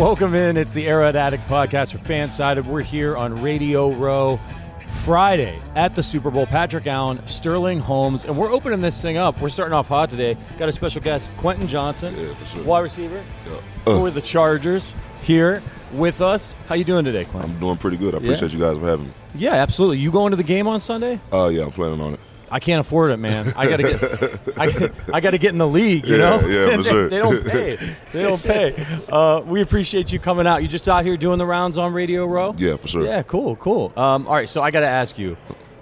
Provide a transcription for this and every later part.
Welcome in. It's the Arrowhead Addict podcast for Fansided. We're here on Radio Row Friday at the Super Bowl. Patrick Allen, Sterling Holmes, and we're opening this thing up. We're starting off hot today. Got a special guest, Quentin Johnston, Yeah, for sure. wide receiver Uh. for the Chargers, here with us. How you doing today, Quentin? I'm doing pretty good. I appreciate you guys for having me. Yeah, absolutely. You going to the game on Sunday? Uh, yeah, I'm planning on it. I can't afford it, man. I gotta get, I, I gotta get in the league. You Yeah, know, yeah, for they, sure. they don't pay. They don't pay. Uh, we appreciate you coming out. You just out here doing the rounds on Radio Row. Yeah, for sure. Yeah, cool, cool. Um, all right, so I got to ask you,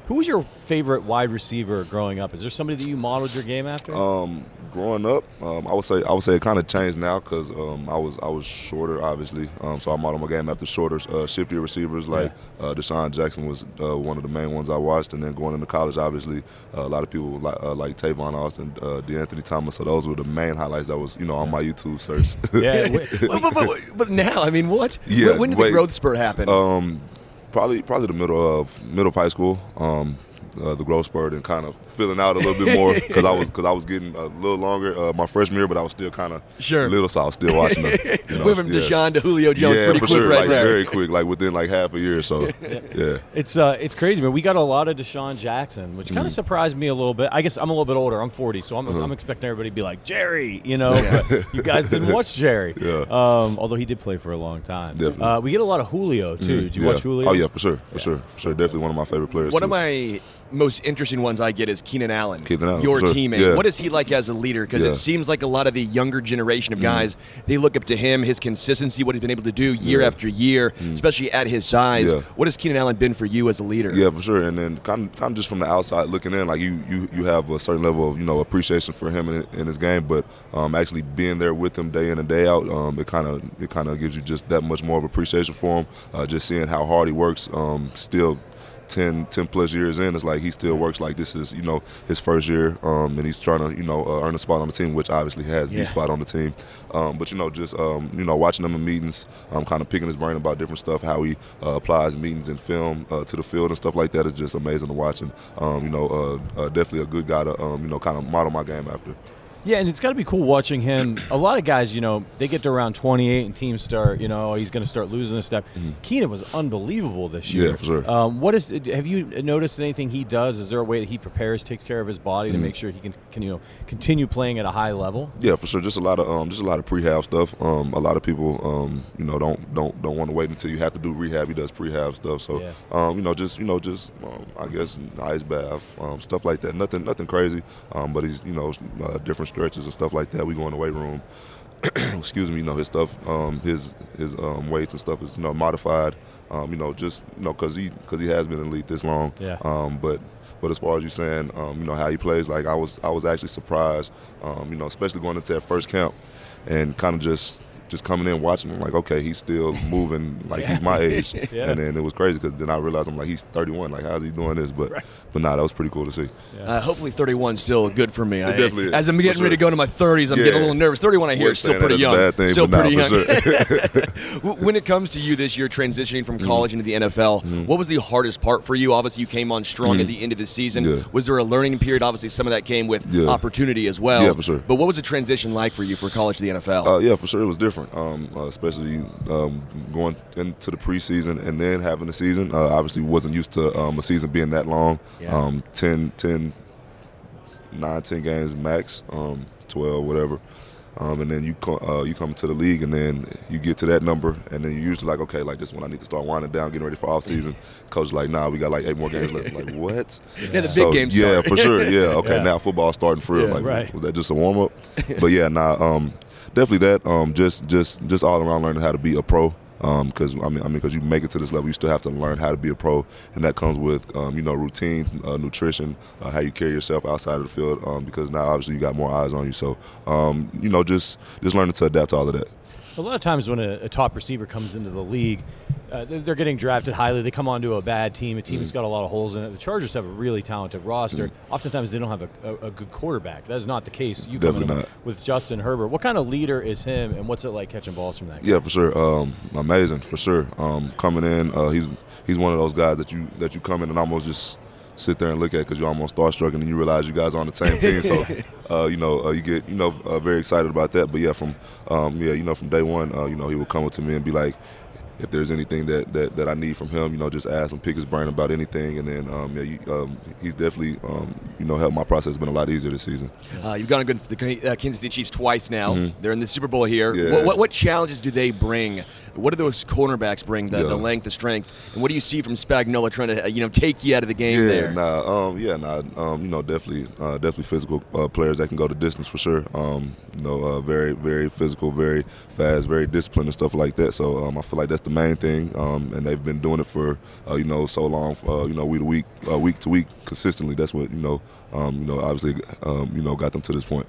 who was your favorite wide receiver growing up? Is there somebody that you modeled your game after? Um, growing up, um, I would say I would say it kind of changed now because um, I was I was shorter, obviously. Um, so I modeled my game after shorter, uh, shiftier receivers like uh, DeSean Jackson was uh, one of the main ones I watched, and then going into college, obviously, uh, a lot of people like uh, like Tavon Austin, uh, DeAnthony Thomas. So those were the main highlights that was you know on my YouTube search. yeah, wait, but, but, but, but now, I mean, what? Yeah, when, when did wait. the growth spurt happen? Probably probably the middle of middle of high school. Um, uh, the growth spurt and kind of filling out a little bit more because I was because I was getting a little longer uh, my freshman year, but I was still kind of Sure. little, so I was still watching them. You know, Went from yeah. DeSean to Julio Jones yeah, pretty for quick sure, right like there. very quick, like within like half a year. Or so yeah, it's uh, it's crazy, man. We got a lot of DeSean Jackson, which Mm. kind of surprised me a little bit. I guess I'm a little bit older. I'm 40, so I'm, Uh-huh. I'm expecting everybody to be like Jerry, you know. but you guys didn't watch Jerry, Yeah. um, although he did play for a long time. Definitely. Uh, we get a lot of Julio too. Did you yeah. watch Julio? Oh yeah, for sure, for sure, for sure. Definitely one of my favorite players. One too. of my most interesting ones I get is Keenan Allen, Keenan Allen, your sure. teammate. Yeah. What is he like as a leader? Because Yeah. it seems like a lot of the younger generation of guys they look up to him, his consistency, what he's been able to do year Yeah. after year, especially at his size. What has Keenan Allen been for you as a leader? Yeah, for sure. And then kind of, kind of just from the outside looking in, like you, you, you have a certain level of you know appreciation for him in, in his game, but um, actually being there with him day in and day out, um, it kind of it kind of gives you just that much more of appreciation for him. Uh, just seeing how hard he works, um, still. 10, 10 plus years in, it's like he still works like this is, you know, his first year, um, and he's trying to, you know, uh, earn a spot on the team, which obviously has Yeah. the spot on the team. Um, but you know, just um, you know, watching him in meetings, um, kind of picking his brain about different stuff, how he uh, applies meetings and film uh, to the field and stuff like that is just amazing to watch. And um, you know, uh, uh, definitely a good guy to, um, you know, kind of model my game after. Yeah, and it's got to be cool watching him. A lot of guys, you know, they get to around 28 and teams start, you know, he's going to start losing this stuff. Keenan was unbelievable this year. Mm-hmm. Yeah, for sure. Um, what is? Have you noticed anything he does? Is there a way that he prepares, takes care of his body Mm-hmm. to make sure he can, can, you know, continue playing at a high level? Yeah, for sure. Just a lot of um, just a lot of prehab stuff. Um, a lot of people, um, you know, don't don't don't want to wait until you have to do rehab. He does prehab stuff. So, Yeah. um, you know, just you know, just um, I guess ice bath, um, stuff like that. Nothing nothing crazy. Um, but he's you know uh, different stretches and stuff like that. We go in the weight room. excuse me, you know his stuff, um, his his um, weights and stuff is you know modified, um, you know just you know because he because he has been in the league this long, Yeah. Um, but but as far as you saying, um, you know how he plays, like I was I was actually surprised, um, you know especially going into that first camp, and kind of just just coming in watching him like okay he's still moving like he's my age, Yeah. and then it was crazy because then I realized I'm like he's 31, like how's he doing this? But but nah, that was pretty cool to see. Uh, hopefully, 31 is still good for me. I, definitely is, As I'm for getting ready to go into my 30s, I'm Yeah. getting a little nervous. 31, I hear, is still pretty young. as a bad thing, still but pretty nah, young. for W- when it comes to you this year transitioning from Mm-hmm. college into the NFL, what was the hardest part for you? Obviously, you came on strong at the end of the season. Mm-hmm. Yeah. Was there a learning period? Obviously, some of that came with Yeah. opportunity as well. Yeah, for sure. But what was the transition like for you for college to the NFL? Uh, yeah, for sure, it was different. Um, uh, especially um, going into the preseason and then having the season. Uh, obviously, wasn't used to um, a season being that long. Yeah. Um, 10, 10, nine, ten games max, um, twelve, whatever. Um, and then you co- uh, you come to the league, and then you get to that number, and then you're usually like, okay, like this one, I need to start winding down, getting ready for off season. Coach like, nah, we got like eight more games left. Like what? Yeah, the big games Yeah, start. for sure. Yeah, okay, Yeah. now football starting for real. Yeah, like, right. was that just a warm up? but yeah, nah, um, definitely that. Um, just just just all around learning how to be a pro. Because I mean, I mean, because you make it to this level, you still have to learn how to be a pro, and that comes with um, you know routines, uh, nutrition, uh, how you carry yourself outside of the field. Um, because now obviously you got more eyes on you, so um, you know just just learning to adapt to all of that. A lot of times when a, a top receiver comes into the league, uh, they're, getting drafted highly. They come onto a bad team, a team Mm. that's got a lot of holes in it. The Chargers have a really talented roster. Mm. Oftentimes they don't have a, a, a good quarterback. That is not the case. You Definitely not. with Justin Herbert. What kind of leader is him, and what's it like catching balls from that? guy? Yeah, for sure. Um, amazing, for sure. Um, coming in, uh, he's he's one of those guys that you that you come in and almost just sit there and look at because you're almost starstruck, and then you realize you guys are on the same team. So, uh, you know, uh, you get you know uh, very excited about that. But yeah, from um, yeah, you know, from day one, uh, you know, he would come up to me and be like. If there's anything that, that, that I need from him, you know, just ask him, pick his brain about anything, and then um, yeah, you, um, he's definitely um, you know helped my process been a lot easier this season. Uh, you've gone against the uh, Kansas City Chiefs twice now. They're in the Super Bowl here. Mm-hmm. Yeah. What, what, what challenges do they bring? What do those cornerbacks bring? The, Yeah. the length, the strength, and what do you see from Spagnuolo trying to uh, you know take you out of the game yeah, there? Nah, um, yeah, nah, um, you know, definitely, uh, definitely physical uh, players that can go the distance for sure. Um, you know, uh, very, very physical, very fast, very disciplined and stuff like that. So um, I feel like that's the main thing, um, and they've been doing it for uh, you know so long, uh, you know, week to week, uh, week to week, consistently. That's what you know, um, you know, obviously, um, you know, got them to this point.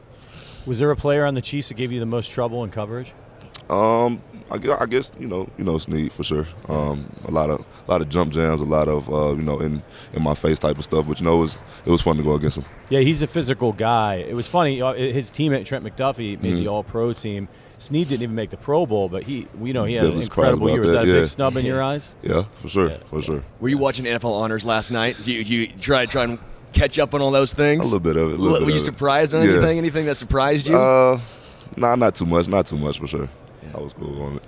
Was there a player on the Chiefs that gave you the most trouble in coverage? Um, I, gu- I guess you know, you know, Sneed for sure. Um, a lot of, a lot of jump jams, a lot of, uh, you know, in in my face type of stuff. But you know, it was it was fun to go against him. Yeah, he's a physical guy. It was funny. uh, His teammate Trent McDuffie made Mm-hmm. the All-Pro team. Sneed didn't even make the Pro Bowl, but he, we know he had an incredible year. Was that, that a yeah. big snub in your eyes? Yeah, for sure, Yeah. for sure. Were you watching NFL honors last night? Do you, do you try try and catch up on all those things? A little bit of it. a little Were bit you of it. surprised on Yeah. anything? Anything that surprised you? Uh, nah, not too much. Not too much for sure. I was cool on it.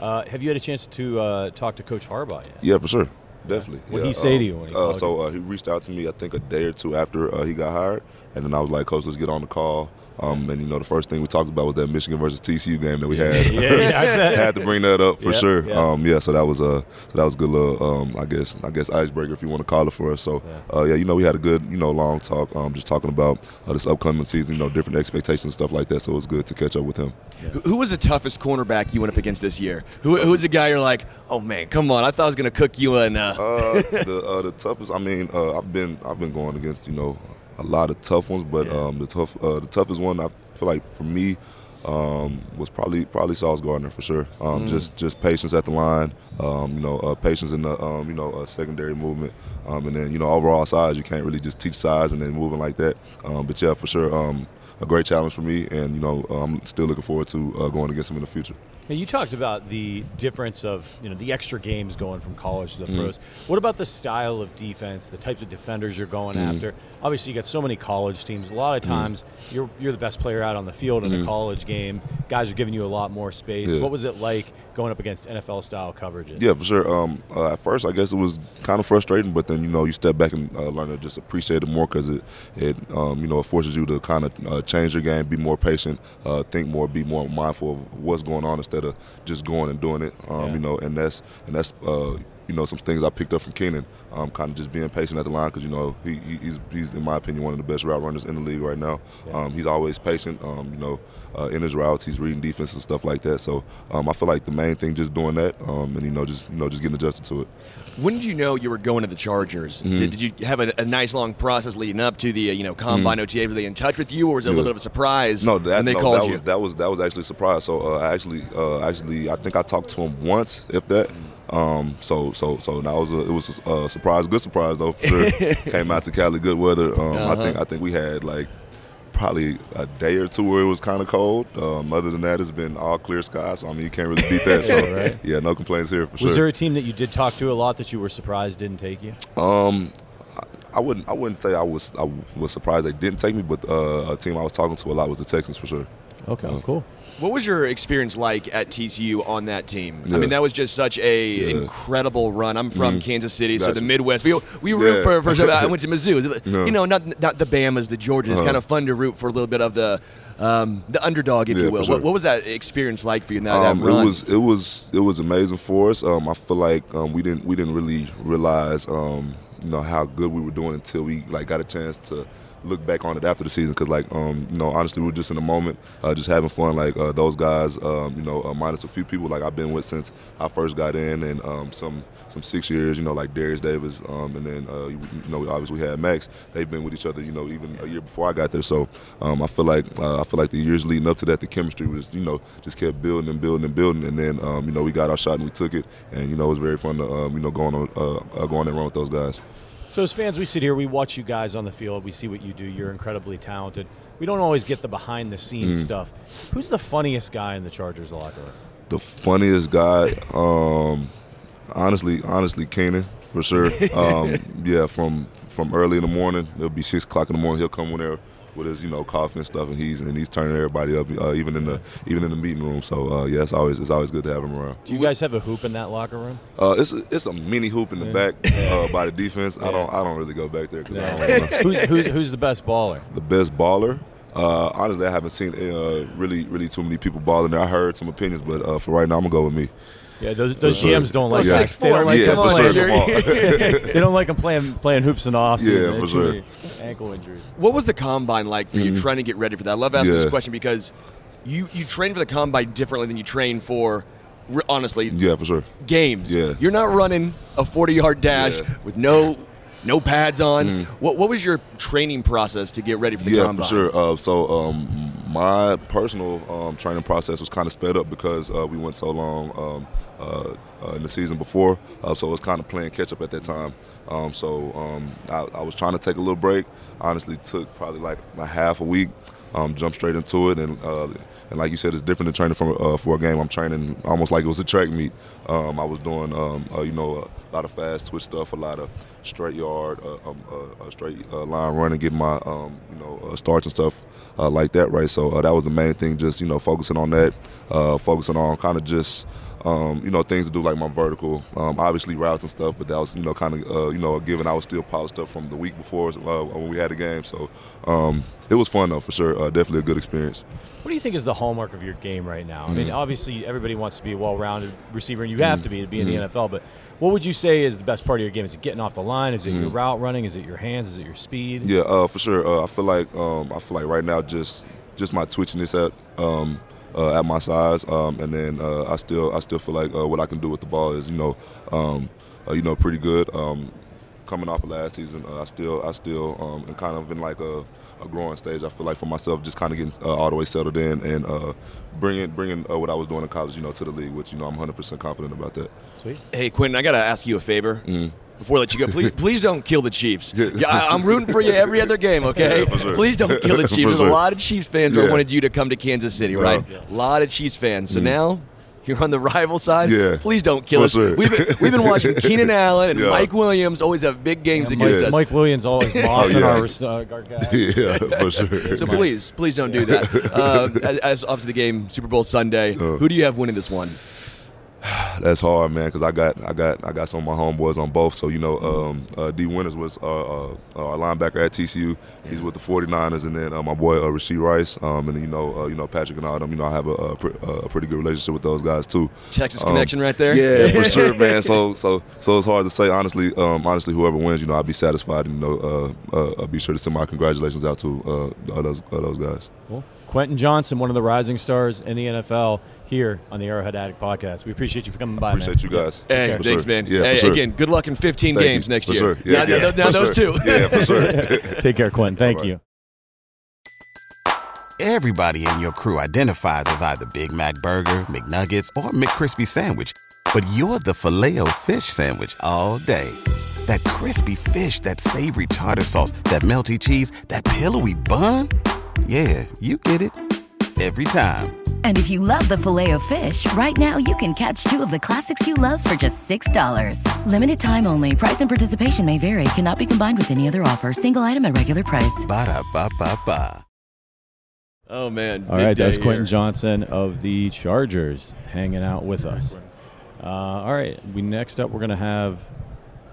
Uh, have you had a chance to uh, talk to Coach Harbaugh yet? Yeah, for sure. Definitely. What'd yeah, he say um, to you when he uh, So uh, he reached out to me. I think a day or two after uh, he got hired, and then I was like, "Coach, let's get on the call." Um, and you know, the first thing we talked about was that Michigan versus TCU game that we had. Yeah, yeah, I had to bring that up for Yeah, sure. yeah. Um, yeah, so that was a so that was a good little um, I guess I guess icebreaker if you want to call it for us. So uh, yeah, you know we had a good you know long talk, um, just talking about uh, this upcoming season, you know different expectations and stuff like that. So it was good to catch up with him. Who- Who was the toughest cornerback you went up against this year? Who, who was the guy you're like, oh man, come on, I thought I was going to cook you and. Uh, Uh, the uh, the toughest. I mean, uh, I've been I've been going against you know a lot of tough ones, but um, the tough uh, the toughest one I feel like for me um, was probably probably Sauce Gardner for sure. Um, Just just patience at the line, um, you know, uh, patience in the um, you know uh, secondary movement, um, and then you know overall size. You can't really just teach size and then moving like that. Um, but yeah, for sure. Um, a great challenge for me, and you know I'm still looking forward to uh, going against him in the future. Hey, you talked about the difference of you know the extra games going from college to the Mm-hmm. pros. What about the style of defense, the types of defenders you're going Mm-hmm. after? Obviously, you got so many college teams. A lot of times, you're you're the best player out on the field in a college game. Guys are giving you a lot more space. Mm-hmm. Yeah. What was it like going up against NFL style coverages? Yeah, for sure. Um, uh, at first, I guess it was kind of frustrating, but then you know you step back and uh, learn to just appreciate it more because it, it um, you know, it forces you to kind of uh, change your game, be more patient, uh, think more, be more mindful of what's going on instead of just going and doing it. Um, Yeah. You know, and that's and that's uh, you know some things I picked up from Keenan. Um, kind of just being patient at the line because you know he, he- he's he's in my opinion one of the best route runners in the league right now. Um, he's always patient. Um, you know, uh, in his routes, he's reading defense and stuff like that. So um, I feel like the main thing just doing that, um, and you know just you know just getting adjusted to it. when did you know you were going to the Chargers? Mm-hmm. Did, did you have a, a nice long process leading up to the uh, you know combine OTA? Were they in touch with you, or was it a Mm-hmm. Little bit of a surprise No, that, when they no, called that you? was that was that was actually a surprise. So uh, I actually, uh, actually, I think I talked to him once, if that. Um, so so so that was a, it was a, uh, surprise, good surprise though for sure. Came out to Cali, good weather. Um, Uh-huh. I think I think we had like probably a day or two where it was kind of cold. Um, other than that, it's been all clear skies. So I mean, you can't really beat that. So Right. yeah, no complaints here for Was sure. Was there a team that you did talk to a lot that you were surprised didn't take you? Um, I- I wouldn't I wouldn't say I was I was surprised they didn't take me, but uh, a team I was talking to a lot was the Texans for sure. Okay, cool. What was your experience like at TCU on that team? I mean, that was just such a Yeah. incredible run. I'm from Mhm. Kansas City, so the Midwest. We we root Yeah. for, for. I went to Mizzou. Yeah. You know, not not the Bama's, the Georgias. It's Uh-huh. kind of fun to root for a little bit of the um, the underdog, if Yeah, you will. sure. What, what was that experience like for you? That, Um, that run? It was it was it was amazing for us. Um, I feel like um, we didn't we didn't really realize um, you know how good we were doing until we like got a chance to look back on it after the season because like um, you know honestly we were just in the moment uh, just having fun like uh, those guys um, you know uh, minus a few people like I've been with since I first got in and um, some some six years you know like Darius Davis um, and then uh, you know obviously we had Max. They've been with each other you know even a year before I got there. So um, I feel like uh, I feel like the years leading up to that the chemistry was you know just kept building and building and building. And then um, you know we got our shot and we took it. And you know it was very fun to you know going on uh, going and run with those guys. So as fans, we sit here, we watch you guys on the field, we see what you do. You're incredibly talented. We don't always get the behind the scenes Mm-hmm. stuff. Who's the funniest guy in the Chargers locker room? the funniest guy um honestly honestly Keenan for sure um yeah from from early in the morning it'll be six o'clock in the morning he'll come there with his you know coffee and stuff and he's and he's turning everybody up uh, even in the even in the meeting room so uh yeah it's always it's always good to have him around Do you guys have a hoop in that locker room? uh it's a, it's a mini hoop in the back uh, by the defense i don't i don't really go back there because i don't who's, who's who's the best baller? the best baller. Uh, honestly, I haven't seen uh, really, really too many people balling there. I heard some opinions, but uh, for right now, I'm gonna go with me. Yeah, those, those sure. GMs don't like Yeah. that. They don't like Yeah, them playing- sure. They don't like them playing playing hoops in the off season. Yeah, for sure. Ankle injuries. What was the combine like for you trying to get ready for that? I love asking this Mm-hmm. Question because you you train for the combine differently than you train for. Honestly, Yeah, for sure. games. Yeah. You're not running a 40 yard dash Yeah. Mm-hmm. with no no pads on. What what was your training process to get ready for the yeah, combine? for sure. Uh, so um, my personal um, training process was kind of sped up because uh, we went so long um, in the season before, uh, so I was kind of playing catch up at that time. Um, so um, I, I was trying to take a little break. Honestly, took probably like a half a week. Um, jumped straight into it, and uh, and like you said, it's different than training for uh, for a game. I'm training almost like it was a track meet. Um, I was doing um, uh, you know a lot of fast twitch stuff, a lot of straight yard, uh, um, uh, uh, straight uh, line running, getting my um, you know uh, starts and stuff uh, like that, right? So uh, that was the main thing, just you know focusing on that, uh, focusing on kind of just um, you know things to do like my vertical, um, obviously routes and stuff. But that was you know kind of uh, you know given I was still polished up from the week before uh, when we had a game. So um, it was fun though for sure. Uh, definitely a good experience. What do you think is the hallmark of your game right now? I Mm-hmm. mean, obviously everybody wants to be a well-rounded receiver, and you have to be to be in Mm-hmm. the NFL. But what would you say is the best part of your game? Is it getting off the line? Is it your Mm-hmm. route running? Is it your hands? Is it your speed? Yeah, uh, for sure. Uh, I feel like um, I feel like right now just just my twitchiness at um, uh, at my size, um, and then uh, I still I still feel like uh, what I can do with the ball is you know um, uh, you know pretty good. Um, coming off of last season, uh, I still I still um, am kind of in like a, a growing stage. I feel like for myself, just kind of getting uh, all the way settled in and uh, bringing bringing uh, what I was doing in college, you know, to the league, which you know I'm 100 percent confident about that. Sweet. Hey Quentin, I gotta ask you a favor. Mm-hmm. Before I let you go, please, please don't kill the Chiefs. Yeah, I, I'm rooting for you every other game, okay? Yeah, sure. Please don't kill the Chiefs. There's a lot of Chiefs fans that Yeah. wanted you to come to Kansas City, right? A lot of Chiefs fans. So now you're on the rival side. Yeah. Please don't kill For us. sure. We've been, we've been watching Keenan Allen and Yeah. Mike Williams always have big games Yeah, against Mike, us. Mike Williams always bossing yeah. our, uh, our guy. yeah, for sure. So please, please don't do that. Uh, as, as obviously the game Super Bowl Sunday, Uh. who do you have winning this one? That's hard, man, because I got I got I got some of my homeboys on both. So you know, um, uh, Dee Winters was uh, uh, our linebacker at TCU. He's with the 49ers, and then uh, my boy uh, Rashee Rice, um, and you know uh, you know Patrick and all them. You know, I have a, a, pre- a pretty good relationship with those guys too. Texas Um, connection right there. Yeah, for sure, man. So so so it's hard to say honestly. Um, honestly, whoever wins, you know, I'd be satisfied. And, you know, uh, uh, I'll be sure to send my congratulations out to uh, those uh, those guys. Cool. Quentin Johnston, one of the rising stars in the NFL, here on the Arrowhead Addict podcast. We appreciate you for coming by. Appreciate man. you guys. Hey, For thanks, sure. man. Yeah, hey, sure. again, good luck in 15 Thank games you. next For year. sure. Yeah, now, yeah, now- now those sure. two. Yeah, for sure. Take care, Quentin. Thank All right. you. Everybody in your crew identifies as either Big Mac Burger, McNuggets, or McCrispy Sandwich. But you're the filet fish Sandwich all day. That crispy fish, that savory tartar sauce, that melty cheese, that pillowy bun. Yeah, you get it. Every time. And if you love the filet of fish, right now you can catch two of the classics you love for just $6. Limited time only. Price and participation may vary. Cannot be combined with any other offer. Single item at regular price. Ba da ba ba ba. Oh man! All big right, that's Quentin here. Johnston of the Chargers hanging out with us. Uh, all right, we next up we're gonna have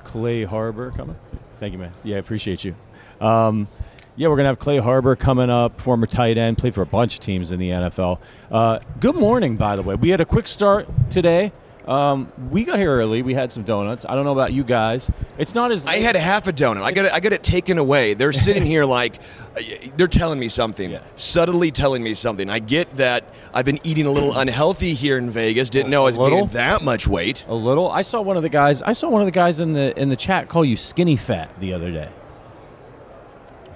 Clay Harbor coming. Thank you, man. Yeah, I appreciate you. Um, yeah, we're gonna have Clay Harbor coming up, former tight end, played for a bunch of teams in the NFL. Uh, good morning, by the way. We had a quick start today. Um, we got here early. We had some donuts. I don't know about you guys. It's not as I had half a donut. I got it, I got it taken away. They're sitting here like uh, they're telling me something, Yeah. subtly telling me something. I get that I've been eating a little unhealthy here in Vegas. Didn't know I was little? gaining that much weight. a little. I saw one of the guys. I saw one of the guys in the in the chat call you skinny fat the other day.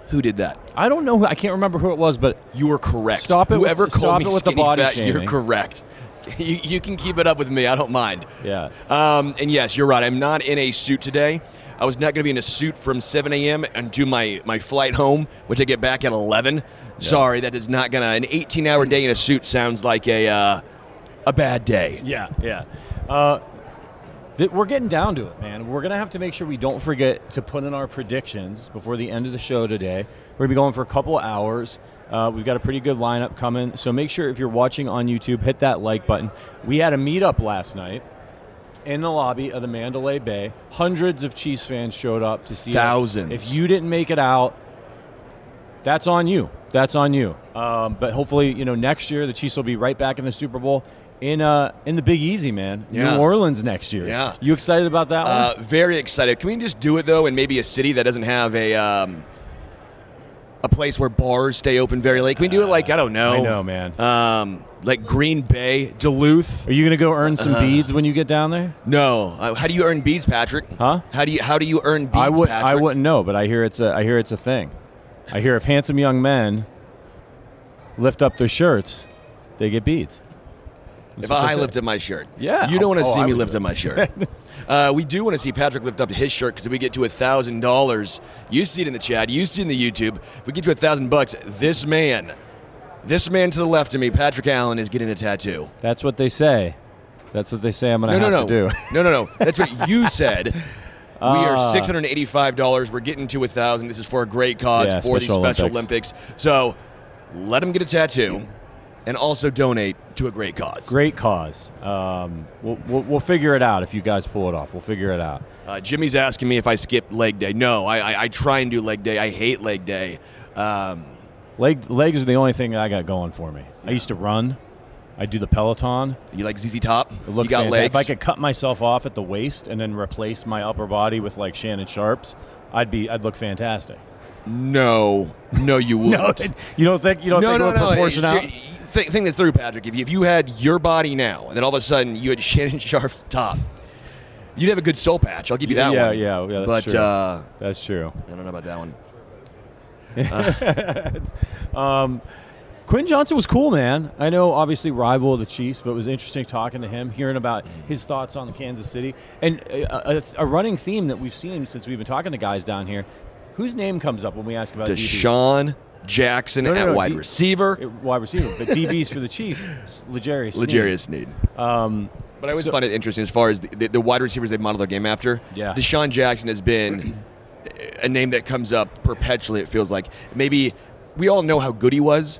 Who did that? I don't know. Who, I can't remember who it was, but You were correct. Stop it with- Whoever stop called me it with the skinny body fat, shaming. you're correct. You, you can keep it up with me. I don't mind. yeah. Um, and yes, you're right. I'm not in a suit today. I was not going to be in a suit from 7 a.m. and do my, my flight home, which I get back at 11. Sorry, that is not going to. An 18 hour day in a suit sounds like a, uh, a bad day. Yeah, yeah. Uh, we're getting down to it, man. We're gonna have to make sure we don't forget to put in our predictions before the end of the show today. We're gonna be going for a couple hours. Uh, we've got a pretty good lineup coming, so make sure if you're watching on YouTube, hit that like button. We had a meetup last night in the lobby of the Mandalay Bay. Hundreds of Chiefs fans showed up to see us. Thousands. If you didn't make it out, that's on you. That's on you. Um, but hopefully, you know, next year the Chiefs will be right back in the Super Bowl in uh in the Big Easy, man. Yeah. New Orleans next year. Yeah. You excited about that Uh, one? very excited. Can we just do it though in maybe a city that doesn't have a um, a place where bars stay open very late? Can we do it like I don't know? I know, man. Um, like Green Bay, Duluth. Are you gonna go earn some beads when you get down there? No. Uh, how do you earn beads, Patrick? Huh? How do you How do you earn beads, I would. Patrick? I wouldn't know, but I hear it's a. I hear it's a thing. I hear if handsome young men lift up their shirts, they get beads. That's If I lifted my shirt, Yeah. you don't want to Oh, see I me lift up my shirt. uh, we do want to see Patrick lift up his shirt because if we get to a thousand dollars, you see it in the chat, you see it in the YouTube. If we get to a thousand bucks, this man, this man to the left of me, Patrick Allen, is getting a tattoo. That's what they say. That's what they say. I'm gonna No, no, have no, to do. no, no, no. That's what you said. We are Ah. six hundred eighty-five dollars. We're getting to a thousand. This is for a great cause Yeah, for the Special Special Olympics. Olympics. So let him get a tattoo, and also donate to a great cause. Great cause. Um, we'll, we'll, we'll figure it out if you guys pull it off. We'll figure it out. Uh, Jimmy's asking me if I skip leg day. No, I, I, I try and do leg day. I hate leg day. Um, Leg, legs are the only thing I got going for me. I used to run. I do the Peloton. you like ZZ Top? It looks you got fantastic. legs. If I could cut myself off at the waist and then replace my upper body with like Shannon Sharpe's, I'd be I'd look fantastic. no, no, you wouldn't. you don't think you don't no, think no, no. proportion out? Think, think this through, Patrick. If you, if you had your body now, and then all of a sudden you had Shannon Sharpe's top, you'd have a good soul patch. I'll give you that Yeah, one. yeah, yeah, that's but true. Uh, That's true. I don't know about that one. Um, Quinn Johnson was cool, man. I know, obviously, rival of the Chiefs, but it was interesting talking to him, hearing about mm-hmm. his thoughts on the Kansas City, and a, a, a running theme that we've seen since we've been talking to guys down here. Whose name comes up when we ask about DB? Jackson No, no, at no, wide D- receiver. Wide receiver, but DBs for the Chiefs, L'Jarius. Sneed. L'Jarius Sneed. Um, But I always So- find it interesting as far as the, the, the wide receivers they model their game after. Yeah. DeSean Jackson has been a name that comes up perpetually, it feels like. Maybe we all know how good he was,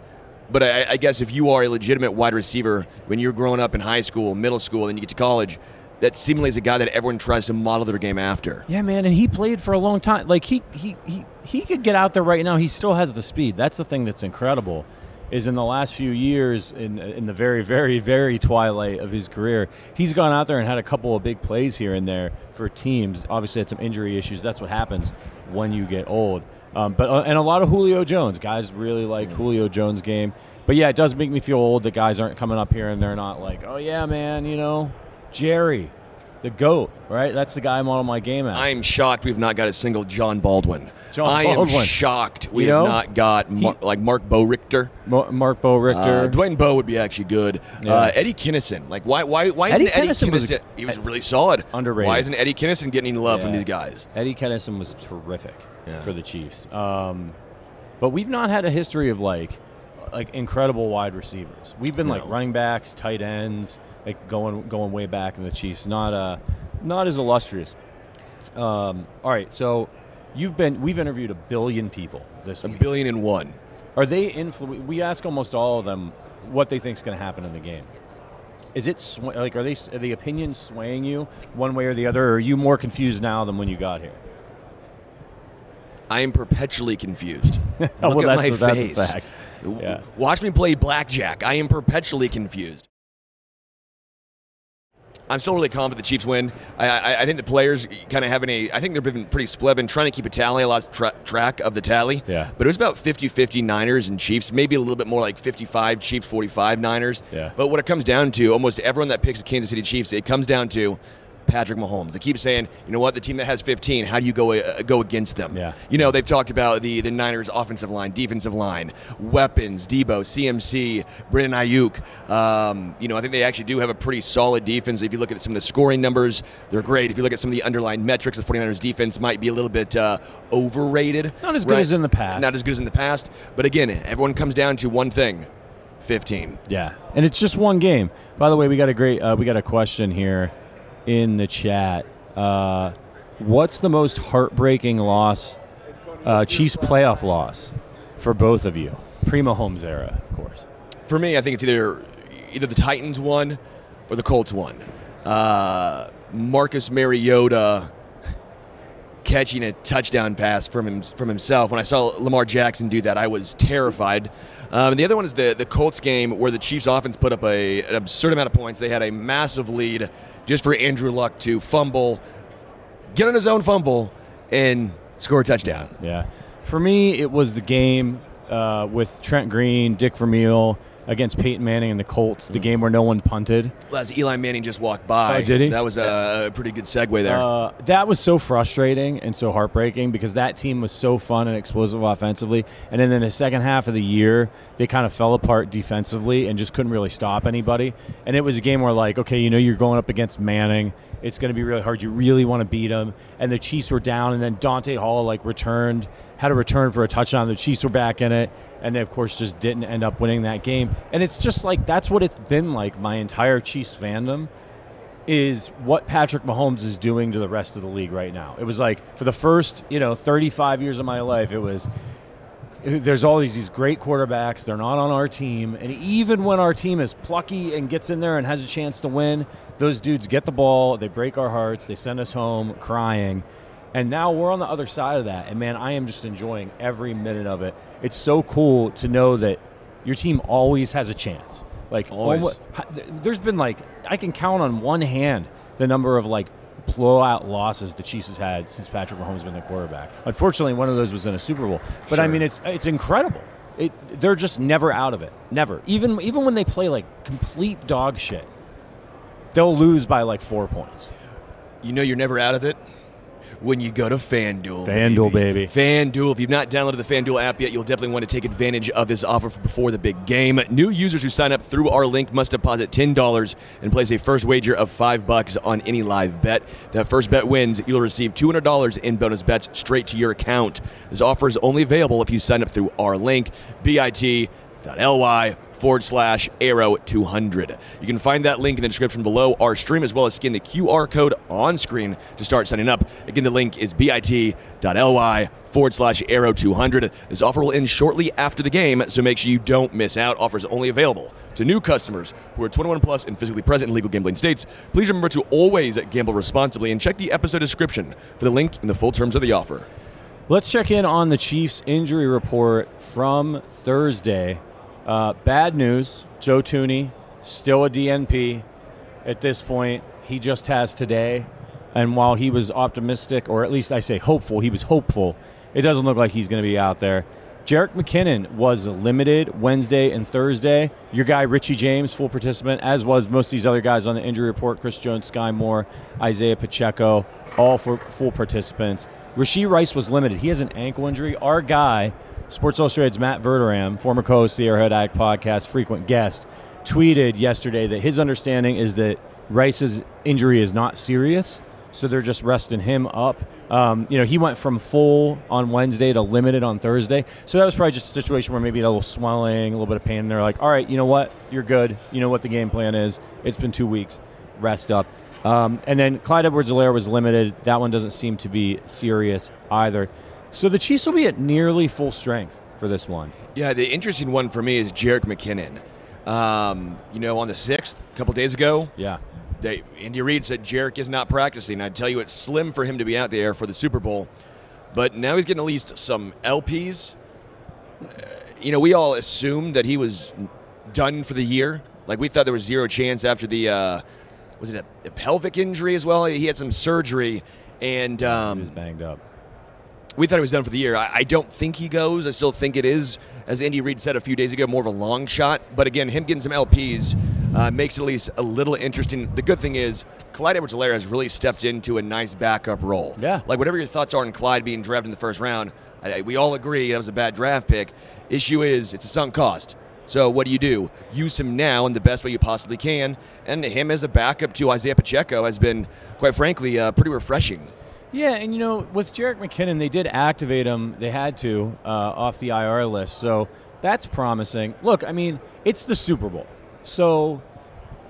but I, I guess if you are a legitimate wide receiver when you're growing up in high school, middle school, and you get to college, that seemingly is a guy that everyone tries to model their game after. Yeah, man, and he played for a long time. Like he he he he could get out there right now. He still has the speed. That's the thing that's incredible. Is in the last few years, in in the very very very twilight of his career, he's gone out there and had a couple of big plays here and there for teams. Obviously, had some injury issues. That's what happens when you get old. Um, but uh, and a lot of Julio Jones guys really like Julio Jones' game. But yeah, it does make me feel old that guys aren't coming up here and they're not like, oh yeah, man, you know, Jerry, the goat, right? That's the guy I model my game at. I'm shocked we've not got a single John Baldwin. John I am Baldwin. shocked we You have know, not got Mar- like Marc Boerigter. Mo- Marc Boerigter. Uh, Dwayne Bowe would be actually good. Uh, Eddie Kennison, like why why why Eddie isn't Eddie Kennison was a- he was really solid. Underrated. Why isn't Eddie Kennison getting any love from Yeah. these guys? Eddie Kennison was terrific Yeah. for the Chiefs. Um, but we've not had a history of like like incredible wide receivers. We've been like No. running backs, tight ends, like going going way back in the Chiefs. Not uh, not as illustrious. Um, all right, so you've been we've interviewed a billion people this week. A week. billion and one. Are they influ- We ask almost all of them what they think is going to happen in the game. Is it sw- like are they are the opinions swaying you one way or the other? Or are you more confused now than when you got here? I am perpetually confused. Look well, at that's my a- that's a face. fact. Yeah. Watch me play blackjack. I am perpetually confused. I'm still really confident the Chiefs win. I, I, I think the players kind of having a. I think they've been pretty split. I've been trying to keep a tally. I lost tra- track of the tally. Yeah. But it was about 50 50 Niners and Chiefs, maybe a little bit more like 55 Chiefs, 45 Niners. Yeah. But what it comes down to, almost everyone that picks the Kansas City Chiefs, it comes down to Patrick Mahomes. They keep saying, you know what, the team that has 15, how do you go uh, go against them? Yeah. You know, they've talked about the, the Niners' offensive line, defensive line, weapons, Debo, CMC, Brandon Aiyuk. Um, you know, I think they actually do have a pretty solid defense. If you look at some of the scoring numbers, they're great. If you look at some of the underlying metrics, the 49ers defense might be a little bit uh, overrated. Not as good as in the past. Not as good as in the past. But again, everyone comes down to one thing 15. Yeah, and it's just one game. By the way, we got a great uh, we got a question here in the chat. Uh, what's the most heartbreaking loss, uh, Chiefs playoff loss, for both of you? Pre-Mahomes era, of course. For me, I think it's either either the Titans won or the Colts won. Uh, Marcus Mariota catching a touchdown pass from him, from himself. When I saw Lamar Jackson do that, I was terrified. Um, and the other one is the the Colts game where the Chiefs offense put up a, an absurd amount of points. They had a massive lead just for Andrew Luck to fumble, get on his own fumble, and score a touchdown. Yeah, for me, it was the game uh, with Trent Green, Dick Vermeil against Peyton Manning and the Colts. The game where no one punted. As Eli Manning just walked by, Oh, did he? That was a, a pretty good segue there. Uh, that was so frustrating and so heartbreaking because that team was so fun and explosive offensively, and then in the second half of the year they kind of fell apart defensively and just couldn't really stop anybody. And it was a game where like, okay, you know, you're going up against Manning. It's going to be really hard. You really want to beat him. And the Chiefs were down, and then Dante Hall like returned, had a return for a touchdown. The Chiefs were back in it, and they of course just didn't end up winning that game. And it's just like that's what it's been like my entire Chiefs fandom is what Patrick Mahomes is doing to the rest of the league right now. It was like for the first, you know, 35 years of my life, it was there's all these these great quarterbacks. They're not on our team, and even when our team is plucky and gets in there and has a chance to win, those dudes get the ball. They break our hearts. They send us home crying. And now we're on the other side of that, and man, I am just enjoying every minute of it. It's so cool to know that your team always has a chance. Like Always. there's been like I can count on one hand the number of like blowout losses the Chiefs have had since Patrick Mahomes has been the quarterback. Unfortunately, one of those was in a Super Bowl. But I mean, it's it's incredible. It, they're just never out of it. Never. Even even when they play like complete dog shit, they'll lose by like four points. You know you're never out of it when you go to FanDuel. FanDuel, baby. FanDuel. If you've not downloaded the FanDuel app yet, you'll definitely want to take advantage of this offer before the big game. New users who sign up through our link must deposit $10 and place a first wager of 5 bucks on any live bet. If that first bet wins, you'll receive $200 in bonus bets straight to your account. This offer is only available if you sign up through our link, bit.ly forward slash arrow 200. You can find that link in the description below our stream as well as scan the QR code on screen to start signing up. Again, the link is bit.ly forward slash arrow 200. This offer will end shortly after the game, so make sure you don't miss out. Offers only available to new customers who are 21 plus and physically present in legal gambling states. Please remember to always gamble responsibly and check the episode description for the link and the full terms of the offer. Let's check in on the Chiefs injury report from Thursday. Uh, bad news Joe Thuney, still a DNP at this point. He just has today. And while he was optimistic, or at least I say hopeful, he was hopeful, it doesn't look like he's going to be out there. Jerick McKinnon was limited Wednesday and Thursday. Your guy, Richie James, full participant, as was most of these other guys on the injury report Chris Jones, Skyy Moore, Isaiah Pacheco, all for full participants. Rashee Rice was limited. He has an ankle injury. Our guy, Sports Illustrated's Matt Verderame, former co host of the Arrowhead Addict podcast, frequent guest, tweeted yesterday that his understanding is that Rice's injury is not serious. so they're just resting him up. Um, you know, he went from full on Wednesday to limited on Thursday, so that was probably just a situation where maybe a little swelling, a little bit of pain. And they're like, "All right, you know what? You're good. You know what the game plan is. It's been two weeks. Rest up." Um, and then Clyde Edwards-Helaire was limited. That one doesn't seem to be serious either. So the Chiefs will be at nearly full strength for this one. Yeah, the interesting one for me is Jerick McKinnon. Um, you know, on the sixth, a couple days ago, Yeah. they, Andy Reid said Jerick is not practicing. I'd tell you it's slim for him to be out there for the Super Bowl. But now he's getting at least some LPs. Uh, you know, we all assumed that he was done for the year. Like we thought there was zero chance after the uh, was it a, a pelvic injury as well? He had some surgery, and He um, was banged up. We thought he was done for the year. I, I don't think he goes. I still think it is, as Andy Reid said a few days ago, more of a long shot. But again, him getting some LPs uh, makes it at least a little interesting. The good thing is, Clyde Edwards-Helaire has really stepped into a nice backup role. Yeah. Like whatever your thoughts are on Clyde being drafted in the first round, I- we all agree that was a bad draft pick. Issue is, it's a sunk cost. So what do you do? Use him now in the best way you possibly can, and him as a backup to Isaiah Pacheco has been, quite frankly, uh, pretty refreshing. Yeah, and you know, with Jerick McKinnon, they did activate him. They had to uh, off the IR list, so that's promising. Look, I mean, it's the Super Bowl, so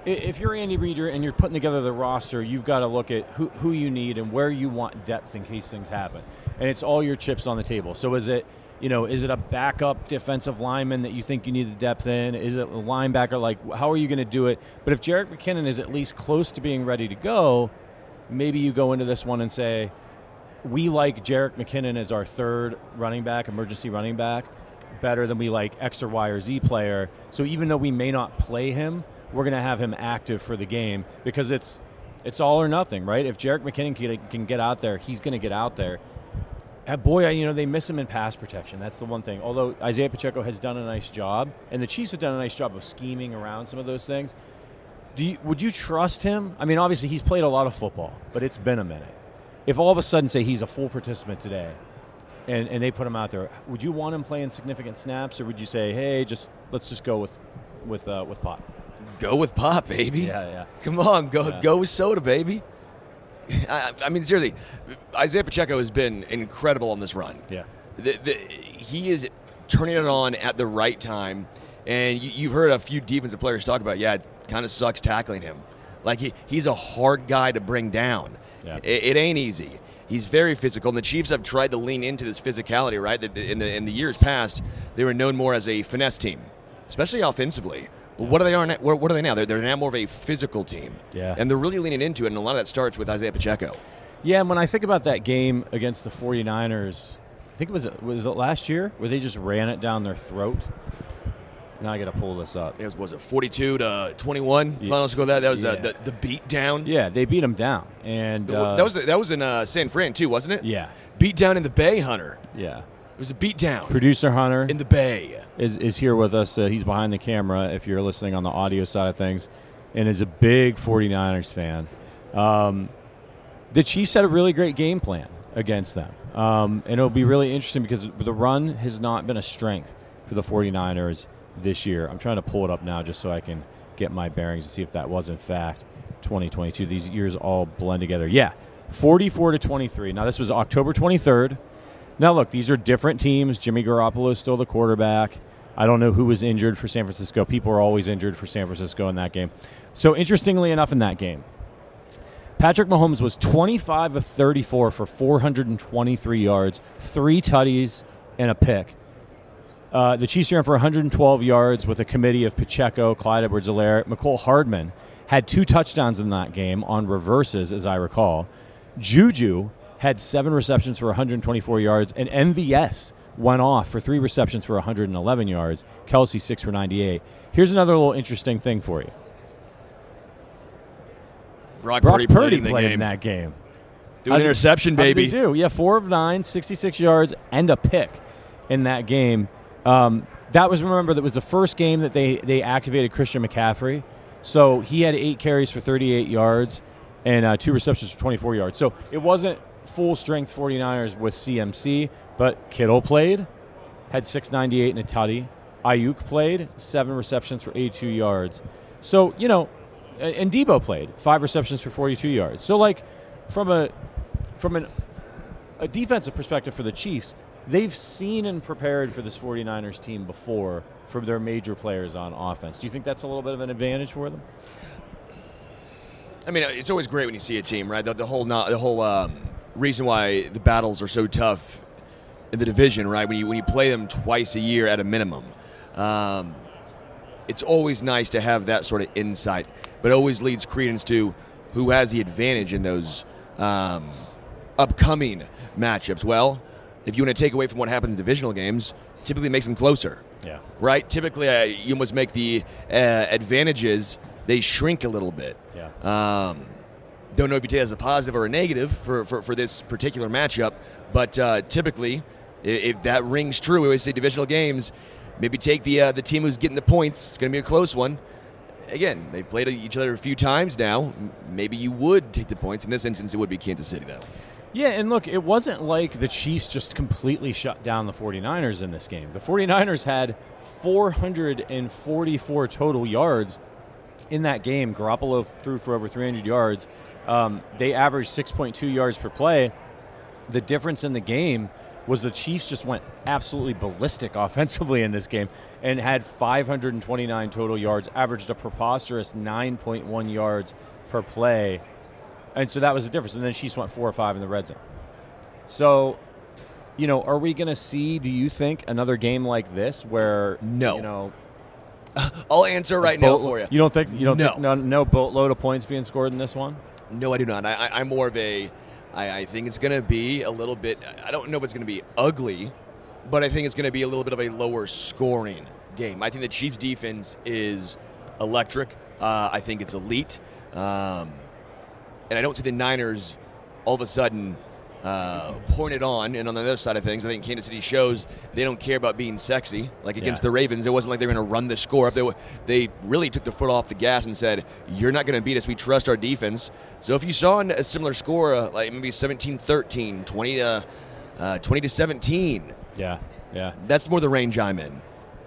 if you're Andy Reid and you're putting together the roster, you've got to look at who, who you need and where you want depth in case things happen, and it's all your chips on the table. So is it? You know, is it a backup defensive lineman that you think you need the depth in? Is it a linebacker? Like, how are you going to do it? But if Jerick McKinnon is at least close to being ready to go, maybe you go into this one and say, we like Jerick McKinnon as our third running back, emergency running back, better than we like X or Y or Z player. So even though we may not play him, we're going to have him active for the game because it's it's all or nothing, right? If Jerick McKinnon can, can get out there, he's going to get out there. Uh, boy, you know they miss him in pass protection. That's the one thing. Although Isaiah Pacheco has done a nice job, and the Chiefs have done a nice job of scheming around some of those things. Do you, would you trust him? I mean, obviously he's played a lot of football, but it's been a minute. If all of a sudden, say he's a full participant today, and, and they put him out there, would you want him playing significant snaps, or would you say, hey, just let's just go with with uh, with Pop? Go with Pop, baby. Yeah, yeah. Come on, go Yeah. go with Soda, baby. I, I mean, seriously, Isaiah Pacheco has been incredible on this run. Yeah. The, the, he is turning it on at the right time, and you, you've heard a few defensive players talk about, yeah, kind of sucks tackling him. Like he, he's a hard guy to bring down. Yeah. It, it ain't easy. He's very physical, and the Chiefs have tried to lean into this physicality. Right, in the in the years past, they were known more as a finesse team, especially offensively. But what are they are now? What what are they now? They're, they're now more of a physical team. Yeah. and they're really leaning into it, and a lot of that starts with Isaiah Pacheco. Yeah, and when I think about that game against the 49ers, I think it was was it last year where they just ran it down their throat. Now I got to pull this up. It was, was it 42 to 21 Yeah. final score that that was Yeah. uh, the the beat down Yeah, they beat them down, and uh, that was that was in uh, San Fran too wasn't it yeah, beat down in the Bay Hunter yeah. it was a beat down Producer Hunter in the Bay is, is here with us. Uh, he's behind the camera if you're listening on the audio side of things, and is a big 49ers fan. Um, the Chiefs had a really great game plan against them. Um, and it'll be really interesting because the run has not been a strength for the 49ers this year. I'm trying to pull it up now just so I can get my bearings and see if that was in fact 2022. These years all blend together. Yeah, 44 to 23. Now this was October 23rd. Now look, these are different teams. Jimmy Garoppolo is still the quarterback. I don't know who was injured for San Francisco. People are always injured for San Francisco in that game. So interestingly enough, in that game, Patrick Mahomes was 25 of 34 for 423 yards, three tutties, and a pick. Uh, the Chiefs ran for 112 yards with a committee of Pacheco, Clyde Edwards-Helaire, Mecole Hardman had two touchdowns in that game on reverses, as I recall. Juju had seven receptions for 124 yards, and MVS went off for three receptions for 111 yards. Kelce six for 98. Here's another little interesting thing for you. Brock, Brock Purdy, Purdy played in played game in that game. do an interception baby do? Yeah, four of nine, 66 yards, and a pick in that game. Um, that was remember that was the first game that they they activated Christian McCaffrey. So he had eight carries for 38 yards and uh, two receptions for 24 yards. So it wasn't full strength 49ers with CMC, but Kittle played, had 698 and a tutty. Aiyuk played, seven receptions for 82 yards. So, you know, and and Debo played, five receptions for 42 yards. So, like, from a from an, a defensive perspective for the Chiefs, they've seen and prepared for this 49ers team before for their major players on offense. Do you think that's a little bit of an advantage for them? I mean, it's always great when you see a team, right? The, the whole not, the whole um, reason why the battles are so tough in the division, right? When you when you play them twice a year at a minimum, um, it's always nice to have that sort of insight. But it always leads credence to who has the advantage in those um, upcoming matchups. Well, if you want to take away from what happens in divisional games, typically makes them closer. Yeah. Right. Typically, uh, you almost make the uh, advantages they shrink a little bit. Yeah. Um, don't know if you take it as a positive or a negative for, for, for this particular matchup, but uh, typically, if, if that rings true, we always say divisional games, maybe take the uh, the team who's getting the points. It's going to be a close one. Again, they've played each other a few times now. Maybe you would take the points. In this instance, it would be Kansas City, though. Yeah, and look, it wasn't like the Chiefs just completely shut down the 49ers in this game. The 49ers had 444 total yards in that game. Garoppolo threw for over 300 yards. Um, they averaged 6.2 yards per play. The difference in the game was the Chiefs just went absolutely ballistic offensively in this game and had 529 total yards, averaged a preposterous 9.1 yards per play. And so that was the difference. And then Chiefs went four or five in the red zone. So, you know, are we going to see, do you think, another game like this where, No. you know, I'll answer right now for you. You don't think, you don't No. think, no, no boatload of points being scored in this one? No, I do not. I, I, I'm more of a. I, I think it's going to be a little bit. I don't know if it's going to be ugly, but I think it's going to be a little bit of a lower scoring game. I think the Chiefs' defense is electric. Uh, I think it's elite, um, and I don't see the Niners all of a sudden uh, pouring it on. And on the other side of things, I think Kansas City shows they don't care about being sexy. Like against Yeah. the Ravens, it wasn't like they were going to run the score up. They, were- they really took the foot off the gas and said, "You're not going to beat us. We trust our defense." So if you saw a similar score, uh, like maybe 17-13, 20 to uh, 20 to 17, Yeah, yeah. that's more the range I'm in.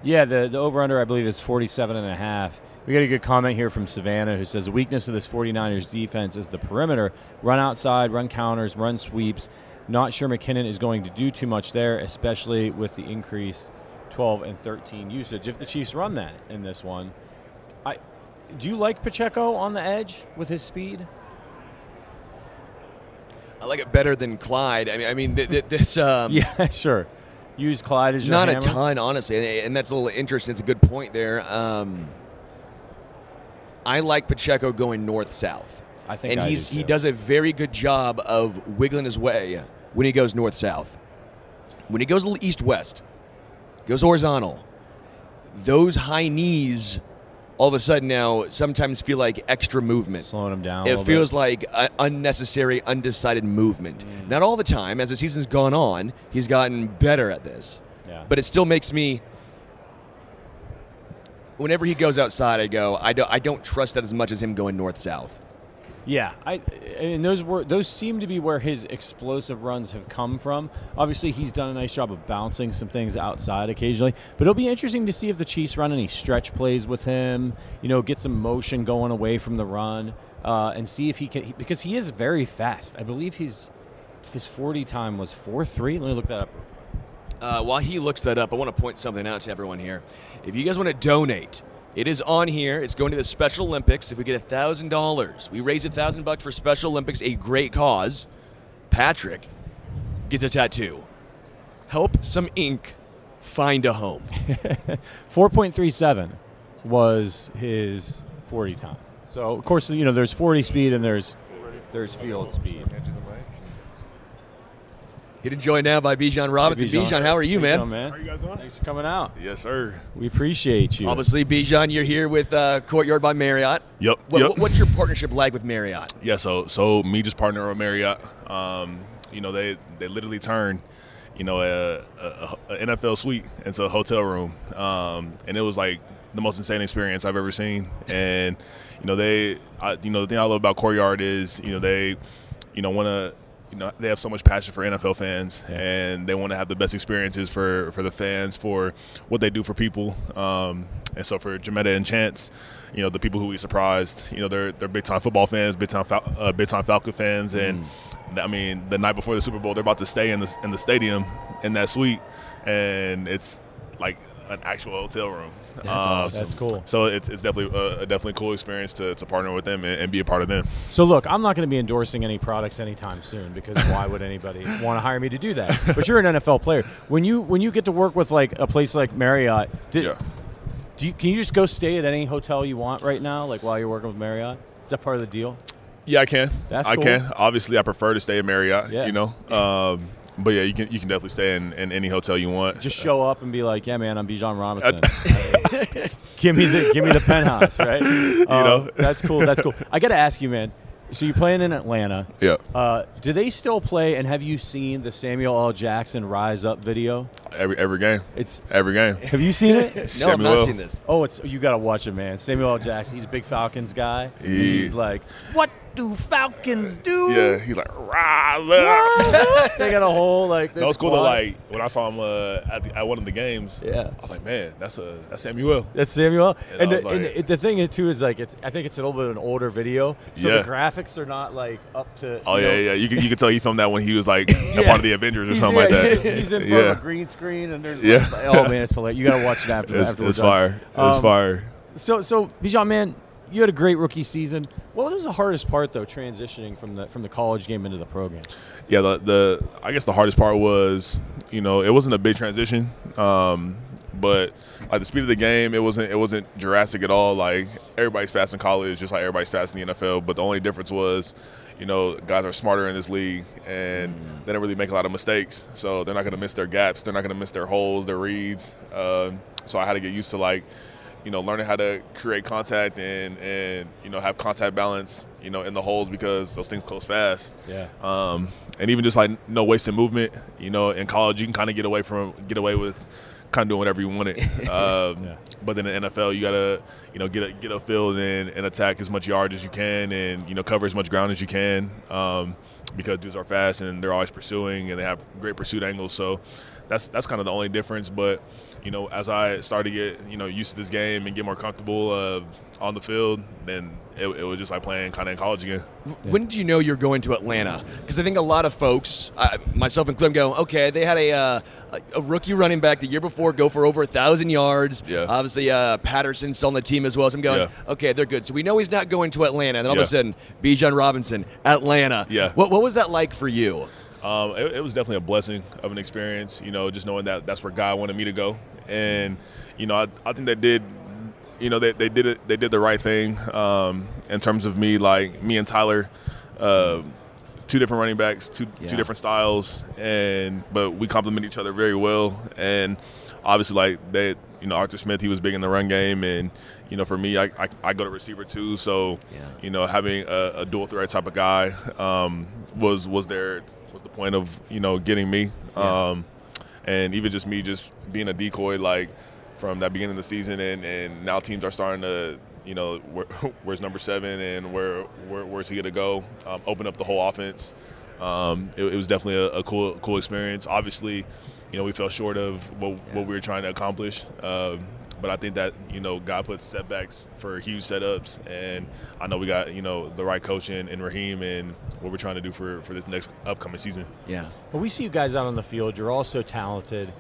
Yeah, the, the over under, I believe, is 47 and a half. We got a good comment here from Savannah who says the weakness of this 49ers defense is the perimeter. Run outside, run counters, run sweeps. Not sure McKinnon is going to do too much there, especially with the increased 12 and 13 usage. If the Chiefs run that in this one, I do you like Pacheco on the edge with his speed? I like it better than Clyde. I mean, I mean, th- th- this. Um, Yeah, sure. Use Clyde as your not a ton, honestly, and, and that's a little interesting. It's a good point there. Um, I like Pacheco going north south. I think and I do he's he does a very good job of wiggling his way when he goes north south. When he goes east west, goes horizontal. Those high knees, all of a sudden now, sometimes feel like extra movement. slowing him down. It feels bit. like unnecessary, undecided movement. Mm. Not all the time. As the season's gone on, he's gotten better at this. Yeah. But it still makes me. Whenever he goes outside, I go. I don't. I don't trust that as much as him going north south. Yeah, I and those were those seem to be where his explosive runs have come from. Obviously, he's done a nice job of bouncing some things outside occasionally, but it'll be interesting to see if the Chiefs run any stretch plays with him. You know, get some motion going away from the run, uh, and see if he can because he is very fast. I believe he's his forty time was four three. Let me look that up. Uh, while he looks that up, I want to point something out to everyone here. If you guys want to donate, it is on here. It's going to the Special Olympics. If we get thousand dollars, we raise a thousand bucks for Special Olympics, a great cause. Patrick gets a tattoo. Help some ink find a home. Four point three seven was his forty time. So of course, you know, there's forty speed and there's there's field speed. Getting joined now by Bijan Robinson. Bijan. Bijan, how are you, man? Bijan, man? How you guys doing? Thanks for coming out. Yes, sir. We appreciate you. Obviously, Bijan, you're here with uh, Courtyard by Marriott. Yep. What, yep. What's your partnership like with Marriott? Yeah. So so me just partner with Marriott. Um, you know they they literally turned you know a, a, a NFL suite into a hotel room, um, and it was like the most insane experience I've ever seen. And you know they I, you know the thing I love about Courtyard is you know they you know want to you know they have so much passion for NFL fans, and they want to have the best experiences for for the fans for what they do for people. Um, and so for Jametta and Chance, you know the people who we surprised, you know they're they're big time football fans, big time Fal- uh, big time Falcon fans, and I mean the night before the Super Bowl, they're about to stay in the in the stadium in that suite, and it's like an actual hotel room. That's Uh, awesome. That's cool. So it's, it's definitely a, a definitely cool experience to, to partner with them and, and be a part of them. So look, I'm not going to be endorsing any products anytime soon because why would anybody want to hire me to do that? But you're an NFL player. When you when you get to work with like a place like Marriott, did, Yeah. do you, can you just go stay at any hotel you want right now, like while you're working with Marriott? Is that part of the deal? Yeah, I can. That's I cool. can. Obviously, I prefer to stay at Marriott. Yeah. You know, um, but yeah, you can you can definitely stay in, in any hotel you want. Just show up and be like, "Yeah, man, I'm Bijan Robinson. give me the give me the penthouse, right? You know? Um, that's cool. That's cool. I got to ask you, man. So you're playing in Atlanta. yeah, Uh, do they still play? And have you seen the Samuel L. Jackson Rise Up video? every every game, It's every game. have you seen it? No, I've Samuel. not seen this. Oh, it's you got to watch it, man. Samuel L. Jackson. He's a big Falcons guy. He- He's like, what do Falcons do? Yeah, he's like rise up. they got a whole like. That was this cool to like when I saw him uh, at, the, at one of the games. Yeah. I was like, man, that's a that's Samuel. That's Samuel. And And, the, was and the, the thing is too is like it's. I think it's a little bit of an older video, so Yeah. the graphics are not like up to. Oh yeah, know- yeah. You can you can tell he filmed that when he was like a part of the Avengers or He's, something like that. He's, he's in front yeah. of a green screen, and there's Yeah. like, oh man, it's hilarious. You gotta watch it after. It's, after it's fire. It's Um, fire. So, so Bijan, man, you had a great rookie season. What was the hardest part though, transitioning from the from the college game into the pro game? Yeah, the, the I guess the hardest part was, you know, it wasn't a big transition, um, but like the speed of the game, it wasn't it wasn't Jurassic at all. Like everybody's fast in college, just like everybody's fast in the NFL. But the only difference was, you know, guys are smarter in this league, and they don't really make a lot of mistakes, so they're not going to miss their gaps, they're not going to miss their holes, their reads. Um, so I had to get used to like you know, learning how to create contact and and you know have contact balance, you know, in the holes because those things close fast. Yeah. Um, and even just like no wasted movement, you know, in college you can kind of get away from get away with kind of doing whatever you wanted. Um, Yeah. But then in the NFL, you gotta you know get a, get a field and, and attack as much yard as you can, and you know cover as much ground as you can. Um, because dudes are fast and they're always pursuing and they have great pursuit angles. So that's that's kind of the only difference. But you know, as I started to get you know used to this game and get more comfortable uh, on the field, then it, it was just like playing kind of in college again. When did you know you're going to Atlanta? Because I think a lot of folks, I, myself included, go, okay, they had a, uh, a rookie running back the year before go for over a thousand yards. Yeah. Obviously, uh, Patterson's still on the team as well. So I'm going, Yeah. okay, they're good. So we know he's not going to Atlanta. And then all of a Yeah. sudden, Bijan Robinson, Atlanta. Yeah. What, what was that like for you? Um, it, it was definitely a blessing of an experience, you know, just knowing that that's where God wanted me to go. And, you know, I, I think that did, you know, they, they did it, they did the right thing um, in terms of me, like me and Tyler, uh, two different running backs, two, Yeah. two different styles, and but we complement each other very well. And obviously, like they, you know, Arthur Smith, he was big in the run game, and you know, for me, I, I, I go to receiver too, so Yeah. you know, having a, a dual threat type of guy um, was was there was the point of you know getting me, Yeah. um, and even just me just being a decoy like from that beginning of the season, and, and now teams are starting to you know where, where's number seven and where, where where's he gonna go, um, open up the whole offense. Um, it, it was definitely a, a cool cool experience. Obviously, you know we fell short of what, what we were trying to accomplish. Um, but I think that you know God puts setbacks for huge setups, and I know we got you know the right coach in, in Raheem and what we're trying to do for, for this next upcoming season. Yeah. Well, we see you guys out on the field. You're all so talented, A-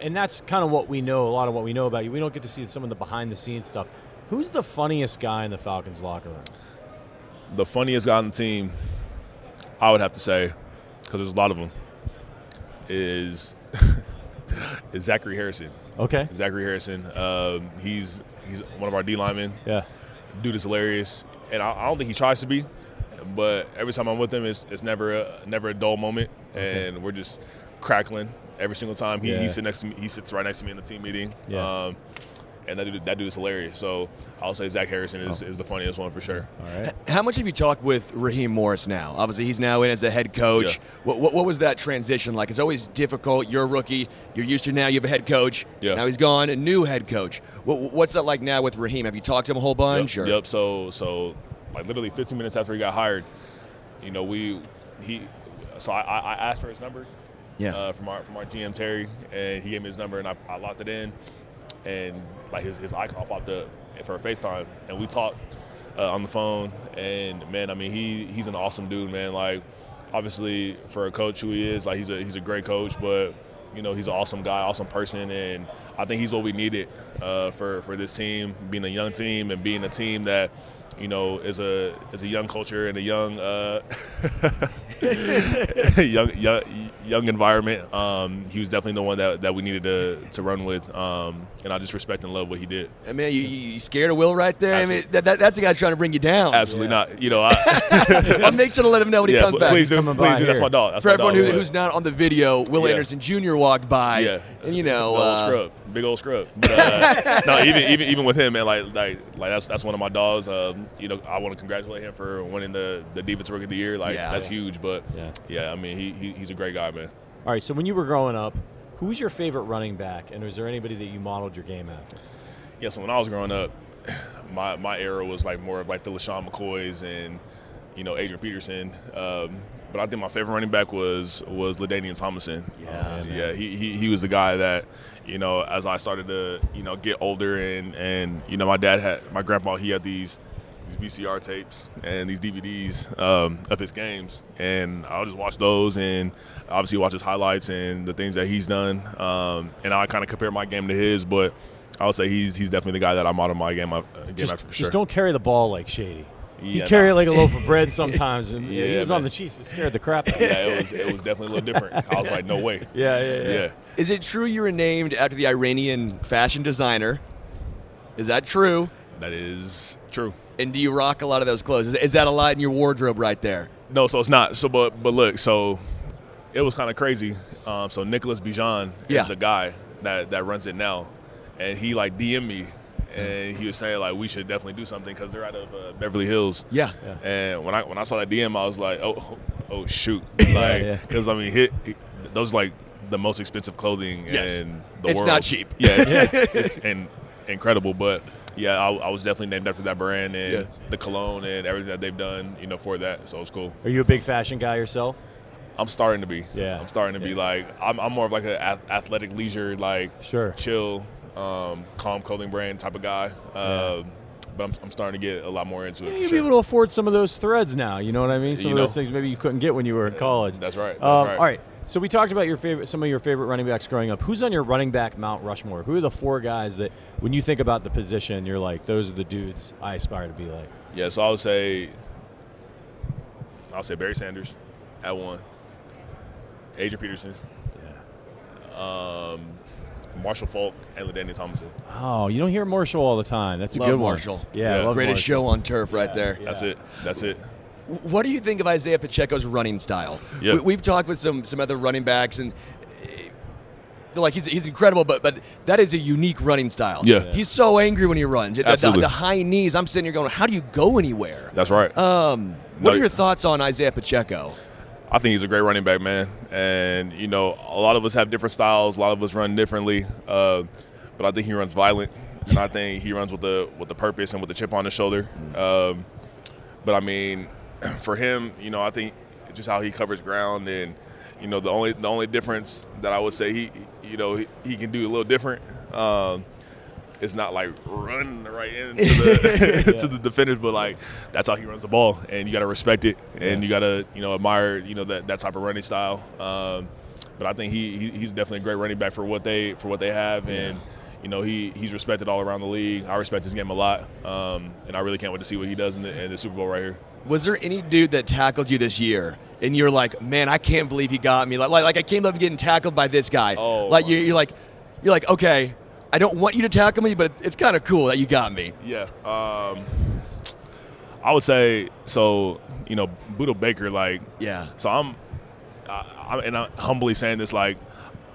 and that's kind of what we know. A lot of what we know about you. We don't get to see some of the behind the scenes stuff. Who's the funniest guy in the Falcons locker room? The funniest guy on the team, I would have to say, because there's a lot of them, is is Zachary Harrison. Okay. Zachary Harrison. Um, he's he's one of our D linemen. Yeah. dude is hilarious, and I, I don't think he tries to be, but every time I'm with him, it's, it's never a, never a dull moment, and we're just crackling every single time. He, Yeah. he sits next to me. He sits right next to me in the team meeting. Yeah. Um, and that dude, that dude is hilarious. So I'll say Zach Harrison Oh. is, is the funniest one for sure. All right. How much have you talked with Raheem Morris now? Obviously, he's now in as a head coach. Yeah. What, what, what was that transition like? It's always difficult. You're a rookie. You're used to now. You have a head coach. Yeah. Now he's gone. A new head coach. What, what's that like now with Raheem? Have you talked to him a whole bunch? Yep, yep. So so like literally 15 minutes after he got hired, you know, we he so I, I asked for his number. Yeah. Uh, from our from our GM Terry, and he gave me his number, and I, I locked it in, and like his his icon popped up for FaceTime, and we talked uh, on the phone, and man, I mean he he's an awesome dude, man. Like obviously for a coach who he is, like he's a he's a great coach, but you know he's an awesome guy, awesome person, and I think he's what we needed uh, for for this team, being a young team and being a team that you know, as a is a young culture and a young uh, young, young young environment. Um, he was definitely the one that, that we needed to, to run with, um, and I just respect and love what he did. I mean, you, you scared of Will right there. Absolutely. I mean, that, that, that's the guy trying to bring you down. Absolutely yeah. not. You know, I, will make sure to let him know when yeah, he comes back. Please do. Please do. That's my dog. That's For my everyone dog, who, who's not on the video, Will yeah. Anderson Jr. walked by. Yeah, and you know, big old uh, scrub, big old scrub. But, uh, no, even even even with him, man, like like like that's that's one of my dogs. Um, you know, I want to congratulate him for winning the the defensive rookie of the year. Like Yeah. that's huge. But Yeah. yeah, I mean, he, he he's a great guy, man. All right, so when you were growing up, who was your favorite running back, and was there anybody that you modeled your game after? Yeah, so when I was growing up, my my era was like more of like the LeSean McCoys and you know Adrian Peterson. Um, but I think my favorite running back was was LaDainian Tomlinson. Yeah, yeah, he, he he was the guy that you know as I started to you know get older and and you know my dad had my grandpa he had these these VCR tapes and these DVDs um, of his games, and I'll just watch those and obviously watch his highlights and the things that he's done, um, and I kind of compare my game to his, but. I would say he's he's definitely the guy that I model my game, uh, game Just, after for sure. just don't carry the ball like Shady. You Yeah, carry nah. it like a loaf of bread sometimes, and Yeah, he was on the Chiefs. It scared the crap out of me. yeah, it was it was definitely a little different. I was like, no way. Yeah, yeah, yeah. Yeah, Is it true you were named after the Iranian fashion designer? Is that true? that is true. And do you rock a lot of those clothes? Is, is that a lot in your wardrobe right there? No, so it's not. So, but but look, so it was kind of crazy. Um, so Nicolas Bijan Yeah. is the guy that that runs it now, and he like DM me, and he was saying like we should definitely do something because they're out of uh, Beverly Hills. Yeah. And when I when I saw that DM, I was like, oh oh shoot, like because I mean, hit, those like the most expensive clothing Yes. in the It's world. not cheap. Yeah, it's, it's, it's in, incredible, but. Yeah, I, I was definitely named after that brand and Yeah. the cologne and everything that they've done, you know, for that. So it's cool. Are you a big fashion guy yourself? I'm starting to be. Yeah. I'm starting to be like I'm, I'm more of like an athletic leisure, like Sure. chill, um, calm clothing brand type of guy. Um, but I'm, I'm starting to get a lot more into it. You'll sure. be able to afford some of those threads now. You know what I mean? Some You of those things maybe you couldn't get when you were in college. That's right. That's Um, right. All right. So we talked about your favorite, some of your favorite running backs growing up. Who's on your running back Mount Rushmore? Who are the four guys that, when you think about the position, you're like, those are the dudes I aspire to be like? Yeah, so I would say I'll say Barry Sanders at one, Adrian Peterson, um, Marshall Faulk, and LaDainian Tomlinson. Oh, you don't hear Marshall all the time. That's a Love good one. Marshall. Yeah, Yeah. love Greatest Marshall. show on turf right Yeah. there. That's it. That's it. What do you think of Isaiah Pacheco's running style? Yeah. We, have talked with some some other running backs, and eh, they're like he's, he's incredible, but but that is a unique running style. Yeah. he's so angry when he runs. The- The, Absolutely. the high knees. I'm sitting here going, how do you go anywhere? That's right. Um, what No, are your thoughts on Isaiah Pacheco? I think he's a great running back, man. And you know, a lot of us have different styles. A lot of us run differently. Uh, but I think he runs violent, and I think he runs with the with the purpose and with the chip on his shoulder. Um, but I mean, for him, you know, I think just how he covers ground, and you know, the only the only difference that I would say he, you know, he, he can do a little different. Um, it's not like run right into the to the defenders, but like that's how he runs the ball, and you got to respect it, and you got to you know admire you know that, that type of running style. Um, but I think he, he he's definitely a great running back for what they for what they have, and you know he he's respected all around the league. I respect his game a lot, um, and I really can't wait to see what he does in the, in the Super Bowl right here. Was there any dude that tackled you this year, and you're like, man, I can't believe he got me. Like, like, like I came up getting tackled by this guy. Oh, like you're, you're like, you're like, okay, I don't want you to tackle me, but it's kind of cool that you got me. Yeah. Um, I would say so. You know, Budda Baker, like Yeah. So I'm, I, I'm and I'm humbly saying this, like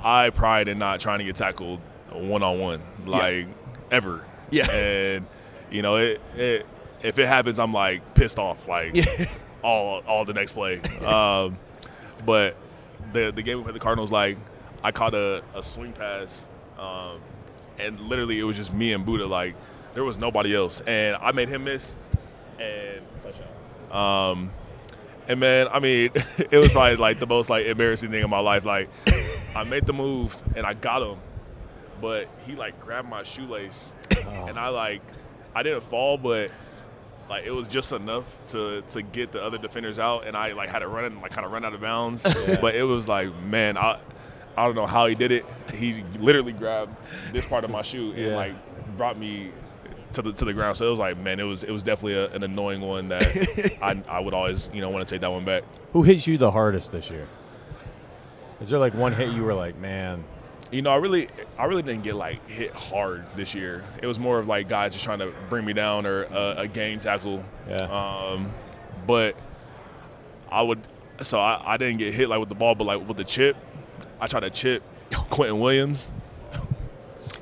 I pride in not trying to get tackled one on one, like ever. Yeah. And you know, it, it if it happens, I'm like pissed off, like all all the next play. Um, but the the game with the Cardinals, like I caught a, a swing pass, um, and literally it was just me and Budda, like there was nobody else, and I made him miss, and touchdown. Um, And man, I mean, it was probably like the most like embarrassing thing in my life. Like, I made the move and I got him, but he like grabbed my shoelace, and I like, I didn't fall, but like it was just enough to to get the other defenders out, and I like had to run and like kind of run out of bounds. But it was like, man, I I don't know how he did it. He literally grabbed this part of my shoe and Yeah. like brought me to the to the ground. So it was like, man, it was it was definitely a, an annoying one that I I would always you know want to take that one back. Who hit you the hardest this year? Is there like one hit you were like, man? You know, I really, I really didn't get like hit hard this year. It was more of like guys just trying to bring me down or uh, a game tackle. Yeah. Um, but I would, so I, I didn't get hit like with the ball, but like with the chip, I tried to chip Quinnen Williams,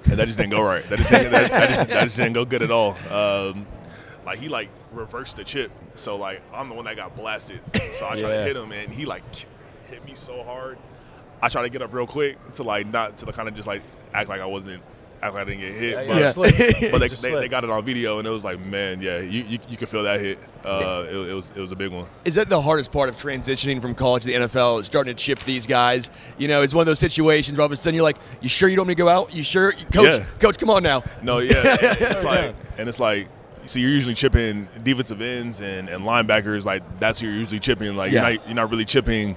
and that just didn't go right. That just didn't, that, that just, that just didn't go good at all. Um, like he like reversed the chip, so like I'm the one that got blasted. So I tried Yeah. to hit him, and he like hit me so hard. I tried to get up real quick to like not to kind of just like act like I wasn't act like I didn't get hit. Yeah, but, yeah. But they, they, they got it on video, and it was like, man, yeah, you you, you could feel that hit. Uh, it, it was it was a big one. Is that the hardest part of transitioning from college to the NFL? Starting to chip these guys. You know, it's one of those situations where all of a sudden you're like, "You sure you don't want me to go out? You sure, coach? Yeah. Coach, come on now." No, yeah, and it's like, and it's like, so you're usually chipping defensive ends and, and linebackers. Like that's who you're usually chipping. Like Yeah. you're not you're not really chipping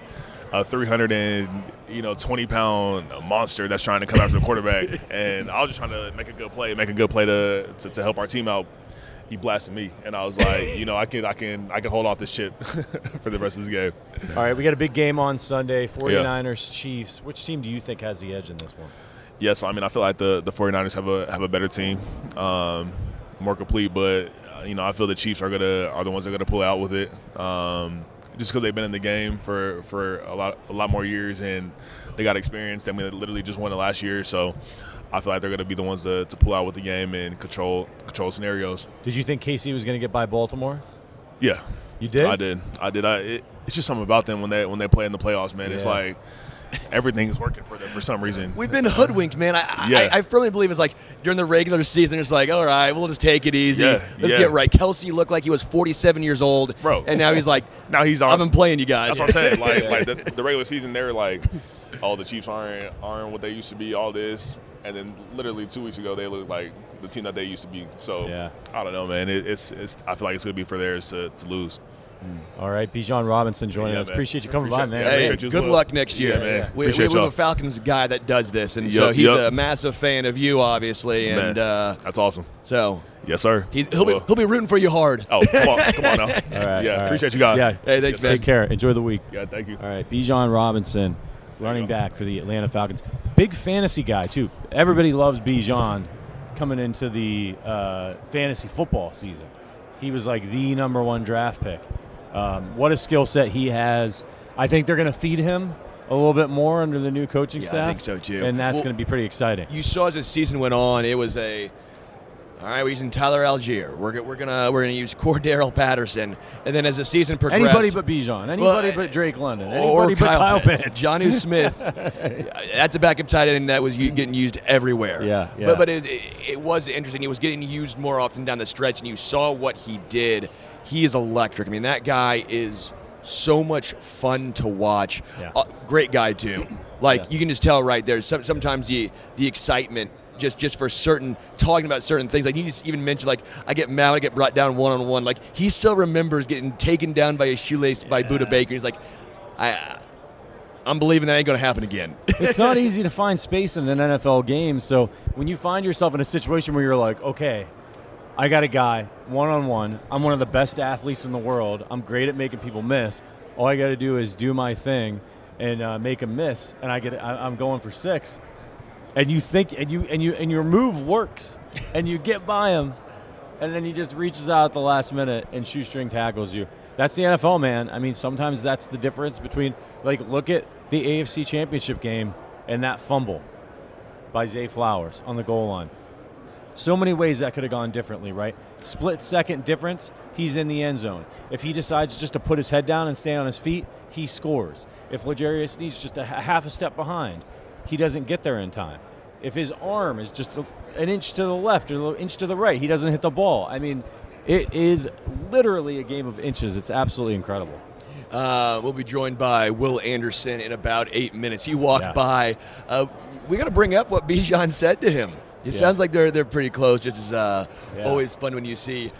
a 300 and you know 20 pound monster that's trying to come after the quarterback. and I was just trying to make a good play, make a good play to, to to help our team out. He blasted me, and I was like, you know, I can I can I can hold off this shit for the rest of this game. All right, we got a big game on Sunday 49ers, Chiefs. Which team do you think has the edge in this one? Yeah, so I mean, I feel like the, the 49ers have a have a better team, um, more complete. But uh, you know, I feel the Chiefs are gonna are the ones that are gonna pull out with it, um, just because they've been in the game for, for a lot a lot more years and they got experience. I mean, they literally just won it last year, so I feel like they're gonna be the ones to, to pull out with the game and control control scenarios. Did you think KC was going to get by Baltimore? Yeah, You did? I did. I did. I, it, it's just something about them when they when they play in the playoffs, man. It's like everything is working for them for some reason. We've been hoodwinked, man. I, I- Yeah. I, I firmly believe it's like during the regular season, it's like, all right, we'll just take it easy. Yeah, Let's yeah. get right. Kelce looked like he was 47 years old, Bro. and now he's like, Now he's on. I've been playing you guys. That's what I'm saying. Like, like the, the regular season, they're like, oh, the Chiefs aren't aren't what they used to be. All this, and then literally two weeks ago, they looked like the team that they used to be. So Yeah. I don't know, man. It, it's it's. I feel like it's gonna be for theirs to, to lose. All right, Bijan Robinson joining Yeah, us. man. Appreciate you coming Appreciate- by, man. yeah, Hey, appreciate you as good well. luck next year, Yeah, man. We, we, Appreciate we have a Falcons guy that does this, and so he's yup. a massive fan of you, obviously, and Man, uh, that's awesome. so Yes, sir. he's, he'll be he'll be rooting for you hard. oh, come on, come on now. All right, yeah, all right. appreciate you guys. Yeah. Hey, thanks, Yes, man. Take care. Enjoy the week. Yeah, thank you. All right, Bijan Robinson, running back for the Atlanta Falcons. Big fantasy guy too. Everybody loves Bijan coming into the uh, fantasy football season. He was like the number one draft pick. Um, what a skill set he has. I think they're going to feed him a little bit more under the new coaching Yeah, I think so, too. And that's Well- going to be pretty exciting. you saw as the season went on, it was a all right. We're using Tyler Allgeier. We're, we're gonna we're gonna use Cordarrelle Patterson, and then as the season progressed, Anybody but Bijan. Anybody Well, but Drake London. Anybody but Kyle Pitts, Pitts. Jonnu Smith. That's a backup tight end that was getting used everywhere. Yeah, yeah. But but it, it, it was interesting. He was getting used more often down the stretch, and you saw what he did. He is electric. I mean, that guy is so much fun to watch. Yeah. Uh, great guy too. Like Yeah. you can just tell right there. Some, sometimes the the excitement. Just, just for certain talking about certain things, like you just even mentioned, like I get mad, I get brought down one on one. Like he still remembers getting taken down by a shoelace by Budda Baker. He's like, I, I'm believing that ain't going to happen again. it's not easy to find space in an NFL game. So when you find yourself in a situation where you're like, okay, I got a guy one on one. I'm one of the best athletes in the world. I'm great at making people miss. All I got to do is do my thing and uh, make a miss, and I get I, I'm going for six. And you think and you and you and your move works, and you get by him, and then he just reaches out at the last minute and shoestring tackles you. That's the NFL, man. I mean, sometimes that's the difference between like look at the AFC Championship game and that fumble by Zay Flowers on the goal line. So many ways that could have gone differently, right? Split second difference, he's in the end zone. If he decides just to put his head down and stay on his feet, he scores. If L'Jarius needs just a half a step behind, he doesn't get there in time. If his arm is just a, an inch to the left or an inch to the right, he doesn't hit the ball. I mean, it is literally a game of inches. It's absolutely incredible. Uh, we'll be joined by Will Anderson in about eight minutes. He walked Yeah. by. Uh, we got to bring up what Bijan said to him. It Yeah. sounds like they're they're pretty close, which is uh, Yeah. always fun when you see,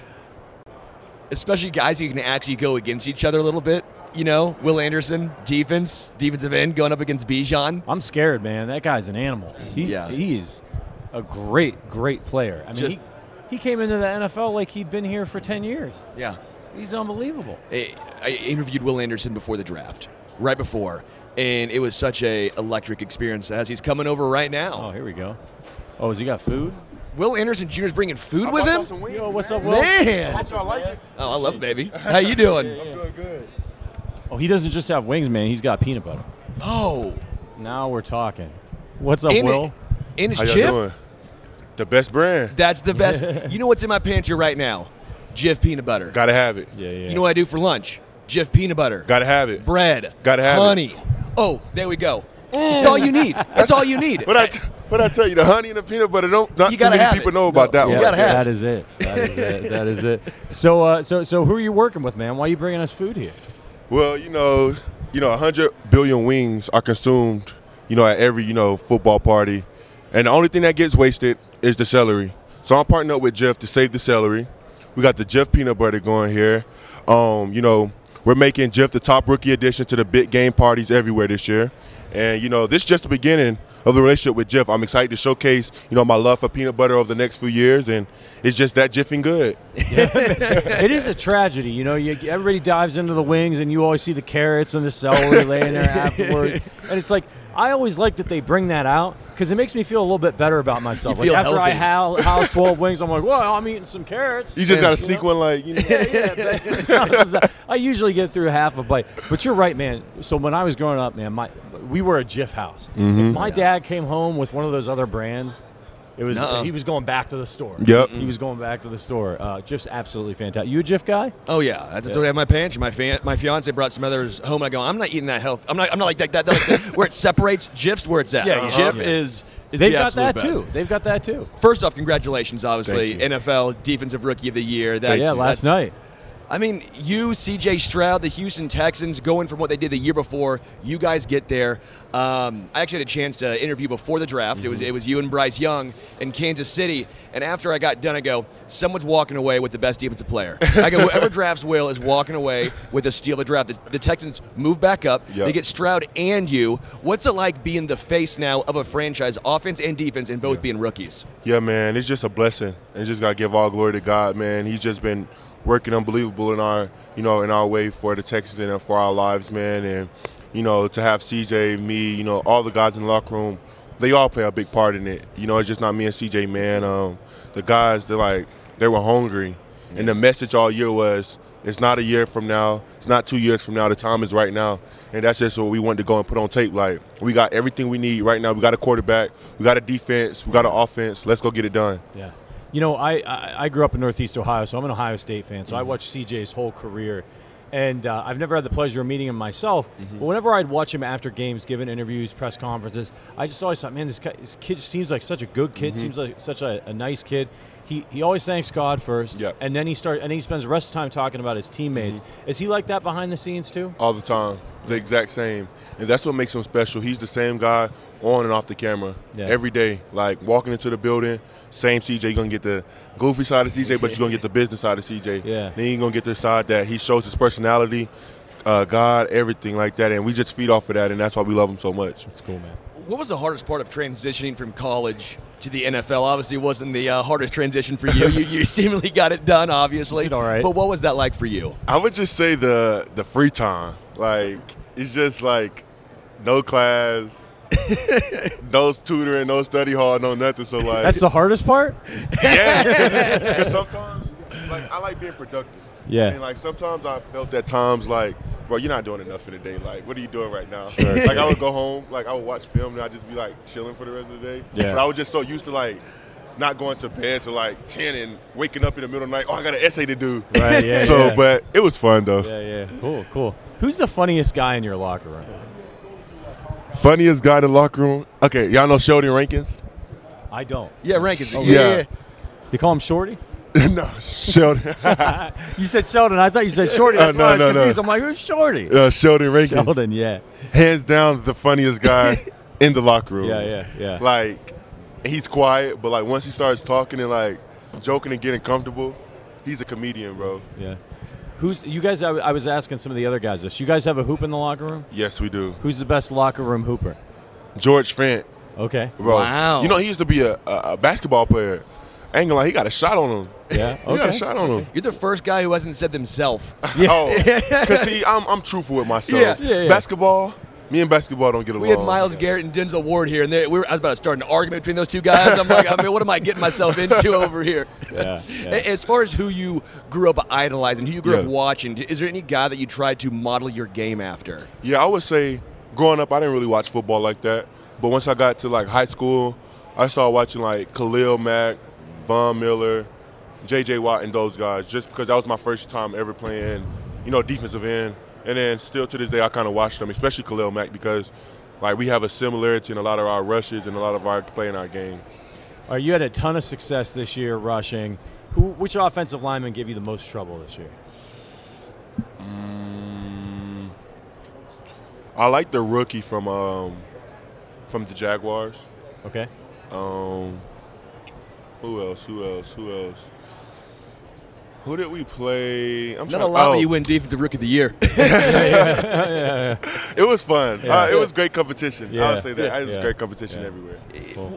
especially guys who can actually go against each other a little bit. You know, Will Anderson, defense, defensive end, going up against Bijan. I'm scared, man. That guy's an animal. He, Yeah. he is a great, great player. I mean, Just- he, he came into the NFL like he'd been here for 10 years. Yeah. He's unbelievable. I I interviewed Will Anderson before the draft, right before, and it was such a electric experience as he's coming over right now. Oh, here we go. Oh, has he got food? Will Anderson Jr. is bringing food oh, with him. Yo, what's up, Will? Man, I like it. oh, I love it, baby. How you doing? I'm doing good. Oh, he doesn't just have wings, man. He's got peanut butter. Oh, Now we're talking. What's up, and, Will? and his How y'all Jif. doing? The best brand. That's the best. you know what's in my pantry right now? Jif peanut butter. Gotta have it. Yeah, yeah. You know what I do for lunch? Jif peanut butter. Gotta have it. Bread. Gotta have it. honey. Oh, there we go. That's all you need. That's all you need. What I t- what I tell you, the honey and the peanut butter don't not You too gotta many have people it. know about that You one. gotta have That is it. That is it. That is it. So, uh, so, so, who are you working with, man? Why are you bringing us food here? Well, you know, you know, 100 billion wings are consumed, you know, at every, you know, football party. And the only thing that gets wasted is the celery. So I'm partnering up with Jif to save the celery. We got the Jif peanut butter going here. Um, you know, we're making Jif the top rookie addition to the big game parties everywhere this year. And, you know, this is just the beginning of the relationship with Jif. I'm excited to showcase, you know, my love for peanut butter over the next few years. And it's just that jiffing good. it is a tragedy, you know. You, everybody dives into the wings, and you always see the carrots and the celery laying there afterwards, And it's like I always like that they bring that out because it makes me feel a little bit better about myself. Like after I healthy. house, house twelve wings, I'm like, well, I'm eating some carrots. You just got to sneak know? one like, you know. yeah, but- I usually get through half a bite. But you're right, man. So when I was growing up, man, my we were a Jif house. Mm-hmm. If my dad came home with one of those other brands, it was Nuh-uh. he was going back to the store. Yep. He was going back to the store. Uh, Jif's absolutely fantastic. You a Jif guy? Oh yeah, that's, that's what I have my pantry. My fan, my fiance brought some others home. And I go, I'm not eating that health. I'm not. I'm not like that. that, that like, where it separates. Jif's where it's at. Yeah, Like, uh-huh. Jif Yeah. is. is They've the got that best. too. They've got that too. First off, congratulations, obviously, NFL Defensive Rookie of the Year. That's, yeah, last that's- night. I mean, you, C.J. Stroud, the Houston Texans, going from what they did the year before. You guys get there. Um, I actually had a chance to interview before the draft. It was it was you and Bryce Young in Kansas City. And after I got done, I go, someone's walking away with the best defensive player. I go, whoever drafts Will is walking away with a steal of the draft. The, the Texans move back up. Yep. They get Stroud and you. What's it like being the face now of a franchise, offense and defense, and both being rookies? Yeah, man, it's just a blessing. And just gotta give all glory to God, man. He's just been working unbelievable in our, you know, in our way for the Texans and for our lives, man. And you know, to have CJ, me, you know, all the guys in the locker room, they all play a big part in it. You know, it's just not me and CJ, man. Um, the guys, they're like, they were hungry, and the message all year was. It's not a year from now. It's not two years from now. The time is right now, and that's just what we wanted to go and put on tape. Like we got everything we need right now. We got a quarterback. We got a defense. We got an offense. Let's go get it done. Yeah. You know, I, I, I grew up in Northeast Ohio, so I'm an Ohio State fan. So I Mm-hmm. watched CJ's whole career. And uh, I've never had the pleasure of meeting him myself. Mm-hmm. But whenever I'd watch him after games, giving interviews, press conferences, I just always thought, man, this, guy, this kid seems like such a good kid, Mm-hmm. seems like such a, a nice kid. He, he always thanks God first, Yep. and then he start and he spends the rest of the time talking about his teammates. Mm-hmm. Is he like that behind the scenes too? all the time, the exact same, and that's what makes him special. He's the same guy on and off the camera Yeah. every day. Like walking into the building, same CJ. You're gonna get the goofy side of CJ, but you're gonna get the business side of CJ. Yeah. Then you're gonna get the side that he shows his personality, uh, God, everything like that, and we just feed off of that, and that's why we love him so much. That's cool, man. What was the hardest part of transitioning from college to the NFL? Obviously, it wasn't the uh, hardest transition for you. you. You seemingly got it done, obviously. Did all right. But what was that like for you? I would just say the the free time. Like it's just like no class, no tutoring, no study hall, no nothing. So like That's the hardest part. yeah. Because sometimes like I like being productive. Yeah. And like sometimes I felt at times like, bro, you're not doing enough for the day. Like, what are you doing right now? Sure. like I would go home, like I would watch film and I'd just be like chilling for the rest of the day. Yeah. But I was just so used to like not going to bed till like ten and waking up in the middle of the night. Oh, I got an essay to do. Right, yeah, so, yeah. but it was fun though. Yeah, yeah. Cool, cool. Who's the funniest guy in your locker room? Funniest guy in the locker room. Okay, y'all know Sheldon Rankins. I don't. Yeah, Rankins. Oh, yeah. yeah. You call him Shorty? no, Sheldon. You said Sheldon. I thought you said Shorty. That's Uh, no, why I was no, no. confused. I'm like, who's Shorty? uh, Sheldon Rankins. Sheldon, yeah. Hands down, the funniest guy in the locker room. Yeah, yeah, yeah. Like, he's quiet, but like once he starts talking and like joking and getting comfortable, he's a comedian, bro. Yeah. Who's you guys? I, I was asking some of the other guys this. You guys have a hoop in the locker room? Yes, we do. Who's the best locker room hooper? George Fant, Okay. bro. Wow. You know, he used to be a, a, a basketball player. I ain't gonna lie, he got a shot on him. Yeah. He got a shot on him. You're the first guy who hasn't said themselves. Oh, because see, I'm, I'm truthful with myself. Yeah. Yeah, yeah. Basketball, me and basketball don't get along. We had Myles Garrett and Denzel Ward here, and they, we were, I was about to start an argument between those two guys. I'm like, I mean, what am I getting myself into over here? Yeah, yeah. As far as who you grew up idolizing, who you grew up watching, is there any guy that you tried to model your game after? Yeah, I would say growing up, I didn't really watch football like that. But once I got to like high school, I started watching like Khalil Mack, Von Miller, J.J. Watt, and those guys, just because that was my first time ever playing, you know, defensive end. And then still to this day, I kind of watched them, especially Khalil Mack, because like we have a similarity in a lot of our rushes and a lot of our play in our game. All right, you had a ton of success this year rushing. Who, which offensive lineman gave you the most trouble this year? I like the rookie from um, from the Jaguars. Okay. Um, who else? Who else? Who else? Who did we play? I'm Not a lot oh, you win Defensive Rookie of the Year. It was fun. Yeah. Uh, it was great competition. I Yeah. would say that. It was Yeah. great competition Yeah. everywhere.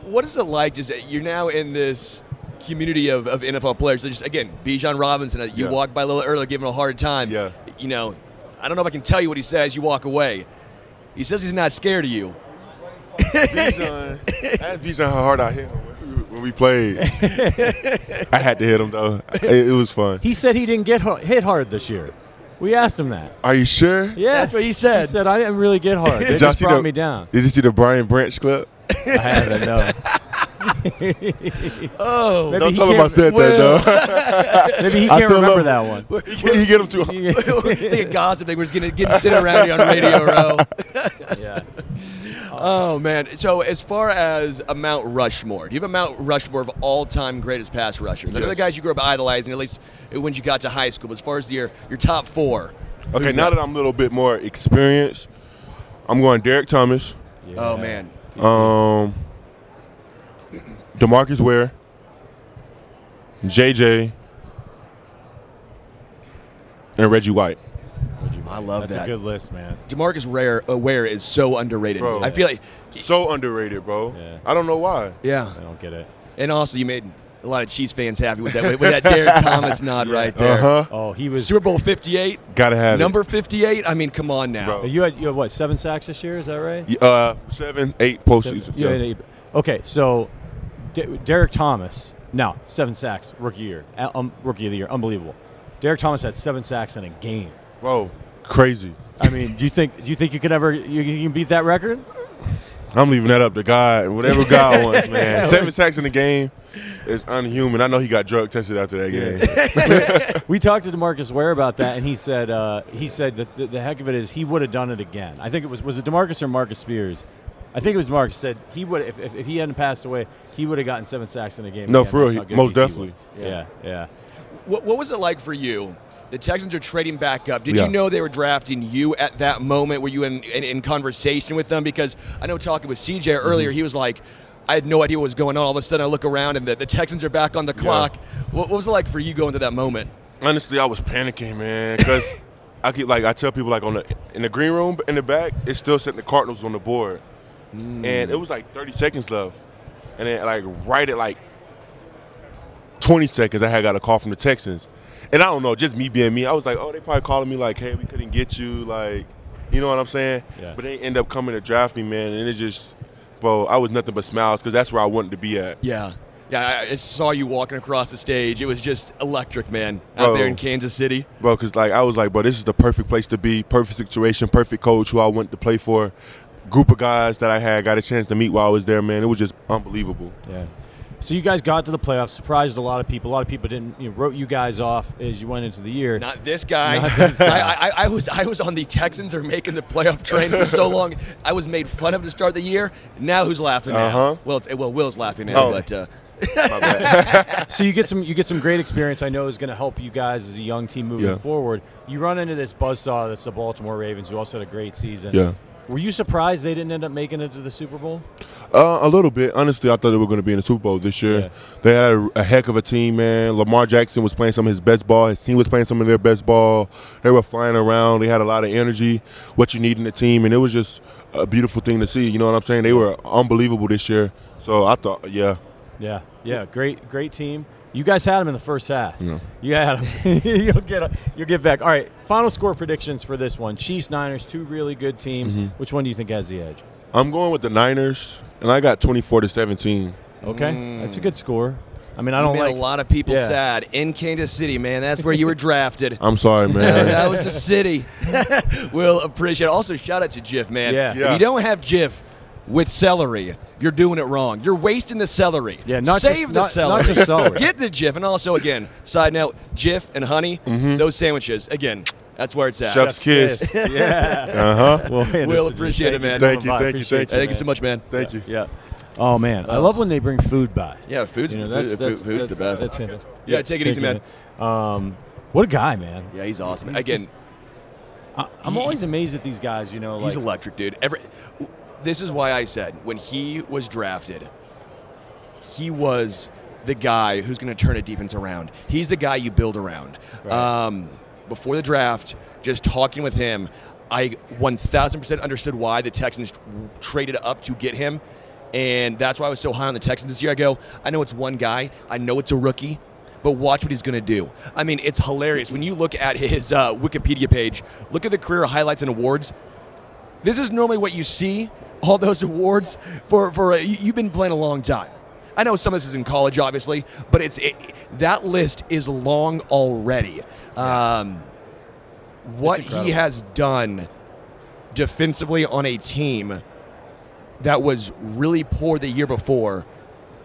What is it like? Just you're now in this community of, of NFL players. So just again, Bijan Robinson. uh, You Yeah. walked by a little earlier, giving him a hard time. Yeah. You know, I don't know if I can tell you what he says. You walk away. He says he's not scared of you. Bijan, I asked Bijan how hard I hit him when we played. I had to hit him though. It, it was fun. He said he didn't get ho- hit hard this year. We asked him that. Are you sure? Yeah, That's what he said. He said I didn't really get hard. They Did y'all just brought the- me down. Did you see the Brian Branch clip? I haven't. No. Oh, Maybe Don't tell him I can't- said that though. Maybe he I can't still remember that one. though. He, he get him too. it's like a gossip thing. We're just getting, getting sitting around here on Radio Row. Yeah. Oh man! So as far as a Mount Rushmore, do you have a Mount Rushmore of all-time greatest pass rushers? I know the Yes. guys you grew up idolizing, at least when you got to high school. But as far as your your top four, Okay, now that I'm a little bit more experienced, I'm going Derrick Thomas, oh man, um, Demarcus Ware, JJ, and Reggie White. I love That's that. a good list, man. Demarcus Rare, uh, Ware is so underrated. Bro. I feel like, So underrated, bro. Yeah. I don't know why. yeah. I don't get it. And also, you made a lot of Chiefs fans happy with that with, with that Derrick Thomas nod right there. Uh huh. Oh, he was. Super Bowl 58, Gotta have number 58. I mean, come on now. Bro. You had you had what seven sacks this year? Is that right? Uh, seven, eight postseasons. Yeah, Yeah. yeah, yeah. Okay, so D- Derrick Thomas, now seven sacks, rookie year, um, rookie of the year, unbelievable. Derrick Thomas had seven sacks in a game. Bro, crazy. I mean, do you think do you think you could ever you, you can beat that record? I'm leaving that up to God. Whatever God wants, man. Seven sacks in the game is unhuman. I know he got drug tested after that game. We talked to Demarcus Ware about that, and he said uh, he said that the, the heck of it is he would have done it again. I think it was was it Demarcus or Marcus Spears. I think it was Demarcus said he would if, if, if he hadn't passed away, he would have gotten seven sacks in a game. No, again. for real, That's he- good most BT was. definitely. Yeah, yeah. What, what was it like for you? The Texans are trading back up. Did Yeah. you know they were drafting you at that moment? Were you in, in, in conversation with them? Because I know talking with CJ mm-hmm. earlier, he was like, I had no idea what was going on. All of a sudden, I look around and the, the Texans are back on the clock. What, what was it like for you going to that moment? Honestly, I was panicking, man, because I keep like I tell people like on the in the green room in the back, it's still setting the Cardinals on the board, hmm. and it was like 30 seconds left, and then like right at like 20 seconds, I had got a call from the Texans, and I don't know, just me being me, I was like, oh, they probably calling me like, hey, we couldn't get you, like, you know what I'm saying? Yeah. But they end up coming to draft me, man, and it just, bro, I was nothing but smiles because that's where I wanted to be at. Yeah. Yeah, I saw you walking across the stage. It was just electric, man, out Bro. there in Kansas City. bro. Because like I was like, bro, this is the perfect place to be, perfect situation, perfect coach who I wanted to play for, group of guys that I had got a chance to meet while I was there. Man, it was just unbelievable. Yeah. So you guys got to the playoffs, surprised a lot of people. A lot of people didn't you know, wrote you guys off as you went into the year. Not this guy. Not this guy. I, I, I was I was on the Texans are making the playoff train for so long. I was made fun of to start the year. Now who's laughing? Uh-huh. Well, well, Will's laughing now, Oh. but uh, so you get some you get some great experience. I know is going to help you guys as a young team moving Yeah. forward. You run into this buzzsaw that's the Baltimore Ravens, who also had a great season. Yeah. Were you surprised they didn't end up making it to the Super Bowl? Uh, a little bit. Honestly, I thought they were going to be in the Super Bowl this year. Yeah. They had a, a heck of a team, man. Lamar Jackson was playing some of his best ball. His team was playing some of their best ball. They were flying around. They had a lot of energy, what you need in the team, and it was just a beautiful thing to see. You know what I'm saying? They were unbelievable this year. So I thought, yeah, Yeah, yeah, great, great team. You guys had them in the first half. Yeah. You had them. you'll get a, you'll get back. All right, final score predictions for this one: Chiefs, Niners, two really good teams. Mm-hmm. Which one do you think has the edge? I'm going with the Niners, and I got 24 to 17. Okay, that's a good score. I mean, I don't made like a lot of people Yeah. sad in Kansas City, man. That's where you were drafted. I'm sorry, man. that was the city. we'll appreciate it. Also, shout out to Jif, man. Yeah. If Yeah. you don't have Jif with celery, you're doing it wrong. You're wasting the celery. Yeah, not Save just- the not- celery. not just celery. Get the Jif. And also, again, side note, Jif and honey, Mm-hmm. those sandwiches, again, that's where it's at. Chef's kiss. yeah. Uh huh. Well, We'll appreciate it, man. Thank you, thank you, thank you. Thank you so much, man. Thank you. Yeah. Oh man, I love when they bring food by. Yeah, food's, You know, the, that's, food, that's, food's the best. That's fantastic. Yeah, take it easy, man. Um, what a guy, man. yeah, he's awesome. He's again, just- I, I'm He- always amazed at these guys. You know, like He's electric, dude. Every, this is why I said when he was drafted, he was the guy who's going to turn a defense around. He's the guy you build around. Um, before the draft, just talking with him, I 1,000% understood why the Texans traded up to get him. And that's why I was so high on the Texans this year. I go, I know it's one guy, I know it's a rookie, but watch what he's going to do. I mean, it's hilarious. When you look at his uh, Wikipedia page, look at the career highlights and awards. This is normally what you see, all those awards, for, for you- you've been playing a long time. I know some of this is in college, obviously, but it's it, that list is long already. Um, what he has done defensively on a team that was really poor the year before,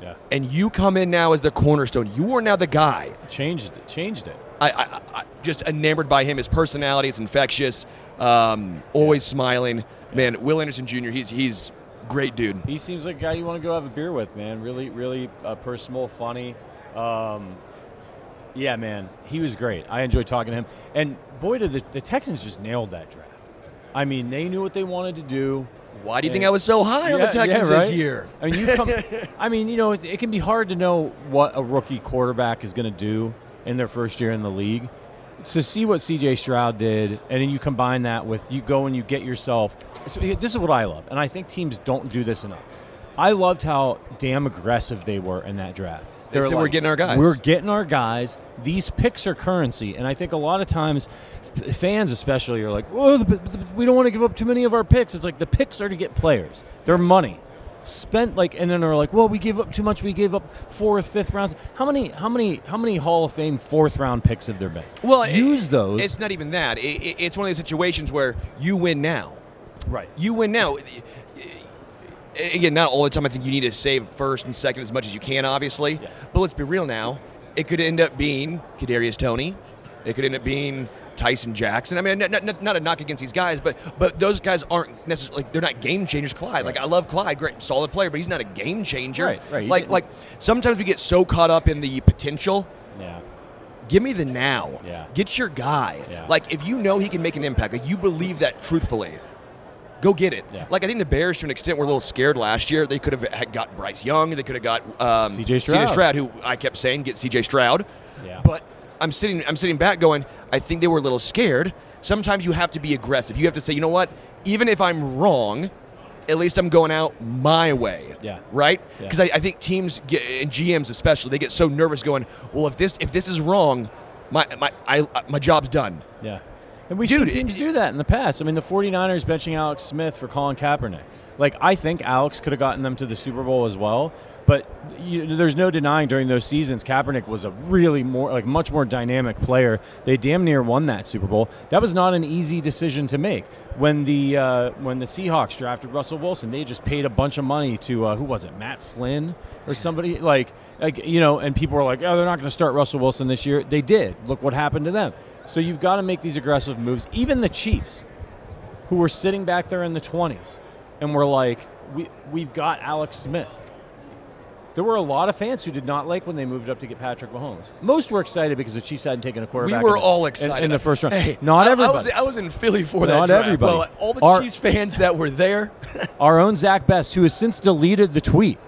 yeah, and you come in now as the cornerstone. You are now the guy. changed it. Changed it. I, I, I just enamored by him. His personality, it's infectious. Um, always smiling. Man, Will Anderson Jr. He's he's great dude. He seems like a guy you want to go have a beer with, man. Really, really uh, personal, funny. Um, yeah, man, he was great. I enjoyed talking to him. And boy, did the, the Texans just nailed that draft. I mean, they knew what they wanted to do. Why do you And- think I was so high on the Yeah, yeah, Texans this year? I mean, you come. I mean, you know, it, it can be hard to know what a rookie quarterback is going to do in their first year in the league. To see what C.J. Stroud did, and then you combine that with you go and you get yourself. So this is what I love, and I think teams don't do this enough. I loved how damn aggressive they were in that draft. They were said, "We're getting our guys." We're getting our guys. These picks are currency, and I think a lot of times, f- fans especially are like, "Well, the, the, we don't want to give up too many of our picks." It's like the picks are to get players. They're money spent like, and then they're like, "Well, we gave up too much. We gave up fourth, fifth rounds." How many, how many, how many Hall of Fame fourth round picks have there been? Well, it- use those. It's not even that. It, it- it's one of those situations where you win now. right. You win now. Again, not all the time. I think you need to save first and second as much as you can, obviously. Yeah. But let's be real now. It could end up being Kadarius Toney. It could end up being Tyson Jackson. I mean, not, not, not a knock against these guys, but but those guys aren't necessarily like they're not game changers. Clyde, like I love Clyde, great, solid player, but he's not a game changer. Right, right. Like like sometimes we get so caught up in the potential Yeah. Give me the now. Yeah. Get your guy. Yeah. Like if you know he can make an impact, like you believe that truthfully, go get it. Yeah. Like I think the Bears, to an extent, were a little scared last year. They could have had got Bryce Young. They could have got um, C.J. Stroud. Stroud, who I kept saying get C.J. Stroud. Yeah. But I'm sitting, I'm sitting back, going, I think they were a little scared. Sometimes you have to be aggressive. You have to say, you know what? Even if I'm wrong, at least I'm going out my way. Yeah. Right? Yeah. Because I, I think teams get, and GMs especially, they get so nervous going, well, if this if this is wrong, my my I, uh, my job's done. Yeah. And we've Dude, seen teams it- do that in the past. I mean, the 49ers benching Alex Smith for Colin Kaepernick. Like, I think Alex could have gotten them to the Super Bowl as well. But you, there's no denying during those seasons, Kaepernick was a really more, like, much more dynamic player. They damn near won that Super Bowl. That was not an easy decision to make. When the uh, when the Seahawks drafted Russell Wilson, they just paid a bunch of money to uh, who was it, Matt Flynn or somebody like, like you know, and people were like, oh, they're not going to start Russell Wilson this year. They did. Look what happened to them. So you've got to make these aggressive moves. Even the Chiefs, who were sitting back there in the 20s, and were like, we we've got Alex Smith. There were a lot of fans who did not like when they moved up to get Patrick Mahomes. Most were excited because the Chiefs hadn't taken a quarterback. We were in the- all excited in, the first round. Hey, not I- everybody. I was, I was in Philly for that. Not everybody. Well, all the Our- Chiefs fans that were there. Our own Zach Best, who has since deleted the tweet,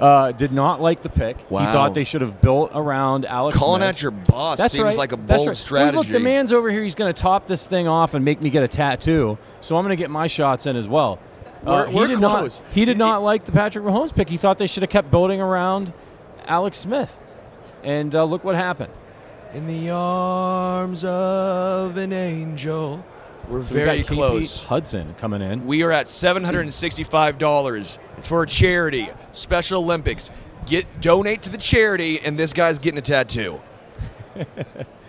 uh, did not like the pick. Wow. He thought they should have built around Alex. Calling Smith. out your boss That's seems right. like a That's bold right. strategy. Well, look, the man's over here. He's going to top this thing off and make me get a tattoo. So I'm going to get my shots in as well. Uh, We're- he we're did close. Not, he did not like the Patrick Mahomes pick. He thought they should have kept building around Alex Smith. And uh, look what happened. In the arms of an angel. We're So we very Casey close. Hudson coming in. We are at seven hundred and sixty-five dollars. It's for a charity, Special Olympics. Get donate to the charity, and this guy's getting a tattoo.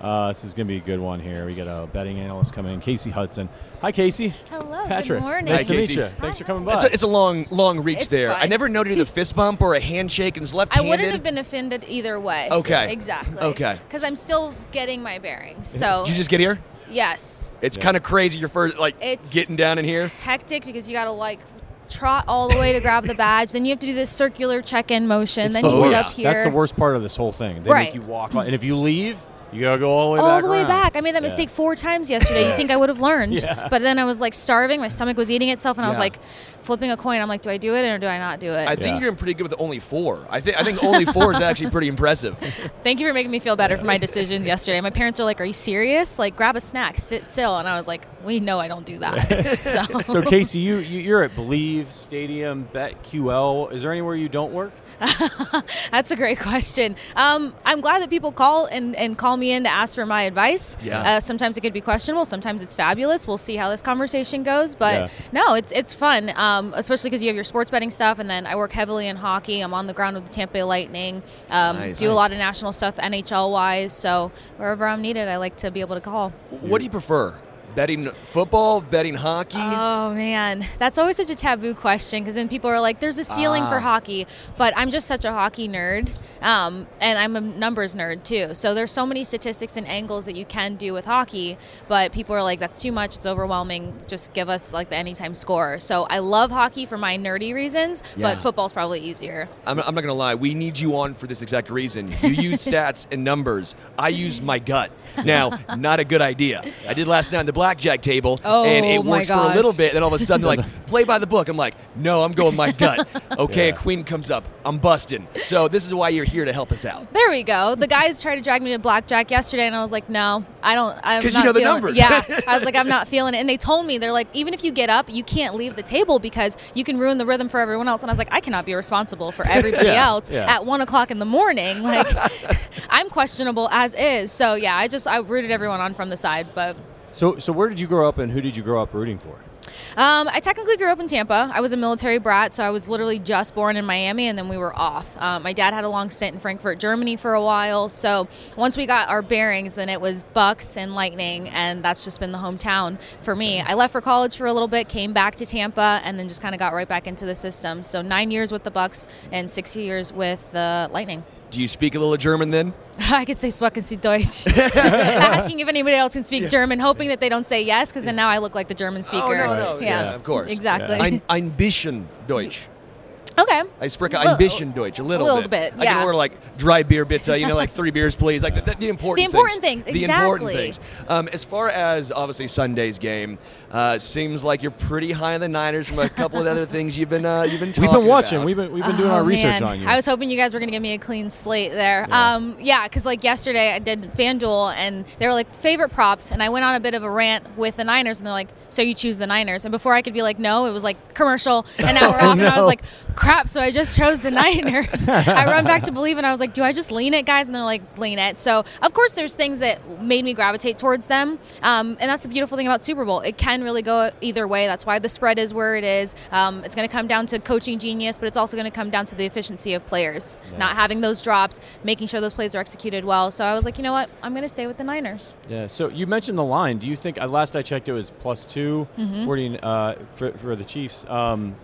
Uh, this is going to be a good one here. We got a betting analyst coming in, Casey Hudson. Hi, Casey. Hello, Patrick. good Patrick. morning. Nice Hi, to meet you. Thanks for coming by. It's a, it's a long, long reach It's there. I never know to do the fist bump or a handshake, and it's left-handed. I wouldn't have been offended either way. Okay. Exactly. Okay. Because I'm still getting my bearings. So Did you just get here? yes, It's Yeah. kind of crazy. Your first, like, It's- getting down in here. hectic because you got to like trot all the way to grab the badge. Then you have to do this circular check-in motion. It's then the you get up here. That's the worst part of this whole thing. They Right. make you walk, and if you leave, you gotta go all the way all back. the way around. back. I made that Yeah. mistake four times yesterday. You think I would have learned? Yeah. But then I was like starving. My stomach was eating itself, and I was like flipping a coin. I'm like, do I do it or do I not do it? I think Yeah. you're doing pretty good with only four. I think I think only four is actually pretty impressive. Thank you for making me feel better for my decisions yesterday. My parents are like, "Are you serious? Like, grab a snack, sit still." And I was like, "We know I don't do that." so, So Casey, you, you you're at Believe Stadium, BetQL. Is there anywhere you don't work? that's a great question. Um, I'm glad that people call and, and call me in to ask for my advice. Yeah. Uh, sometimes it could be questionable. Sometimes it's fabulous. We'll see how this conversation goes. But Yeah. no, it's it's fun, um, especially because you have your sports betting stuff, and then I work heavily in hockey. I'm on the ground with the Tampa Bay Lightning. Um, Nice. Do a lot of national stuff, NHL wise. So wherever I'm needed, I like to be able to call. what do you prefer? Betting football, betting hockey? Oh man, that's always such a taboo question because then people are like, "There's a ceiling Ah. for hockey," but I'm just such a hockey nerd, um, and I'm a numbers nerd too. So there's so many statistics and angles that you can do with hockey, but people are like, "That's too much. It's overwhelming. Just give us like the anytime score." So I love hockey for my nerdy reasons, Yeah. but football's probably easier. I'm, I'm not gonna lie. We need you on for this exact reason. You use stats and numbers. I use my gut. Now, not a good idea. I did last night in the blackjack table, Oh, and it oh my works for a little bit. Then all of a sudden, they're like, play by the book. I'm like, no, I'm going my gut. Okay, Yeah. a queen comes up. I'm busting. So this is why you're here to help us out. There we go. The guys tried to drag me to blackjack yesterday, and I was like, "No, I don't." I'm 'Cause you not know the feeling- numbers. Yeah, I was like, "I'm not feeling it." And they told me they're like, "Even if you get up, you can't leave the table because you can ruin the rhythm for everyone else." And I was like, "I cannot be responsible for everybody Yeah, else yeah. at one o'clock in the morning. Like, I'm questionable as is." So yeah, I just I rooted everyone on from the side, but. So so where did you grow up, and who did you grow up rooting for? Um, I technically grew up in Tampa. I was a military brat, so I was literally just born in Miami, and then we were off. Um, my dad had a long stint in Frankfurt, Germany for a while. So once we got our bearings, then it was Bucks and Lightning, and that's just been the hometown for me. I left for college for a little bit, came back to Tampa, and then just kind of got right back into the system. So nine years with the Bucks and six years with the Lightning. Do you speak a little German then? I could say Sprechen Sie Deutsch. Asking if anybody else can speak German, hoping that they don't say yes, because then now I look like the German speaker. Oh, no, no. Yeah, Yeah, of course. Exactly. Ein, ein bisschen Deutsch. okay. I spreche ein bisschen Deutsch, a little, a little bit, I yeah. can order like dry beer bitte, you know, like three beers, please. Like the, the important, The important things, exactly. The important things. Um, as far as obviously Sunday's game, uh, seems like you're pretty high on the Niners from a couple of other things you've been uh, you've been talking We've been watching. about. We've been we've been doing Oh, our research on you. I was hoping you guys were going to give me a clean slate there. Yeah. Um, yeah, because like yesterday I did FanDuel and they were like favorite props, and I went on a bit of a rant with the Niners, and they're like, "So you choose the Niners?" And before I could be like, "No," it was like commercial, and now we're Oh, off, and I was like, "Crap!" So I just chose the Niners. I run back to believe, and I was like, "Do I just lean it, guys?" And they're like, "Lean it." So of course, there's things that made me gravitate towards them, um, and that's the beautiful thing about Super Bowl. It can really go either way. That's why the spread is where it is. Um, it's going to come down to coaching genius, but it's also going to come down to the efficiency of players, not having those drops, making sure those plays are executed well. So I was like, you know what? I'm going to stay with the Niners. Yeah. So you mentioned the line. Do you think? Uh, last I checked, it was plus two Mm-hmm. 40, uh, for for the Chiefs. Um,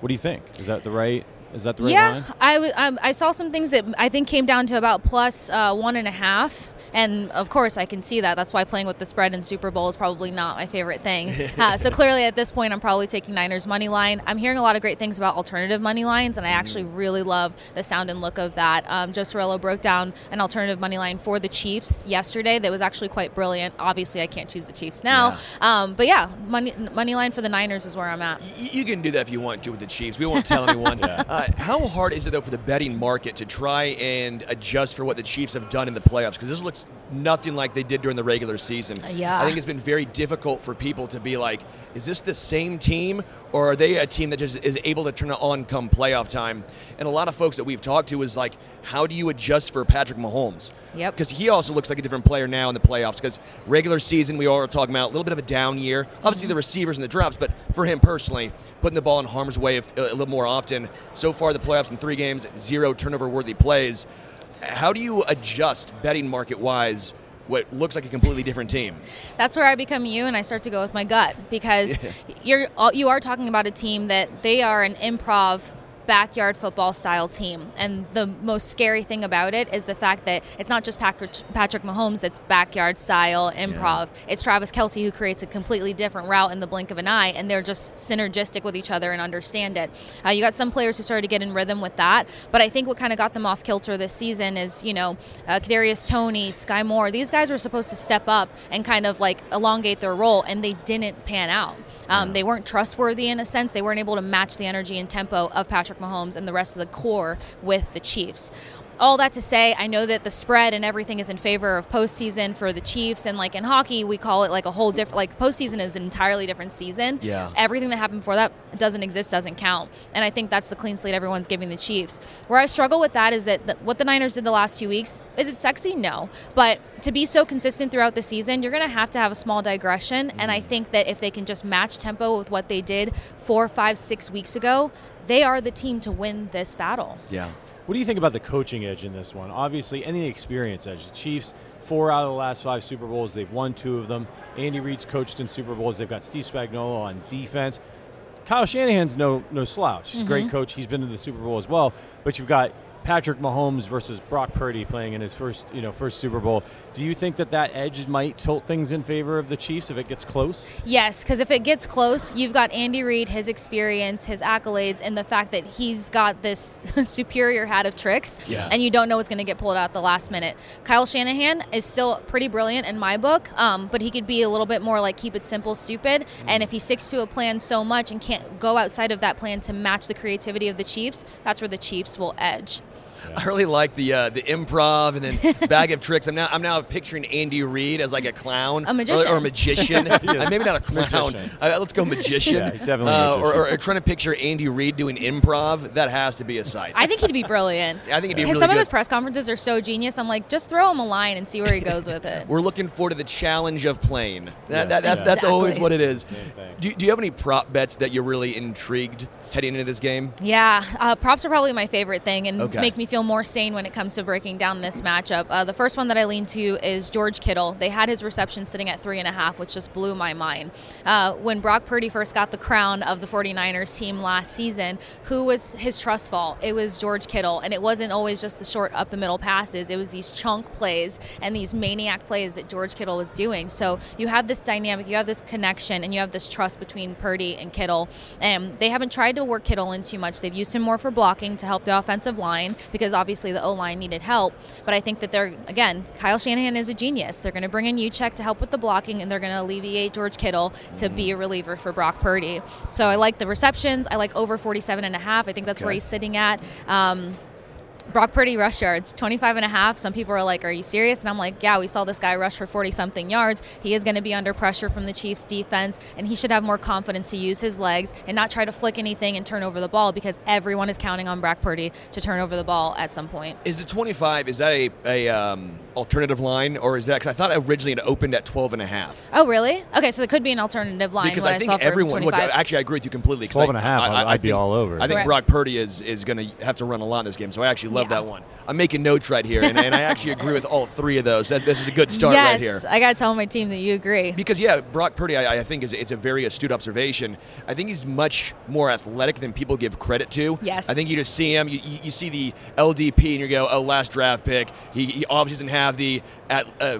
what do you think? Is that the right Is that the right yeah, line? I, w- um, I saw some things that I think came down to about plus uh, one and a half. And of course, I can see that. That's why playing with the spread in Super Bowl is probably not my favorite thing. uh, so clearly, at this point, I'm probably taking Niners money line. I'm hearing a lot of great things about alternative money lines, and I actually really love the sound and look of that. Um, Joe Cirillo broke down an alternative money line for the Chiefs yesterday that was actually quite brilliant. Obviously, I can't choose the Chiefs now, um, but yeah, money money line for the Niners is where I'm at. Y- You can do that if you want to with the Chiefs. We won't tell anyone. uh, how hard is it though for the betting market to try and adjust for what the Chiefs have done in the playoffs? Because this looks nothing like they did during the regular season. Yeah. I think it's been very difficult for people to be like, is this the same team, or are they a team that just is able to turn it on come playoff time? And a lot of folks that we've talked to is like, how do you adjust for Patrick Mahomes? Yep. Because he also looks like a different player now in the playoffs. Because regular season, we all are talking about a little bit of a down year. Obviously, the mm-hmm. receivers and the drops, but for him personally, putting the ball in harm's way a little more often. So far, the playoffs in three games, zero turnover-worthy plays. How do you adjust betting market-wise? What looks like a completely different team. that's where I become you and I start to go with my gut because you're you are talking about a team that they are an improv backyard football style team. And the most scary thing about it is the fact that it's not just Patrick, Mahomes that's backyard style improv. It's Travis Kelce who creates a completely different route in the blink of an eye and they're just synergistic with each other and understand it. Uh, you got some players who started to get in rhythm with that but I think what kind of got them off kilter this season is you know uh, Kadarius Toney Skyy Moore. These guys were supposed to step up and kind of like elongate their role and they didn't pan out. Um, they weren't trustworthy in a sense. They weren't able to match the energy and tempo of Patrick Mahomes and the rest of the core with the Chiefs all that to say, I know that the spread and everything is in favor of postseason for the Chiefs, and like in hockey, we call it like a whole different. Like postseason is an entirely different season. Yeah. Everything that happened before that doesn't exist, doesn't count, and I think that's the clean slate everyone's giving the Chiefs. Where I struggle with that is that the, what the Niners did the last two weeks is it sexy? No, but to be so consistent throughout the season, you're going to have to have a small digression, and I mm. think that if they can just match tempo with what they did four, five, six weeks ago, they are the team to win this battle. Yeah. What do you think about the coaching edge in this one? Obviously, any experience edge. The Chiefs, four out of the last five Super Bowls, they've won two of them. Andy Reid's coached in Super Bowls. They've got Steve Spagnuolo on defense. Kyle Shanahan's no no slouch. He's a great mm-hmm. coach. He's been to the Super Bowl as well. But you've got Patrick Mahomes versus Brock Purdy playing in his first you know first Super Bowl. Do you think that that edge might tilt things in favor of the Chiefs if it gets close? Yes, because if it gets close, you've got Andy Reid, his experience, his accolades, and the fact that he's got this superior hat of tricks, Yeah. and you don't know what's going to get pulled out the last minute. Kyle Shanahan is still pretty brilliant in my book, um, but he could be a little bit more like keep it simple, stupid. And if he sticks to a plan so much and can't go outside of that plan to match the creativity of the Chiefs, that's where the Chiefs will edge. I really like the uh, the improv and then bag of tricks. I'm now I'm now picturing Andy Reid as like a clown, A magician. or, or a magician. Uh, maybe not a clown. Uh, let's go magician. Yeah, he's definitely a Uh, or, magician. or trying to picture Andy Reid doing improv. That has to be a sight. I think he'd be brilliant. I think he'd be really Some good. of his press conferences are so genius. I'm like, just throw him a line and see where he goes with it. We're looking forward to the challenge of playing. That, Yes. that, that's that's always what it is. Do, do you have any prop bets that you're really intrigued heading into this game? Yeah, uh, props are probably my favorite thing and Okay. make me feel more sane when it comes to breaking down this matchup. Uh, the first one that I lean to is George Kittle. They had his reception sitting at three and a half, which just blew my mind. Uh, when Brock Purdy first got the crown of the 49ers team last season, who was his trust fall? It was George Kittle. And it wasn't always just the short up the middle passes, it was these chunk plays and these maniac plays that George Kittle was doing. So you have this dynamic, you have this connection, and you have this trust between Purdy and Kittle. And they haven't tried to work Kittle in too much. They've used him more for blocking to help the offensive line because obviously the O line needed help. But I think that they're, again, Kyle Shanahan is a genius. They're going to bring in Juszczyk to help with the blocking, and they're going to alleviate George Kittle to be a reliever for Brock Purdy. So I like the receptions. I like over 47 and a half. I think that's where he's sitting at. Um, Brock Purdy rush yards, 25 and a half. Some people are like, Are you serious? And I'm like, Yeah, we saw this guy rush for 40 something yards. He is going to be under pressure from the Chiefs defense, and he should have more confidence to use his legs and not try to flick anything and turn over the ball because everyone is counting on Brock Purdy to turn over the ball at some point. Is the 25? Is that a, a um, alternative line, or is that because I thought originally it opened at 12 and a half? Oh, really? Okay, so it could be an alternative line. Because I think saw for everyone. Well, actually, I agree with you completely. 12 I- and a half, I, I, I'd I be think- all over. I think Right. Brock Purdy is is going to have to run a lot in this game, so I actually love Yeah. that one. I'm making notes right here, and, and I actually agree with all three of those. That, this is a good start yes, right here. I got to tell my team that you agree. Because yeah, Brock Purdy, I, I think is it's a very astute observation. I think he's much more athletic than people give credit to. Yes. I think you just see him, you, you, you see the LDP, and you go, oh, last draft pick. He, he obviously doesn't have the at. Uh,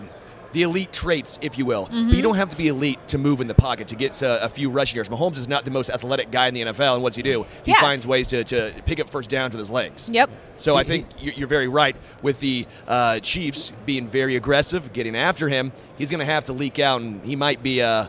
the elite traits, if you will, Mm-hmm. but you don't have to be elite to move in the pocket to get uh, a few rushing yards. Mahomes is not the most athletic guy in the NFL, and what's he do? He Yeah. finds ways to, to pick up first downs with his legs. Yep. So I think you- you're very right with the uh, Chiefs being very aggressive, getting after him. He's going to have to leak out, and he might be uh,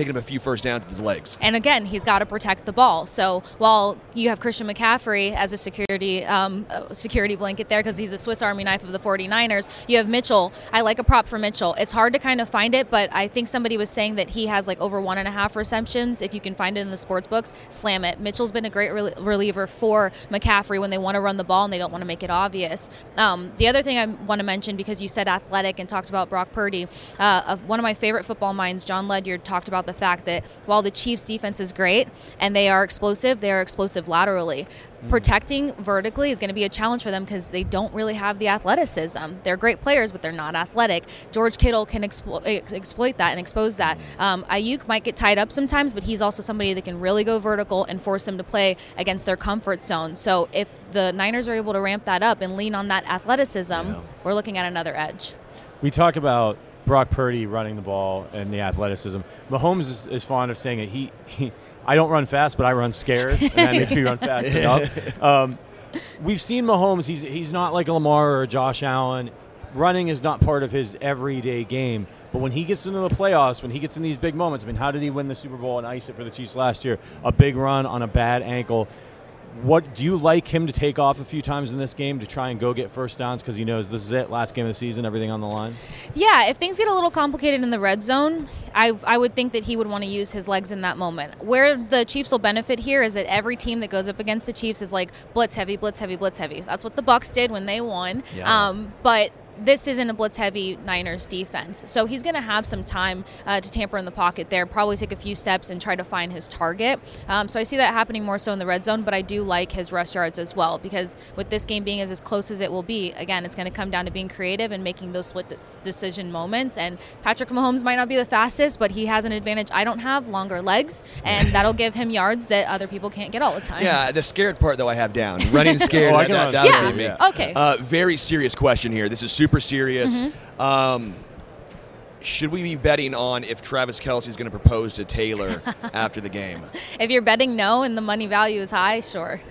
picking up a few first downs with his legs. And again, he's got to protect the ball. So while you have Christian McCaffrey as a security um, security blanket there because he's a Swiss Army knife of the 49ers, you have Mitchell. I like a prop for Mitchell. It's hard to kind of find it, but I think somebody was saying that he has like over one and a half receptions. If you can find it in the sports books, slam it. Mitchell's been a great rel- reliever for McCaffrey when they want to run the ball and they don't want to make it obvious. Um, the other thing I want to mention because you said athletic and talked about Brock Purdy, uh, one of my favorite football minds, Jon Ledyard, talked about the fact that while the Chiefs' defense is great and they are explosive, they are explosive laterally. Protecting vertically is going to be a challenge for them because they don't really have the athleticism. They're great players, but they're not athletic. George Kittle can explo- ex- exploit that and expose that. Um, Aiyuk might get tied up sometimes, but he's also somebody that can really go vertical and force them to play against their comfort zone. So if the Niners are able to ramp that up and lean on that athleticism, we're looking at another edge. We talk about Brock Purdy running the ball and the athleticism. Mahomes is, is fond of saying it. He, he, I don't run fast, but I run scared, and that makes me run fast enough. Um, we've seen Mahomes. He's he's not like a Lamar or a Josh Allen. Running is not part of his everyday game. But when he gets into the playoffs, when he gets in these big moments, I mean, how did he win the Super Bowl and ice it for the Chiefs last year? A big run on a bad ankle. What do you like him to take off a few times in this game to try and go get first downs because he knows this is it, last game of the season, everything on the line? Yeah, if things get a little complicated in the red zone, I, I would think that he would want to use his legs in that moment. Where the Chiefs will benefit here is that every team that goes up against the Chiefs is like blitz heavy, blitz heavy, blitz heavy. That's what the Bucks did when they won. Yeah. Um, but this isn't a blitz heavy Niners defense. So he's going to have some time uh, to tamper in the pocket there, probably take a few steps and try to find his target. Um, so I see that happening more so in the red zone, but I do like his rush yards as well because with this game being as, as close as it will be, again, it's going to come down to being creative and making those split decision moments. And Patrick Mahomes might not be the fastest, but he has an advantage I don't have longer legs, and that'll give him yards that other people can't get all the time. Yeah, the scared part though I have down. Running scared. Oh, I that, that, that understand. be me. Yeah, okay. Uh, very serious question here. This is super serious. Mm-hmm. Um, should we be betting on if Travis Kelce is going to propose to Taylor after the game? If you're betting no and the money value is high, sure.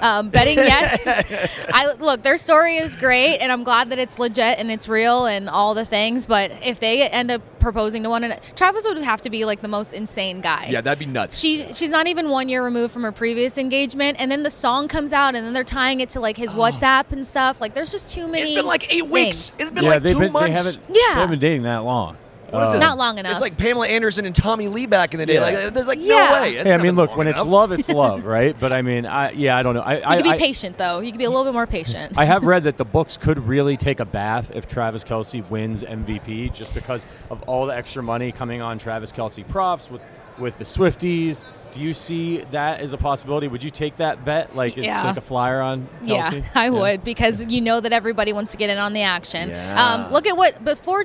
Um, betting yes. I look, their story is great, and I'm glad that it's legit and it's real and all the things. But if they end up proposing to one another, Travis would have to be like the most insane guy. Yeah, that'd be nuts. She she's not even one year removed from her previous engagement, and then the song comes out, and then they're tying it to like his WhatsApp and stuff. Like, there's just too many. Oh. it's been like eight weeks. It's been yeah, like they've 2 been, months. They haven't, Yeah. they haven't been dating that long. What is Uh, this? Not long enough. It's like Pamela Anderson and Tommy Lee back in the day. Yeah. Like, there's like Yeah. no way. That's Hey, I mean, look, long when it's love, it's love, right? But I mean, I yeah, I don't know. I You I, can be I, patient though. You could be a little bit more patient. I have read that the books could really take a bath if Travis Kelce wins MVP, just because of all the extra money coming on Travis Kelce props with with the Swifties. Do you see that as a possibility? Would you take that bet? Like, is Yeah. take a flyer on Kelce? Yeah, I would because you know that everybody wants to get in on the action. Yeah. Um, look at what before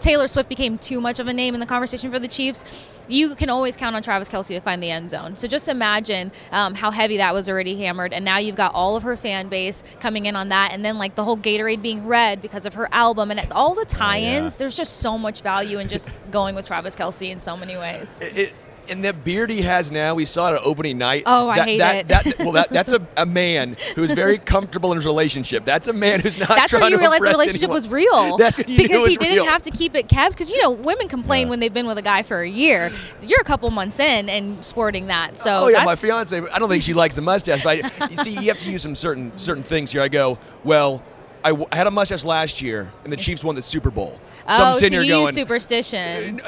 Taylor Swift became too much of a name in the conversation for the Chiefs. You can always count on Travis Kelce to find the end zone. So just imagine um, how heavy that was already hammered, and now you've got all of her fan base coming in on that, and then like the whole Gatorade being red because of her album and all the tie-ins. There's just so much value in just going with Travis Kelce in so many ways. It, it- and the beard he has now, we saw it at opening night. Oh, I hate that, it. That, well, that, that's a, a man who's very comfortable in his relationship. That's a man who's not. That's trying when you to realize the relationship anyone. was real. Because he didn't real. have to keep it kept. Because you know, women complain Yeah. when they've been with a guy for a year. You're a couple months in and sporting that. So oh yeah, my fiance. I don't think she likes the mustache, but I, you see, you have to use some certain certain things here. I go, well, I, w- I had a mustache last year, and the Chiefs won the Super Bowl. So oh, I'm so sitting you here use going, superstition.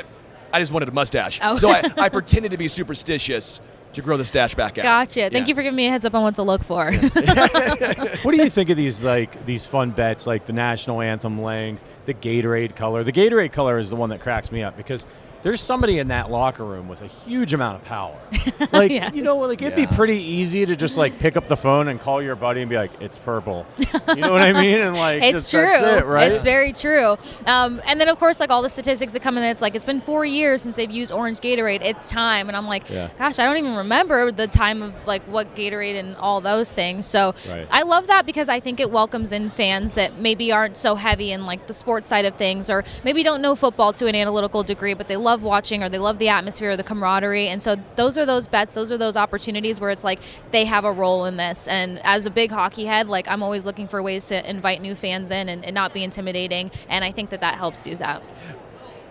I just wanted a mustache. Oh. So I, I pretended to be superstitious to grow the stash back out. Gotcha. Thank Yeah. you for giving me a heads up on what to look for. What do you think of these like these fun bets like the national anthem length, the Gatorade color? The Gatorade color is the one that cracks me up because there's somebody in that locker room with a huge amount of power. Like Yeah. you know, like it'd Yeah. be pretty easy to just like pick up the phone and call your buddy and be like, "It's purple." You know what I mean? And like it's just- true. that's it, right? It's very true. Um, and then of course, like all the statistics that come in, it's like it's been four years since they've used orange Gatorade. It's time, and I'm like, Yeah. gosh, I don't even remember the time of like what Gatorade and all those things. So Right. I love that because I think it welcomes in fans that maybe aren't so heavy in like the sports side of things, or maybe don't know football to an analytical degree, but they love watching or they love the atmosphere or the camaraderie. And so those are those bets, those are those opportunities where it's like they have a role in this. And as a big hockey head, like I'm always looking for ways to invite new fans in and, and not be intimidating. And I think that that helps do that.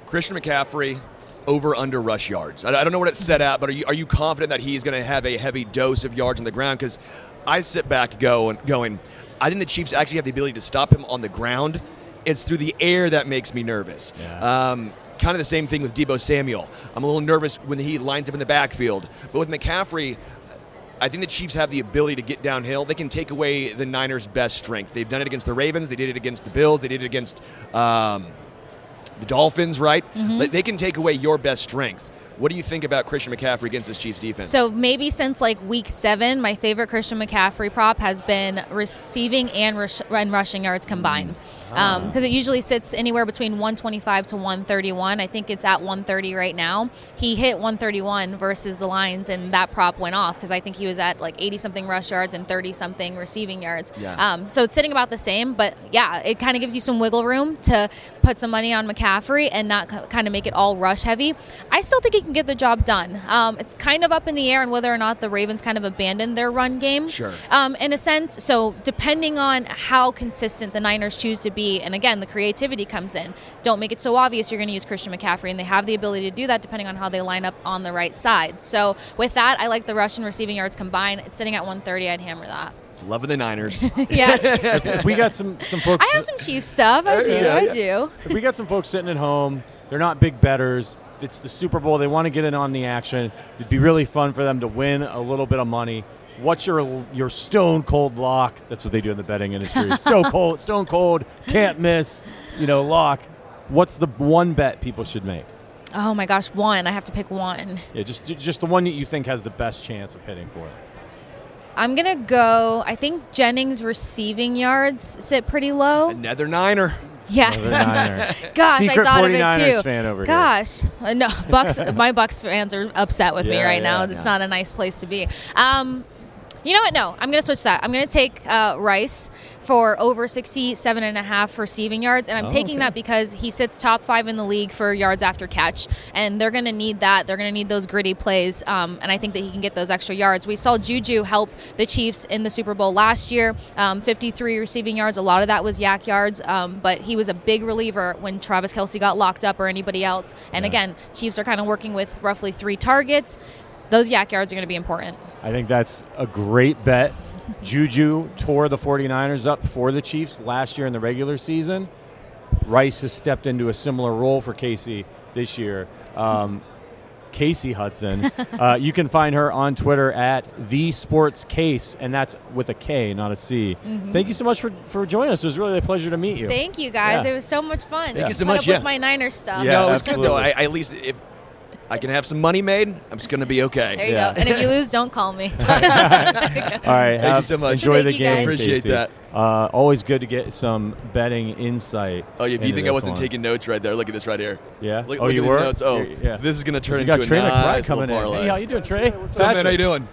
Christian McCaffrey over under rush yards. I, I don't know what it's set at, but are you are you confident that he's going to have a heavy dose of yards on the ground? Because I sit back go and going, I think the Chiefs actually have the ability to stop him on the ground. It's through the air that makes me nervous. Um, kind of the same thing with Deebo Samuel. I'm a little nervous when he lines up in the backfield, but with McCaffrey. I think the Chiefs have the ability to get downhill. They can take away the Niners' best strength. They've done it against the Ravens. They did it against the Bills. They did it against um, the Dolphins, right? Mm-hmm. They can take away your best strength. What do you think about Christian McCaffrey against this Chiefs defense? So maybe since like week seven, my favorite Christian McCaffrey prop has been receiving and, rush- and rushing yards combined. Because it usually sits anywhere between 125 to 131. I think it's at 130 right now. He hit 131 versus the Lions, and that prop went off because I think he was at like 80 something rush yards and 30 something receiving yards. Yeah. Um, so it's sitting about the same, but yeah, it kind of gives you some wiggle room to put some money on McCaffrey and not kind of make it all rush heavy. I still think he can get the job done. Um, it's kind of up in the air on whether or not the Ravens kind of abandoned their run game. Sure. Um, in a sense, so depending on how consistent the Niners choose to be, and again, the creativity comes in. Don't make it so obvious you're going to use Christian McCaffrey, and they have the ability to do that depending on how they line up on the right side. So with that, I like the rush and receiving yards combined. It's sitting at 130. I'd hammer that. Loving the Niners. yes. if we got some some folks I have some Chiefs stuff. I do. Yeah, I yeah. do. if we got some folks sitting at home, they're not big betters. It's the Super Bowl. They want to get in on the action. It'd be really fun for them to win a little bit of money. What's your your stone cold lock? That's what they do in the betting industry. stone cold, stone cold, can't miss. You know, lock. What's the one bet people should make? Oh my gosh, one. I have to pick one. Yeah, just just the one that you think has the best chance of hitting for it. I'm gonna go. I think Jennings receiving yards sit pretty low. Another Niner. Yeah. Another Gosh, Secret I thought of it too. fan over. Gosh, Uh, no, Bucks. my Bucks fans are upset with me Yeah, right now. yeah, It's not a nice place to be. Um, you know what? No, I'm going to switch that. I'm going to take uh, Rice for over 67 and a half receiving yards, and I'm Oh, taking okay. that because he sits top five in the league for yards after catch, and they're going to need that. They're going to need those gritty plays, um, and I think that he can get those extra yards. We saw Juju help the Chiefs in the Super Bowl last year, um, 53 receiving yards. A lot of that was YAC yards, um, but he was a big reliever when Travis Kelce got locked up or anybody else. And Yeah. again, Chiefs are kind of working with roughly three targets. Those YAC yards are going to be important. I think that's a great bet. Juju tore the 49ers up for the Chiefs last year in the regular season. Rice has stepped into a similar role for Casey this year. Um, Casey Hudson. uh, you can find her on Twitter at the Sports Case, and that's with a K, not a C. Thank you so much for, for joining us. It was really a pleasure to meet you. Thank you guys. Yeah. It was so much fun. Thank you so Put much, Up yeah. With my Niners stuff. Yeah, no, it was good though. I, I at least if I can have some money made, I'm just going to be okay. There you Yeah. go. And if you lose, don't call me. All right, Thank you so much. Enjoy Thank the game. guys. Appreciate Casey. that. Uh, always good to get some betting insight. Oh, if you think I wasn't one. taking notes right there, look at this right here. Yeah. Look, oh, look you at these were. notes. Oh, You're- yeah. this is going to turn So you into got a Trey nice McBride little coming in. parlay. Hey, how you doing, Trey? What's up, man? How you doing?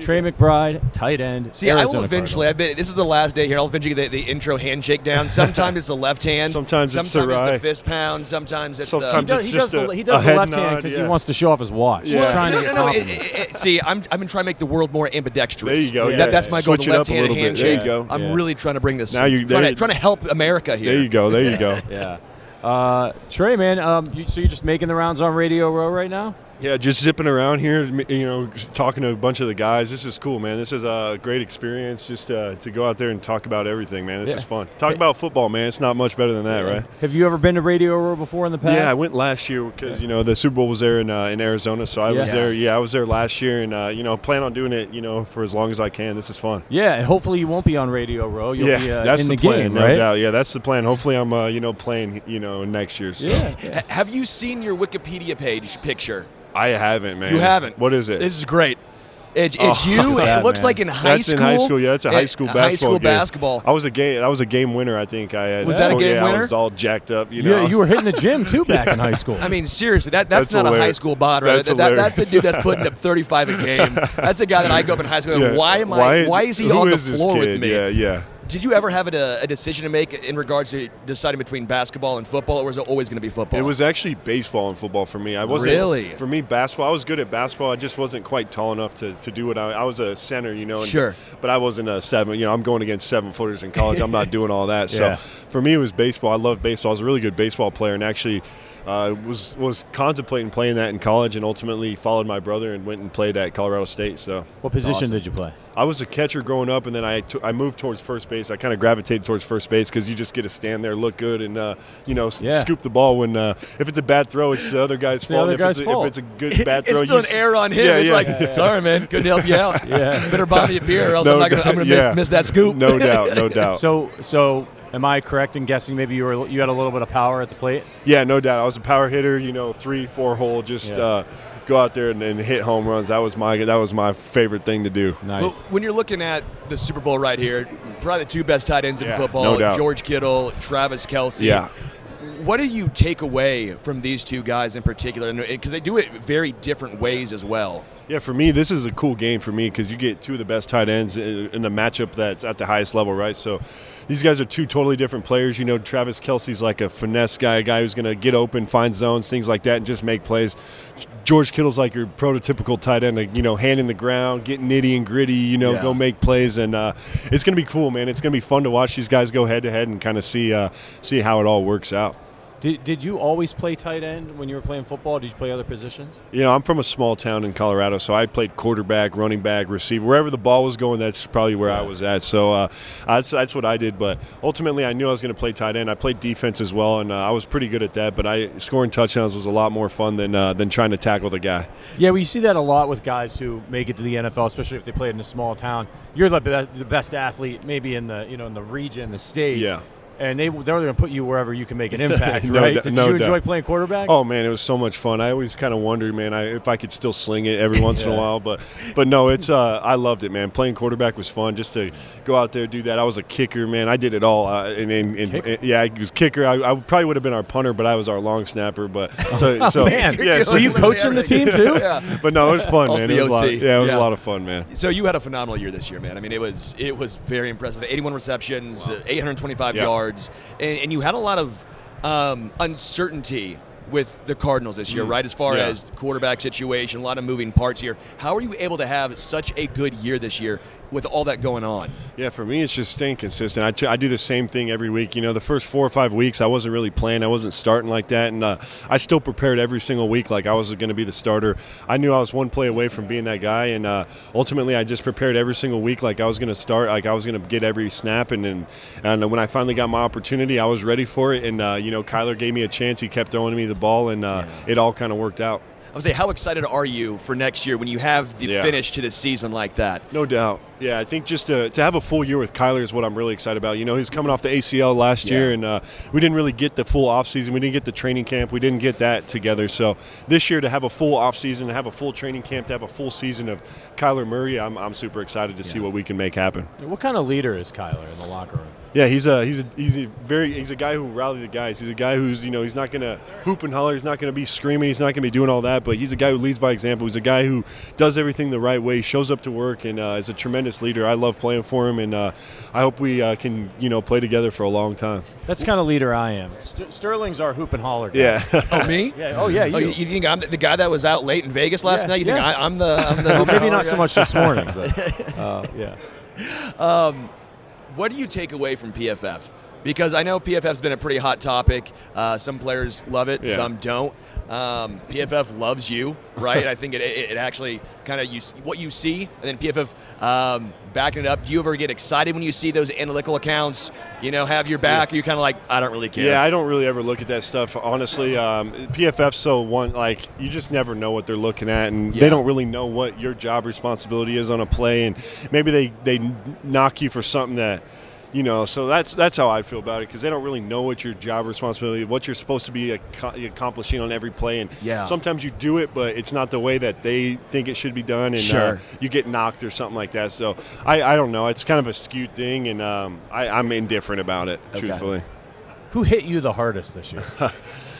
Trey McBride, tight end. See, I will eventually. I've Cardinals. been. This is the last day here. I'll eventually get the, the intro handshake down. Sometimes it's the left hand. Sometimes it's the sometimes the fist pound. Sometimes it's Sometimes the. He does, It's he does just the, he does a the left hand because he wants to show off his watch. He's Yeah. trying no, to no, get no. It, compliments. it, it- see, I'm, I've been trying to make the world more ambidextrous. There you go, yeah. that's my goal. The up a left-handed little bit. There you handshake. go. I'm really trying to bring this. Now you- trying, to, you- trying to help America here. There you go. There you go. Yeah. Uh, Trey, man, um, you, so you're just making the rounds on Radio Row right now? Yeah, just zipping around here, you know, talking to a bunch of the guys. This is cool, man. This is a great experience just uh, to go out there and talk about everything, man. This Yeah. is fun. Talk about football, man. It's not much better than that, right? Have you ever been to Radio Row before in the past? Yeah, I went last year because you know the Super Bowl was there in uh, in Arizona, so I was there. Yeah, I was there last year, and uh, you know, plan on doing it, you know, for as long as I can. This is fun. Yeah, and hopefully you won't be on Radio Row. You'll yeah, be uh, that's in the, the, plan, game, no right? doubt. Yeah, that's the plan. Hopefully, I'm uh, you know playing you know next year. So. Ha- Have you seen your Wikipedia page picture? I haven't, man. You haven't. What is it? This is great. It's, it's Oh, you. that, it looks man. like in high That's school. in high school. Yeah, it's a high It- school high basketball school game. basketball. I was a game. That was a game winner. I think I had. Was that a game yeah, I was all jacked up. You know, Yeah, you were hitting the gym too back in high school. I mean, seriously, that, that's, That's not a high school bod, right? That's That- that- that's the dude that's putting up 35 a game. That's the guy that I go up in high school. and Yeah. Why am I? Why, is he who on the is this floor with kid? me? Yeah, yeah. Did you ever have a, a decision to make in regards to deciding between basketball and football, or was it always going to be football? It was actually baseball and football for me. I wasn't Really? for me basketball. I was good at basketball. I just wasn't quite tall enough to, to do what I, I was a center, you know. And, Sure. But I wasn't a seven. You know, I'm going against seven footers in college. I'm not doing all that. So Yeah. for me, it was baseball. I love baseball. I was a really good baseball player, and actually. Uh, was was contemplating playing that in college, and ultimately followed my brother and went and played at Colorado State. So what position Awesome. did you play? I was a catcher growing up, and then I t- I moved towards first base. I kind of gravitated towards first base because you just get to stand there, look good, and uh, you know s- Yeah. scoop the ball. When uh, if it's a bad throw, it's the other guy's the fault. other if, guy's it's a, fault. if it's a good bad it's throw, still you an s- error on him. Yeah, it's yeah. like, sorry, man, couldn't help you out. Yeah. Better buy me a beer, or else No I'm not gonna, I'm gonna miss, miss that scoop. No doubt, no doubt. So, so am I correct in guessing maybe you were you had a little bit of power at the plate? yeah, no doubt. I was a power hitter. You know, three, four hole, just Yeah. uh, go out there and, and hit home runs. That was my that was my favorite thing to do. Nice. Well, when you're looking at the Super Bowl right here, probably the two best tight ends in Yeah, football, no doubt. George Kittle, Travis Kelce. Yeah. What do you take away from these two guys in particular? Because they do it very different ways as well. Yeah, for me, this is a cool game for me because you get two of the best tight ends in, a matchup that's at the highest level, right? So these guys are two totally different players. You know, Travis Kelce's like a finesse guy, a guy who's going to get open, find zones, things like that, and just make plays. George Kittle's like your prototypical tight end, like, you know, hand in the ground, get nitty and gritty, you know, Yeah. go make plays, and uh, it's going to be cool, man. It's going to be fun to watch these guys go head to head and kind of see uh, see how it all works out. Did, did you always play tight end when you were playing football? Did you play other positions? You know, I'm from a small town in Colorado, so I played quarterback, running back, receiver. Wherever the ball was going, that's probably where I was at. So uh, that's, that's what I did. But ultimately, I knew I was going to play tight end. I played defense as well, and uh, I was pretty good at that. But I scoring touchdowns was a lot more fun than uh, than trying to tackle the guy. Yeah, well, you see that a lot with guys who make it to the NFL, especially if they played in a small town. You're the, be- the best athlete, maybe in the you know in the region, the state. Yeah. And they they're going to put you wherever you can make an impact, No right? dou- Did no you enjoy doubt. playing quarterback? Oh man, it was so much fun. I always kind of wondered, man, I, if I could still sling it every once in a while. But but no, it's uh, I loved it, man. Playing quarterback was fun. Just to go out there do that. I was a kicker, man. I did it all. Uh, and, and, and, Kicker? yeah, I was kicker. I, I probably would have been our punter, but I was our long snapper. But so so man, yeah. so you coaching the team too? Yeah. But no, it was fun, man. It was a lot. Yeah, it was Yeah. a lot of fun, man. So you had a phenomenal year this year, man. I mean, it was it was very impressive. 81 receptions, uh, 825 Yeah. Yards, and, and you had a lot of um, uncertainty with the Cardinals this year, right? As far Mm. Yeah. as quarterback situation, a lot of moving parts here. How are you able to have such a good year this year with all that going on? Yeah, for me, it's just staying consistent. I, I do the same thing every week. You know, the first four or five weeks, I wasn't really playing. I wasn't starting like that. And uh, I still prepared every single week like I was going to be the starter. I knew I was one play away from being that guy. And uh, ultimately, I just prepared every single week like I was going to start, like I was going to get every snap. And, and, and when I finally got my opportunity, I was ready for it. And, uh, you know, Kyler gave me a chance. He kept throwing me the ball, and uh, it all kind of worked out. I would say, how excited are you for next year when you have the Yeah. finish to the season like that? No doubt. Yeah, I think just to, to have a full year with Kyler is what I'm really excited about. You know, he's coming off the ACL last year, and uh, we didn't really get the full offseason. We didn't get the training camp. We didn't get that together. So this year, to have a full offseason, to have a full training camp, to have a full season of Kyler Murray, I'm, I'm super excited to see what we can make happen. What kind of leader is Kyler in the locker room? Yeah, he's a he's a he's a very he's a guy who rallies the guys. He's a guy who's you know he's not gonna hoop and holler. He's not gonna be screaming. He's not gonna be doing all that. But he's a guy who leads by example. He's a guy who does everything the right way. Shows up to work and uh, is a tremendous leader. I love playing for him, and uh, I hope we uh, can you know play together for a long time. That's kind of leader I am. St- Sterling's our hoop and holler guy. Yeah. Oh, me? Yeah. Oh yeah. You. Oh, you, you think I'm the, the guy that was out late in Vegas last Yeah, night? You think yeah. I, I'm the I'm the well, maybe not guy? so much this morning, but uh, yeah. Um, what do you take away from PFF? because I know PFF's been a pretty hot topic. Uh, some players love it, Yeah. some don't. Um, PFF loves you, right? I think it, it, it actually kind of you what you see, and then PFF um, backing it up. Do you ever get excited when you see those analytical accounts? You know, have your back. Or you're kind of like, I don't really care. Yeah, I don't really ever look at that stuff. Honestly, um, PFF's so one like you just never know what they're looking at, and Yeah. they don't really know what your job responsibility is on a play, and maybe they they knock you for something that. You know, so that's that's how I feel about it because they don't really know what your job responsibility, what you're supposed to be ac- accomplishing on every play, and Yeah. sometimes you do it, but it's not the way that they think it should be done, and Sure. uh, you get knocked or something like that. So I, I don't know, it's kind of a skewed thing, and um, I, I'm indifferent about it, Okay. truthfully. Who hit you the hardest this year?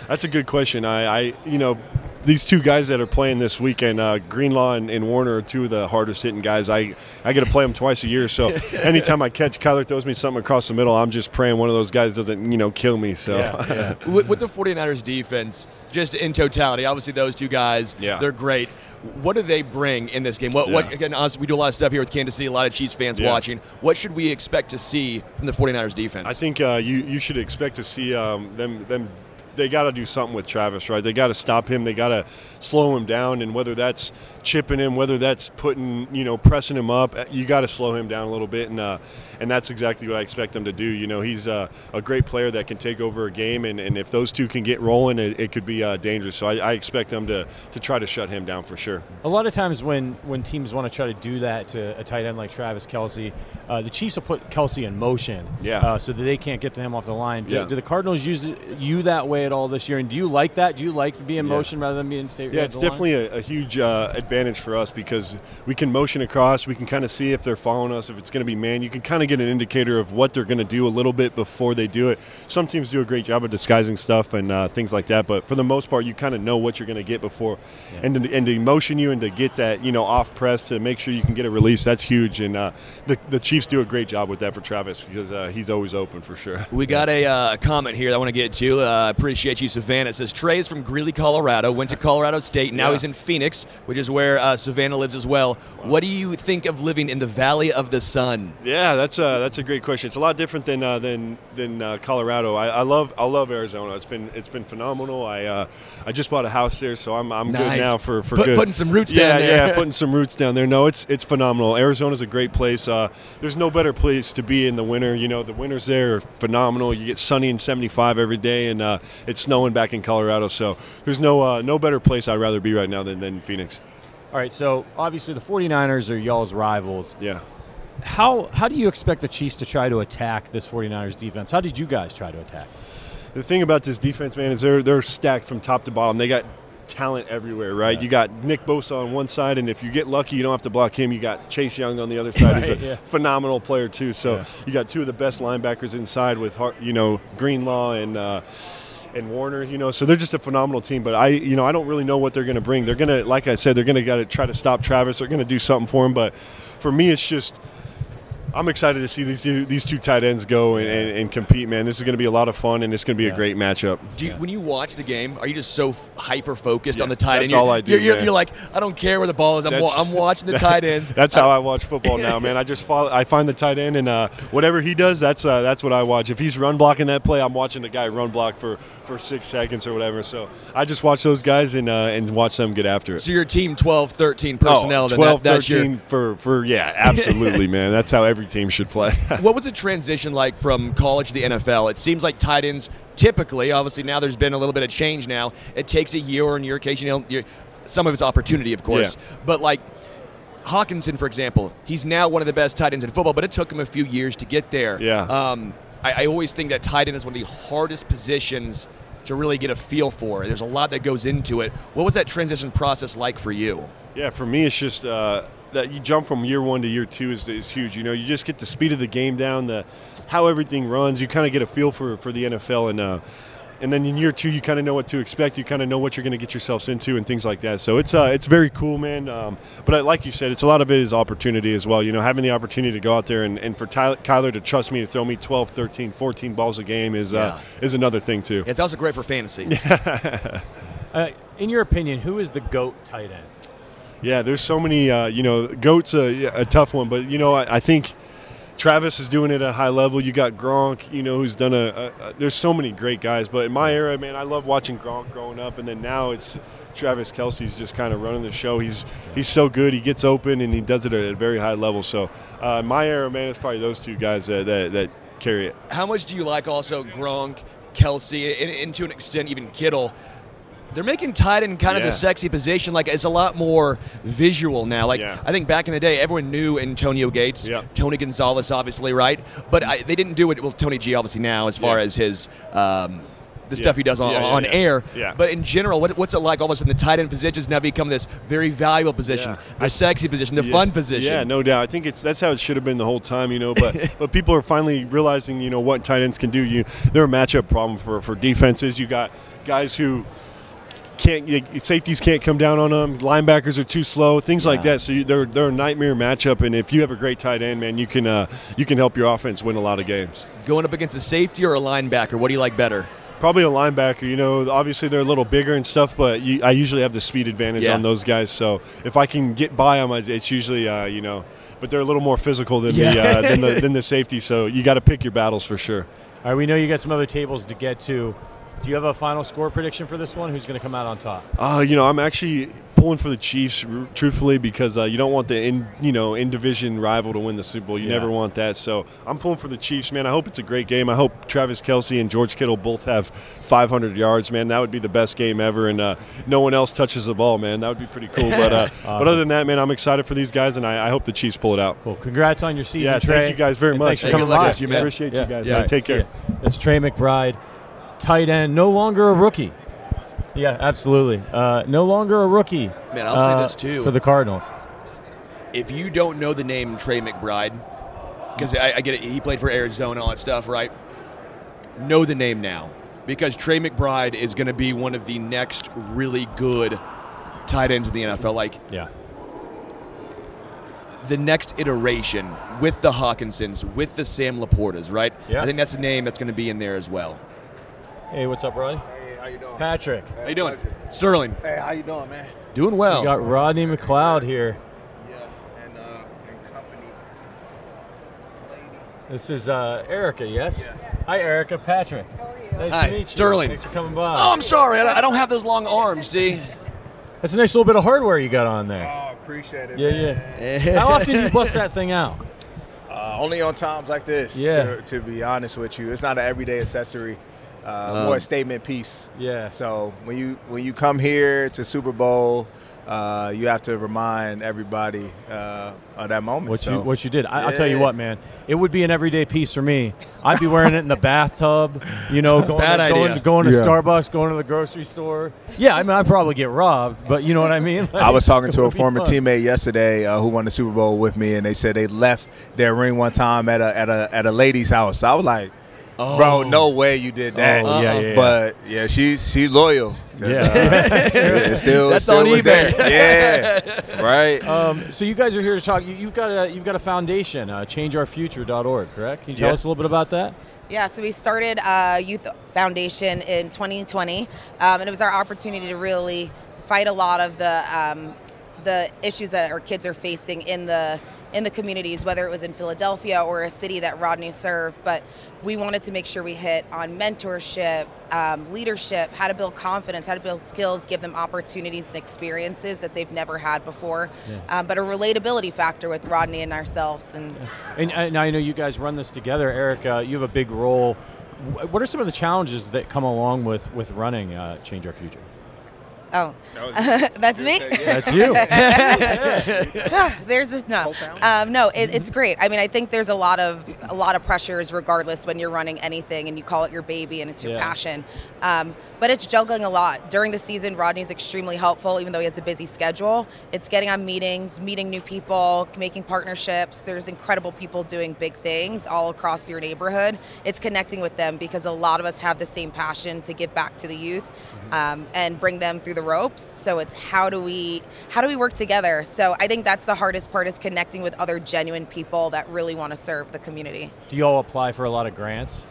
That's a good question. I, I you know, these two guys that are playing this weekend, uh, Greenlaw and, and Warner, are two of the hardest hitting guys. I, I get to play them twice a year, so anytime I catch Kyler throws me something across the middle, I'm just praying one of those guys doesn't, you know, kill me. So with, with the 49ers defense, just in totality, obviously those two guys, Yeah. they're great. What do they bring in this game? What, what again, honestly, we do a lot of stuff here with Kansas City, a lot of Chiefs fans Yeah. watching. What should we expect to see from the 49ers defense? I think uh, you you should expect to see um, them them. They got to do something with Travis, right? They got to stop him. They got to slow him down, and whether that's chipping him, whether that's putting, you know, pressing him up, you got to slow him down a little bit, and uh, and that's exactly what I expect him to do. You know, he's uh, a great player that can take over a game, and, and if those two can get rolling, it, it could be uh, dangerous. So I, I expect them to to try to shut him down for sure. A lot of times when, when teams want to try to do that to a tight end like Travis Kelce, uh, the Chiefs will put Kelce in motion Yeah. uh, so that they can't get to him off the line. Do, Yeah. do the Cardinals use you that way at all this year? And do you like that? Do you like to be in Yeah. motion rather than being state? Yeah, it's definitely a, a huge uh, advantage for us because we can motion across. We can kind of see if they're following us, if it's going to be man. You can kind of get an indicator of what they're going to do a little bit before they do it. Some teams do a great job of disguising stuff and uh, things like that, but for the most part, you kind of know what you're going to get before. And, to, and to motion you and to get that, you know, off press to make sure you can get a release, that's huge. And uh, the, the Chiefs do a great job with that for Travis because uh, he's always open for sure. We got a uh, comment here that I want to get to. Uh, appreciate you, Savannah. It says is from Greeley, Colorado. Went to Colorado State. Now Yeah. he's in Phoenix, which is where uh, Savannah lives as well. What do you think of living in the Valley of the Sun? Yeah, that's a that's a great question. It's a lot different than uh, than than uh, Colorado. I, I love I love Arizona. It's been it's been phenomenal. I uh, I just bought a house there, so I'm I'm Nice. good now for for Put- good. putting some roots yeah, down there. Yeah, putting some roots down there. No, it's it's phenomenal. Arizona's a great place. Uh, there's no better place to be in the winter. You know, the winters there are phenomenal. You get sunny and 75 every day, and uh, it's snowing back in Colorado. So there's no uh, no better place I'd rather be right now than, than Phoenix. All right, so obviously the 49ers are y'all's rivals. Yeah. How how do you expect the Chiefs to try to attack this 49ers defense? How did you guys try to attack? The thing about this defense, man, is they're they're stacked from top to bottom. They got talent everywhere, right? You got Nick Bosa on one side, and if you get lucky, you don't have to block him. You got Chase Young on the other side. He's a yeah. phenomenal player too. So Yeah. you got two of the best linebackers inside with you know Greenlaw and. Uh, and Warner, you know, so they're just a phenomenal team. But I, you know, I don't really know what they're going to bring. They're going to, like I said, they're going to try to stop Travis. They're going to do something for him. But for me, it's just I'm excited to see these two, these two tight ends go and, and, and compete. Man, this is going to be a lot of fun, and it's going to be a great matchup. Do you, When you watch the game, are you just so f- hyper focused Yeah, on the tight that's end? all I do, You're, you're, man. you're like, I don't care where the ball is. I'm, wa- I'm watching the tight ends. That's how I watch football now, man. I just follow. I find the tight end, and uh, whatever he does, that's uh, that's what I watch. If he's run blocking that play, I'm watching the guy run block for, for six seconds or whatever. So I just watch those guys and uh, and watch them get after it. So your team 12, 13 personnel. Oh, 12, that, that's your- 13 for for yeah, absolutely, man. That's how every team should play. what was the transition like from college to the NFL? It seems like tight ends typically, obviously now there's been a little bit of change now. It takes a year, or in your case, you know, some of it's opportunity, of course. But like Hockenson, for example, he's now one of the best tight ends in football, but it took him a few years to get there. Yeah. Um, I, I always think that tight end is one of the hardest positions to really get a feel for. There's a lot that goes into it. What was that transition process like for you? Yeah, for me, it's just uh, that you jump from year one to year two is, is huge. You know, you just get the speed of the game down, the how everything runs. You kind of get a feel for for the NFL, and uh, and then in year two, you kind of know what to expect. You kind of know what you're going to get yourselves into and things like that. So it's uh, it's very cool, man. Um, but I, like you said, it's a lot of it is opportunity as well. You know, having the opportunity to go out there and, and for Tyler, Kyler to trust me to throw me 12, 13, 14 balls a game is uh, is another thing too. It's also great for fantasy. Uh, in your opinion, who is the goat tight end? Yeah, there's so many. Uh, you know, goats a, a tough one, but you know, I, I think Travis is doing it at a high level. You got Gronk, you know, who's done a, a, a. There's so many great guys, but in my era, man, I love watching Gronk growing up, and then now it's Travis Kelce's just kind of running the show. He's he's so good. He gets open and he does it at a very high level. So uh, my era, man, it's probably those two guys that, that, that carry it. How much do you like also Gronk, Kelsey, and, and to an extent even Kittle? They're making tight end kind of Yeah. the sexy position. Like it's a lot more visual now. Like Yeah. I think back in the day, everyone knew Antonio Gates, Yeah. Tony Gonzalez, obviously, right? But I, they didn't do it. Well, Tony G, obviously now, as far as his. Um, the Yeah. stuff he does on, Yeah, yeah, on air, but in general, what, what's it like? All of a sudden, the tight end position has now become this very valuable position, the sexy position, the fun position. Yeah, no doubt. I think it's that's how it should have been the whole time, you know. But but people are finally realizing, you know, what tight ends can do. You they're a matchup problem for for defenses. You got guys who can't you- safeties can't come down on them. Linebackers are too slow. Things like that. So you, they're they're a nightmare matchup. And if you have a great tight end, man, you can uh, you can help your offense win a lot of games. Going up against a safety or a linebacker, what do you like better? Probably a linebacker. You know, obviously they're a little bigger and stuff, but you, I usually have the speed advantage Yeah. on those guys. So if I can get by them, it's usually uh, you know. But they're a little more physical than the uh, than the than the safety. So you got to pick your battles for sure. All right, we know you got some other tables to get to. Do you have a final score prediction for this one? Who's going to come out on top? Uh, you know, I'm actually pulling for the Chiefs, r- truthfully, because uh, you don't want the in you know in division rival to win the Super Bowl. You Yeah. never want that. So I'm pulling for the Chiefs, man. I hope it's a great game. I hope Travis Kelce and George Kittle both have 500 yards, man. That would be the best game ever, and uh, no one else touches the ball, man. That would be pretty cool. But uh, but other than that, man, I'm excited for these guys, and I, I hope the Chiefs pull it out. Cool. Congrats on your season, Yeah, Trey. thank you guys very And much. Thanks for coming good luck by. to you, man. Appreciate you guys, Yeah. man. Take See care. ya. It's Trey McBride, tight end, no longer a rookie. Yeah, absolutely. Uh, no longer a rookie. Man, I'll say uh, this too. for the Cardinals. if you don't know the name Trey McBride, because I, I get it, he played for Arizona, and all that stuff, right? Know the name now, because Trey McBride is going to be one of the next really good tight ends in the NFL. Like Yeah. the next iteration with the Hockensons, with the Sam LaPortas, right? Yeah. I think that's a name that's going to be in there as well. Hey, what's up, Rodney? Hey, how you doing? Patrick. How you doing, Sterling? Hey, how you doing, man? Doing well. We got Rodney McLeod here. Yeah, and uh, and company. Lady. This is uh, Erica, yes? Hi, Erica. Patrick. How are you? Nice Hi, to meet you. Sterling. Thanks for coming by. Oh, I'm sorry, I I don't have those long arms. See, That's a nice little bit of hardware you got on there. Oh, appreciate it. Yeah, man. yeah. How often do you bust that thing out? Uh, only on times like this. Yeah. To, to be honest with you, it's not an everyday accessory. Uh, more a statement piece. Yeah. So when you when you come here to Super Bowl, uh, you have to remind everybody uh, of that moment. What so, you what you did? I, I'll tell you what, man. It would be an everyday piece for me. I'd be wearing it in the bathtub. You know, going Bad to, going, idea. going to Yeah. Starbucks, going to the grocery store. Yeah, I mean, I'd probably get robbed, but you know what I mean. I was talking to a former fun. teammate yesterday uh, who won the Super Bowl with me, and they said they left their ring one time at a at a at a lady's house. I was like, "Bro, no way you did that." Oh, yeah, yeah, yeah. But yeah, she's she's loyal. 'Cause, Yeah. uh, it's still That's still on was eBay. there. Yeah, right. Um, so you guys are here to talk. You, you've got a you've got a foundation, uh, changeourfuture.org, correct? Can you tell Yeah. us a little bit about that? Yeah, so we started a youth foundation in 2020, um, and it was our opportunity to really fight a lot of the um, the issues that our kids are facing in the in the communities, whether it was in Philadelphia or a city that Rodney served. But we wanted to make sure we hit on mentorship, um, leadership, how to build confidence, how to build skills, give them opportunities and experiences that they've never had before, um, but a relatability factor with Rodney and ourselves. And And, and I know you guys run this together, Erica. You have a big role. What are some of the challenges that come along with with running uh, Change Our Future? Oh, that's me. That's you. there's this no. Um, no it, it's great. I mean i think there's a lot of a lot of pressures regardless when you're running anything and you call it your baby and it's your Yeah. passion. Um, but it's juggling a lot. During the season rodney's extremely helpful even though he has a busy schedule. It's getting on meetings meeting new people making partnerships. There's incredible people doing big things all across your neighborhood. It's connecting with them because a lot of us have the same passion to give back to the youth um, and bring them through the ropes. So it's how do we how do we work together? So i think that's the hardest part is connecting with other genuine people that really want to serve the community. Do you all apply for a lot of grants?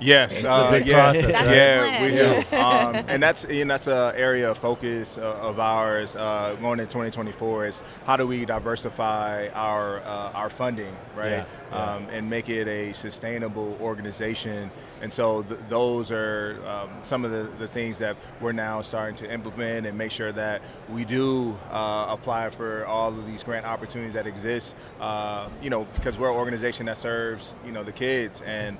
Yes, It's the uh, big yeah, process, That's right? yeah, we do, um, and that's and that's an area of focus uh, of ours uh, going in 2024 is how do we diversify our uh, our funding, right, Yeah, yeah. Um, and make it a sustainable organization. And so th- those are um, some of the, the things that we're now starting to implement and make sure that we do uh, apply for all of these grant opportunities that exist. Uh, you know, because we're an organization that serves you know the kids and.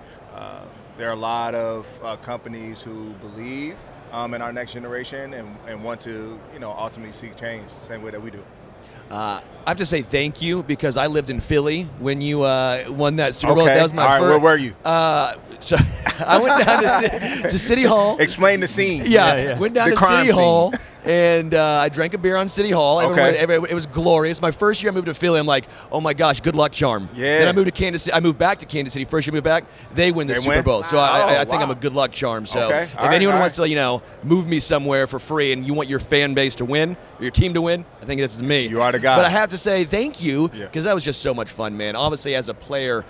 There are a lot of uh, companies who believe um, in our next generation and, and want to, you know, ultimately seek change the same way that we do. Uh, I have to say thank you because I lived in Philly when you uh, won that Super Bowl. Okay. That was my All right, first. where were you? Uh, so I went down to, to City Hall. Explain the scene. Yeah, Yeah, yeah. went down The to crime City scene. Hall and uh, I drank a beer on City Hall. Everyone- Okay. every- it was glorious. My first year I moved to Philly, I'm like, oh my gosh, good luck charm. Yeah. Then I moved to Kansas City. I moved back to Kansas City. First year I moved back, they win the They Super win? Bowl. So I, I, I Oh, think I'm a good luck charm. So Okay. if right, anyone wants to, you know, move me somewhere for free and you want your fan base to win, or your team to win, I think this is me. You are the guy. But I have to say thank you Yeah. because that was just so much fun, man. Obviously, as a player,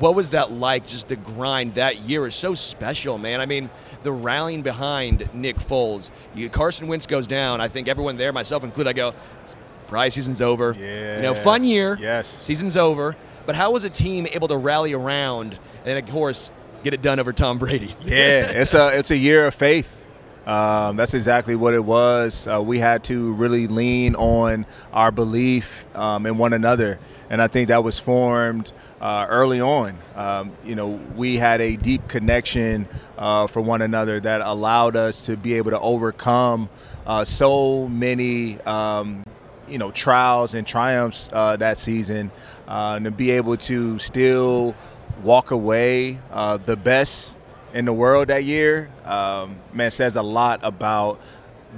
what was that like? Just the grind that year is so special, man. I mean, the rallying behind Nick Foles. You, Carson Wentz goes down. I think everyone there, myself included, I go, prize season's over. Yeah. You know, fun year. Yes. Season's over. But how was a team able to rally around and, then, of course, get it done over Tom Brady? Yeah, it's a it's a year of faith. Um, that's exactly what it was. Uh, we had to really lean on our belief um, in one another, and I think that was formed uh, early on. Um, you know, we had a deep connection uh, for one another that allowed us to be able to overcome uh, so many. Um, you know trials and triumphs uh, that season, uh, and to be able to still walk away uh, the best in the world that year, um, man, says a lot about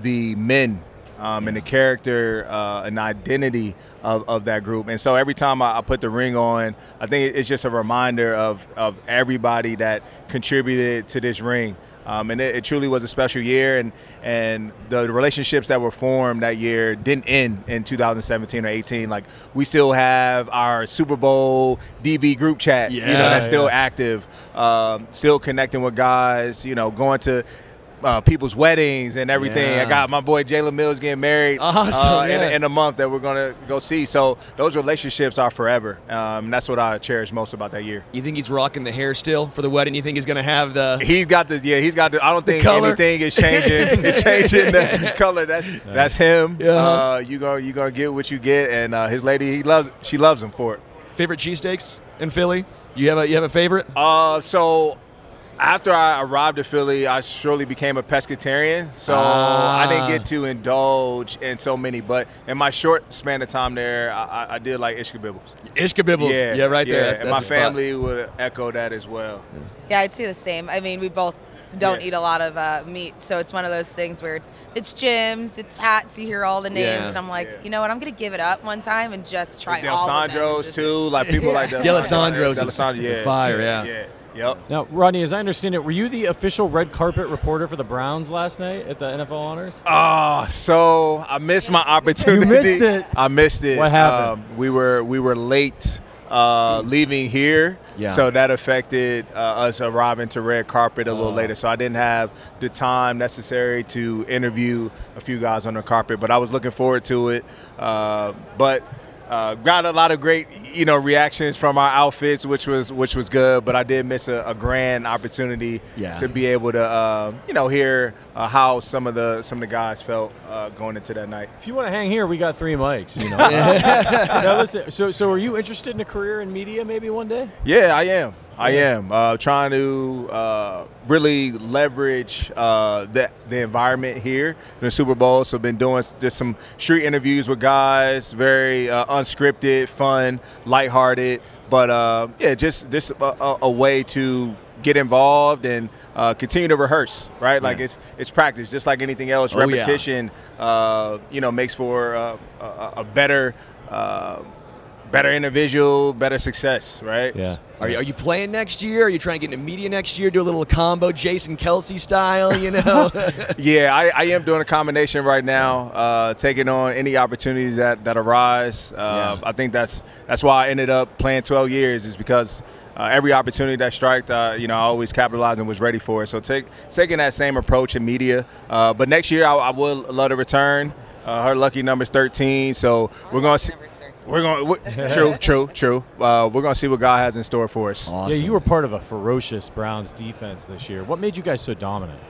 the men um, and the character uh, and identity of, of that group. And so every time I, I put the ring on, I think it's just a reminder of, of everybody that contributed to this ring. Um, and it, it truly was a special year, and and the relationships that were formed that year didn't end in 2017 or 18. Like we still have our Super Bowl DB group chat, you know, Yeah, that's still yeah. active, um, still connecting with guys, you know, going to. Uh, people's weddings and everything. Yeah. I got my boy Jalen Mills getting married Awesome, uh, in, yeah. a, in a month that we're gonna go see. So those relationships are forever. Um, that's what I cherish most about that year. You think he's rocking the hair still for the wedding? You think he's going to have the. He's got the yeah. He's got the. I don't The think color? anything is changing. it's changing the color. That's that's him. Yeah. Uh, you gonna you gonna get what you get, and uh, his lady he loves. She loves him for it. Favorite cheesesteaks in Philly? You have a you have a favorite? Uh, so after I arrived at Philly, I surely became a pescatarian. So Ah. I didn't get to indulge in so many. But in my short span of time there, I, I- I did like Ishkabibble's. Ishkabibble's. Yeah, Yeah, right there. yeah, That's, and that's my the spot. family would echo that as well. Yeah, I'd say the same. I mean, we both don't Yeah. eat a lot of uh, meat, so it's one of those things where it's it's Jim's, it's Pat's. You hear all the names, Yeah. and I'm like, Yeah. you know what? I'm gonna give it up one time and just try Del all of them. Just- too, like people like Del D'Alessandro's is D'Alessandro, yeah, fire, yeah. Yeah, yep. Now, Rodney, as I understand it, were you the official red carpet reporter for the Browns last night at the NFL Honors? Oh, so I missed my opportunity. you missed it. I missed it. What happened? Um, we were we were late uh, leaving here, Yeah. so that affected uh, us arriving to red carpet a little Oh. later. So I didn't have the time necessary to interview a few guys on the carpet, but I was looking forward to it. Uh, but. Uh, got a lot of great, you know, reactions from our outfits, which was which was good. But I did miss a, a grand opportunity Yeah. to be able to, uh, you know, hear uh, how some of the some of the guys felt uh, going into that night. If you want to hang here, we got three mics. You know. now listen. So, so are you interested in a career in media maybe one day? Yeah, I am. I am uh, trying to uh, really leverage uh, the the environment here in the Super Bowl. So, I've been doing just some street interviews with guys, very uh, unscripted, fun, lighthearted, but uh, yeah, just just a, a, way to get involved and uh, continue to rehearse. Right, like Yeah. it's it's practice, just like anything else. Oh, yeah. Repetition, uh, you know, makes for uh, a, a better. Better individual, better success, right? Yeah. Are you, are you playing next year? Are you trying to get into media next year? Do a little combo, Jason Kelce style, you know? Yeah, I, I am doing a combination right now, uh, taking on any opportunities that that arise. Uh, Yeah. I think that's that's why I ended up playing 12 years, is because uh, every opportunity that struck, uh, you know, I always capitalized and was ready for it. So take, taking that same approach in media. Uh, but next year, I, I would love to return. Uh, her lucky number is 13, so we're going to see. We're going. True, true, true. Uh, we're going to see what God has in store for us. Yeah, you were part of a ferocious Browns defense this year. What made you guys so dominant?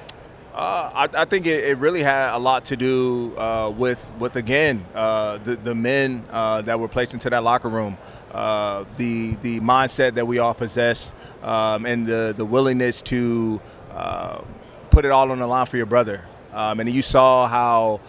Uh, I, I, think it, it, really had a lot to do uh, with with again uh, the the men uh, that were placed into that locker room, uh, the the mindset that we all possess, um, and the the willingness to uh, put it all on the line for your brother. Um, and you saw how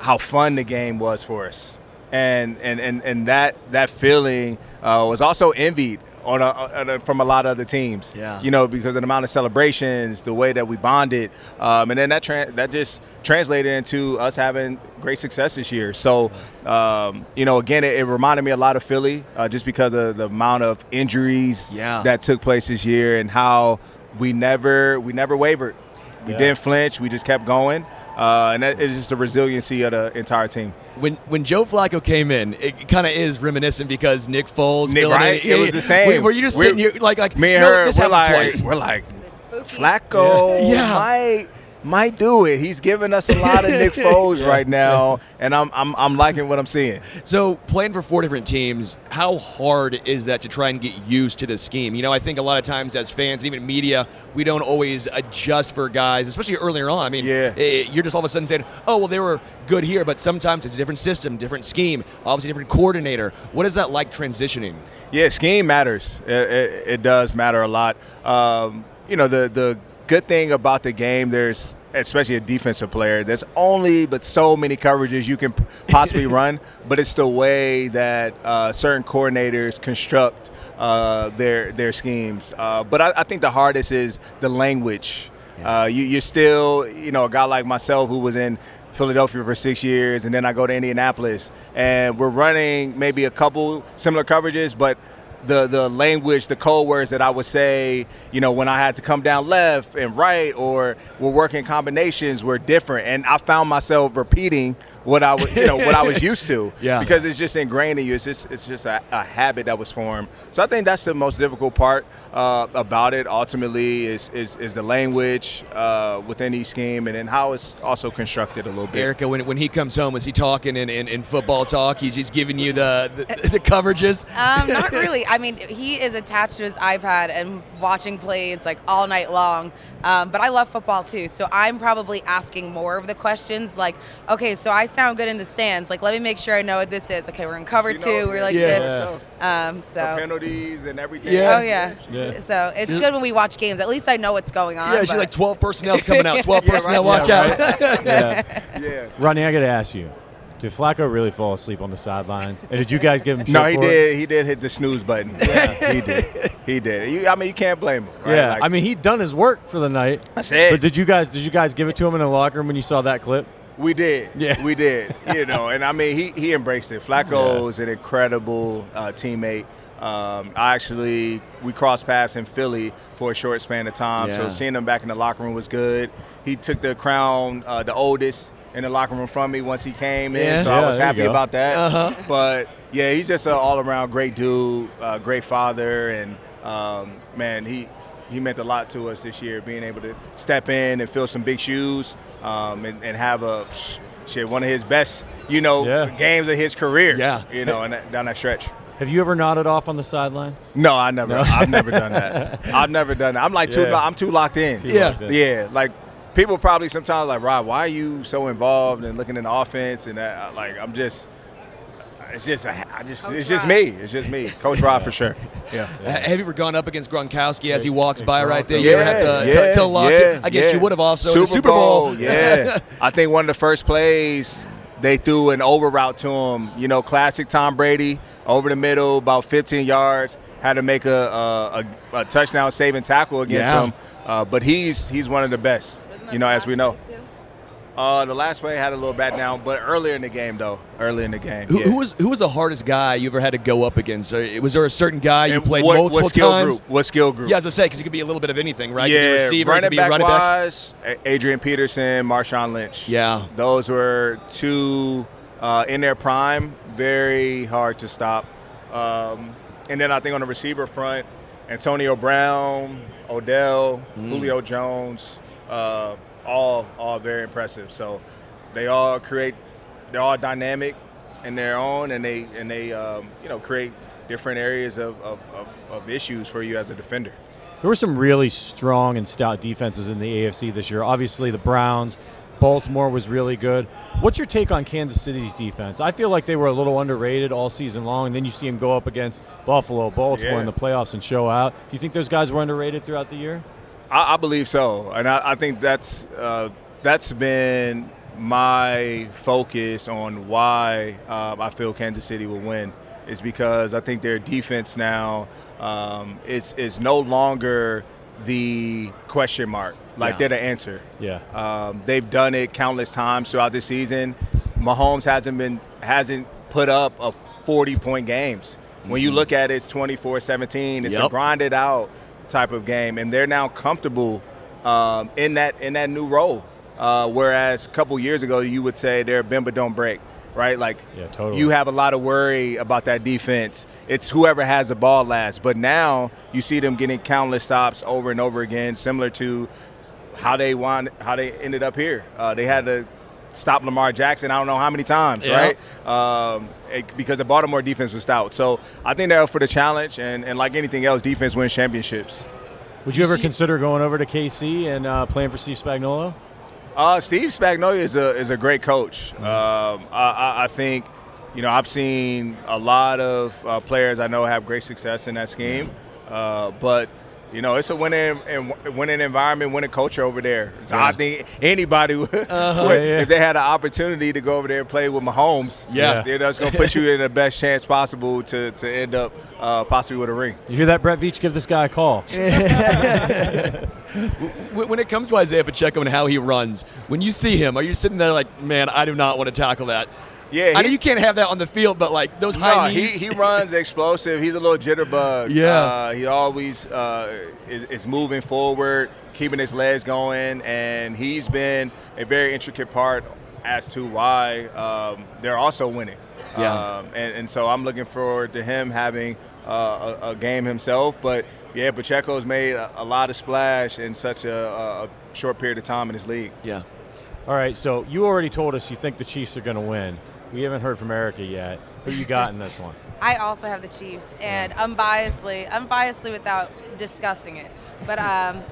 how fun the game was for us, and and and, and that that feeling was also envied on a, on a, from a lot of other teams. Yeah. You know, because of the amount of celebrations, the way that we bonded, um, and then that tra- that just translated into us having great success this year. So, um, you know, again, it, it, reminded me a lot of Philly, uh, just because of the amount of injuries yeah. that took place this year and how we never we never wavered. We Yeah. didn't flinch. We just kept going, uh, and that is just the resiliency of the entire team. When when Joe Flacco came in, it kind of is reminiscent because Nick Foles, Nick, right? in- It was the same. Were, were you just We're- sitting here like like me and no, her, This we're happened like, twice. we're like, Flacco Yeah. might might do it. He's giving us a lot of Nick Foles Yeah. right now, and I'm, I'm I'm liking what I'm seeing. So playing for four different teams, how hard is that to try and get used to the scheme? You know, I think a lot of times as fans, even media, we don't always adjust for guys, especially earlier on. I mean, Yeah. eh, you're just all of a sudden saying, "Oh, well, they were good here," but sometimes it's a different system, different scheme, obviously different coordinator. What is that like transitioning? Yeah, scheme matters. It, it, it does matter a lot. Um, you know, the the good thing about the game, there's especially a defensive player. There's only but so many coverages you can possibly run, but it's the way that uh, certain coordinators construct uh, their their schemes. Uh, but I, I think the hardest is the language. Uh, you, you're still, you know, a guy like myself who was in Philadelphia for six years, and then I go to Indianapolis, and we're running maybe a couple similar coverages, but the the language, the code words that I would say, you know, when I had to come down left and right, or we're working combinations, were different, and I found myself repeating what I was, you know, what I was used to, Yeah. because it's just ingrained in you. It's just it's just a, a habit that was formed. So I think that's the most difficult part uh, about it. Ultimately, is is, is the language uh, within each scheme, and then how it's also constructed a little bit. Erica, when, when he comes home, is he talking in, in, in football talk? He's just giving you the the, the coverages. Um, not really. I mean, he is attached to his iPad and watching plays like all night long. Um, but I love football too, so I'm probably asking more of the questions. Like, okay, so I sound good in the stands. Like, let me make sure I know what this is. Okay, we're in cover She two. knows, We're like yeah. this. Um, so The penalties and everything. Yeah. Oh yeah. Yeah. So it's good when we watch games. At least I know what's going on. Yeah, she's like 12 personnel's coming out, 12 Yeah, personnel, right. watch Yeah, out. right. yeah. Yeah. Rodney, I got to ask you, did Flacco really fall asleep on the sidelines? And did you guys give him No, he for it? did. He did hit the snooze button. Yeah, he did. He did. You, I mean, you can't blame him. Right? Yeah, Like, I mean he'd done his work for the night. That's it. But did you guys did you guys give it to him in the locker room when you saw that clip? We did. Yeah. We did. You know, and I mean, he, he embraced it. Flacco is an incredible uh, teammate. Um, I actually, we crossed paths in Philly for a short span of time. Yeah. So seeing him back in the locker room was good. He took the crown, uh, the oldest in the locker room from me once he came in. So Yeah, I was happy about that. Uh-huh. But yeah, he's just an all around great dude, uh, great father. And um, man, he, he meant a lot to us this year, being able to step in and fill some big shoes um, and, and have a shit one of his best, you know, Yeah. games of his career. Yeah. you know, and that, down that stretch. Have you ever nodded off on the sideline? No, I never. No? I've never done that. I've never done that. I'm like too. Yeah. I'm too locked in. Too Yeah. locked in. Yeah, like people probably sometimes like, Rob, why are you so involved and looking in the offense and that? Like, I'm just. It's just, I just, Coach it's just Rob. me. It's just me, Coach Rod for sure. Yeah. Uh, Have you ever gone up against Gronkowski as he walks by right there? You ever have to Yeah, t- yeah, tell Lock? yeah, I guess yeah. you would have also in Super, the Super Bowl. yeah. I think one of the first plays they threw an over route to him. You know, classic Tom Brady over the middle, about 15 yards. Had to make a a, a, a touchdown saving tackle against Yeah. him. Uh, but he's he's one of the best. You know, as we know. too? Uh, the last play had a little bat down, but earlier in the game though. Early in the game. Who, yeah. who was who was the hardest guy you ever had to go up against? Was there a certain guy you And played what, multiple what skill times? group? What skill group? Yeah, I was to say because it could be a little bit of anything, right? You could be Yeah, receiver, running could be a back running back. wise, Adrian Peterson, Marshawn Lynch. Yeah. those were two uh, in their prime, very hard to stop. Um, and then I think on the receiver front, Antonio Brown, Odell, Julio Jones, uh, all all very impressive. So they all create, they're all dynamic in their own, and they and they um, you know create different areas of, of, of, of issues for you as a defender. There were some really strong and stout defenses in the AFC this year. Obviously, the Browns, Baltimore was really good. What's your take on Kansas City's defense? I feel like they were a little underrated all season long, and then you see them go up against Buffalo, Baltimore Yeah. in the playoffs and show out. Do you think those guys were underrated throughout the year? I, I believe so, and I, I think that's uh, that's been my focus on why um, I feel Kansas City will win is because I think their defense now um, is is no longer the question mark. Like Yeah. they're the answer. Yeah. Um, they've done it countless times throughout the season. Mahomes hasn't been hasn't put up a 40 point games. When you Mhm. look at it, it's 24-17. It's a Yep. grinded out type of game, and they're now comfortable um, in that in that new role. Uh, whereas a couple years ago, you would say they're but don't break, right? Like Yeah, totally. you have a lot of worry about that defense. It's whoever has the ball last. But now you see them getting countless stops over and over again, similar to how they won, how they ended up here. Uh, they had to stop Lamar Jackson. I don't know how many times, Yeah. right? Um, it- because the Baltimore defense was stout. So I think they're up for the challenge, and, and like anything else, defense wins championships. Would you ever consider going over to KC and uh, playing for Steve Spagnuolo? Uh, Steve Spagnuolo is a is a great coach. Um, I, I, I think, you know, I've seen a lot of uh, players I know have great success in that scheme, uh, but you know, it's a winning and winning environment, winning culture over there. So I think anybody, would, Uh-huh. would- Yeah. if they had an opportunity to go over there and play with Mahomes, Yeah. they're just gonna put you in the best chance possible to to end up uh, possibly with a ring. You hear that, Brett Veach? Give this guy a call. When when it comes to Isaiah Pacheco and how he runs, when you see him, are you sitting there like, man, I do not want to tackle that? Yeah, I know you can't have that on the field, but like those high No, knees. he, he runs explosive. He's a little jitterbug. Yeah. Uh, he always uh, is, is moving forward, keeping his legs going, and he's been a very intricate part as to why um, they're also winning. Yeah. Um, and, and so I'm looking forward to him having uh, a, a game himself. But yeah, Pacheco's made a, a lot of splash in such a, a short period of time in his league. Yeah. All right, so you already told us you think the Chiefs are going to win. We haven't heard from Erica yet. Who you got in this one? I also have the Chiefs, and unbiasedly, unbiasedly without discussing it, but um,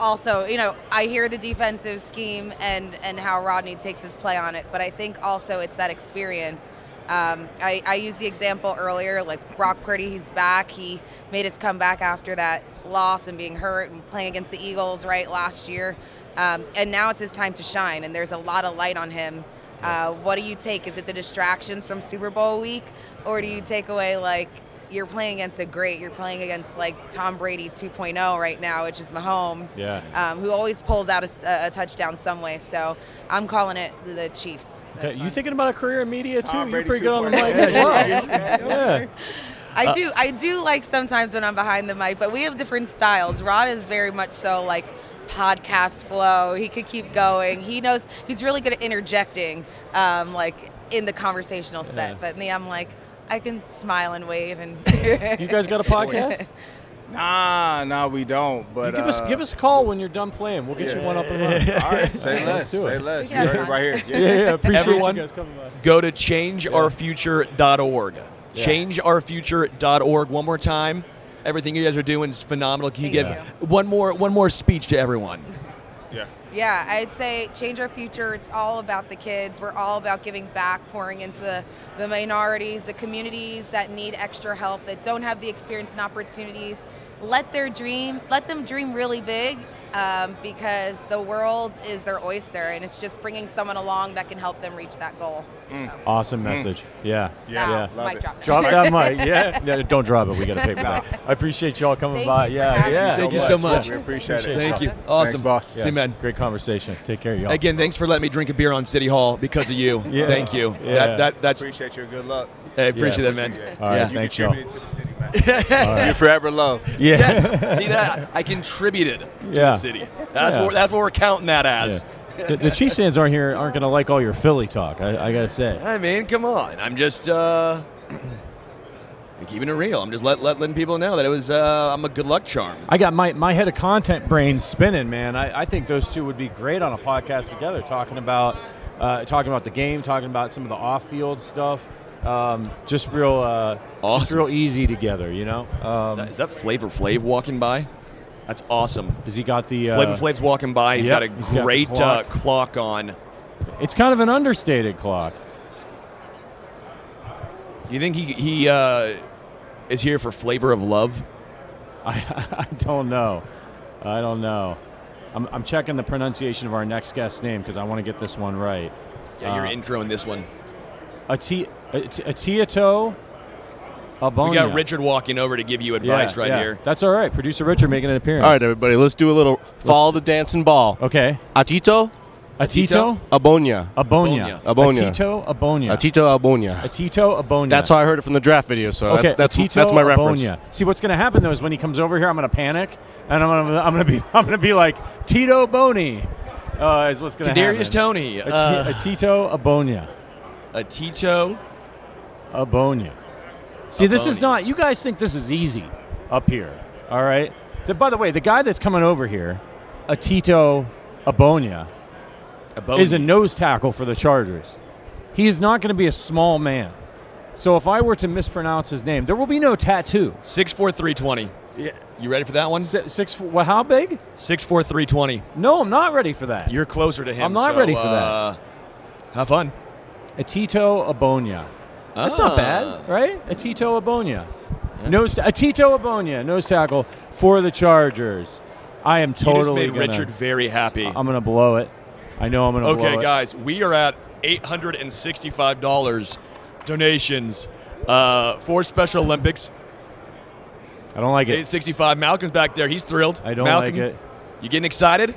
also, you know, I hear the defensive scheme and and how Rodney takes his play on it, but I think also it's that experience. Um, I, I used the example earlier, like Brock Purdy, he's back. He made his comeback after that loss and being hurt and playing against the Eagles right last year, um, and now it's his time to shine. And there's a lot of light on him. Uh, what do you take? Is it the distractions from Super Bowl week, or do you take away like you're playing against a great? You're playing against like Tom Brady 2.0 right now, which is Mahomes, Yeah. um, who always pulls out a touchdown some way. So I'm calling it the Chiefs. Okay, you thinking about a career in media too? Tom You're Brady pretty good on the 2.0. mic as well. Yeah. yeah. I Uh, do. I do like sometimes when I'm behind the mic, but we have different styles. Rod is very much so like podcast flow. He could keep going. He knows he's really good at interjecting, um, like in the conversational set. But me, I'm like, I can smile and wave and. You guys got a podcast? Nah, nah, we don't. But You give us uh, give us a call when you're done playing. We'll get you one up and running. All right, say less, let's do say it. less. We You can heard it right here. Yeah, yeah, appreciate you Everyone, guys coming by. go to changeourfuture.org. Yeah. Changeourfuture.org. One more time. Everything you guys are doing is phenomenal. Can you Thank give one more one more speech to everyone? Yeah. Yeah, I'd say change our future. It's all about the kids. We're all about giving back, pouring into the, the minorities, the communities that need extra help, that don't have the experience and opportunities. Let their dream, let them dream really big um, because the world is their oyster and it's just bringing someone along that can help them reach that goal. So. Awesome message. Yeah. Yeah, yeah. mic drop. Drop that mic. Yeah. No, don't drop it. We got to pay for that. I appreciate y'all coming Thank by. you yeah. Yeah. Thank you so much. We appreciate it. Thank you. Thanks, Awesome. boss. See you, man. Great conversation. Take care, of y'all. Again, thanks for letting me drink a beer on City Hall because of you. Yeah. Thank you. Yeah. That, that that's Appreciate your good luck. I appreciate Yeah. that, man. All right. Yeah. You Thanks, y'all. contributed to the city, man. You're forever loved. Yeah. Yes. See that? I contributed to Yeah. City. That's Yeah. what that's what we're counting that as. Yeah. the, the Chiefs fans aren't here aren't going to like all your Philly talk. I, I got to say. I mean, come on. I'm just uh keeping it real. I'm just let, let letting people know that it was uh, I'm a good luck charm. I got my, my head of content brain spinning, man. I, I think those two would be great on a podcast together, talking about uh, talking about the game, talking about some of the off field stuff. Um, just real, uh, just real easy together, you know. Um, Is that, is that Flavor Flav walking by? That's awesome. Has he got the uh, Flavor Flav's walking by. He's yep, got a he's got the great clock. Uh, clock on. It's kind of an understated clock. Do you think he he uh, is here for Flavor of Love? I, I don't know. I don't know. I'm, I'm checking the pronunciation of our next guest's name because I want to get this one right. Yeah, you're Uh, introing this one. Ati- Ati- Atiato. We got Richard walking over to give you advice Yeah, right yeah. here. That's all right. Producer Richard making an appearance. All right, everybody, let's do a little follow the dancing ball. Okay. Otito? Otito? Ogbonnia. Ogbonnia. Ogbonnia. Otito Ogbonnia. Otito Ogbonnia. Otito Ogbonnia. That's how I heard it from the draft video, so okay, that's that's, Otito that's my reference. Ogbonnia. See, what's going to happen though is when he comes over here, I'm going to panic, and I'm going to I'm going to be I'm going to be like Tito Boni. Uh, is what's going to happen. Kadarius Toney, Ati- uh, Otito Ogbonnia. Otito Ogbonnia. See, this is not. You guys think this is easy up here, all right? The- by the way, the guy that's coming over here, Otito Ogbonnia, Ogbonnia. is a nose tackle for the Chargers. He is not going to be a small man. So if I were to mispronounce his name, there will be no tattoo. Six four three twenty. Yeah. You ready for that one? Six, six well, how big? Six four three twenty. No, I'm not ready for that. You're closer to him. I'm not so, ready for that. uh, Have fun. Otito Ogbonnia. That's not Ah. bad, right? Otito Ogbonnia. Nose Otito Ogbonnia, nose tackle for the Chargers. I am you just totally made gonna, Richard very happy. I'm gonna blow it. I know I'm gonna blow Okay, guys, we are at eight hundred and sixty-five dollars donations uh, for Special Olympics. I don't like it. Eight sixty-five. Malcolm's back there. He's thrilled. I don't Malcolm, like it. You getting excited?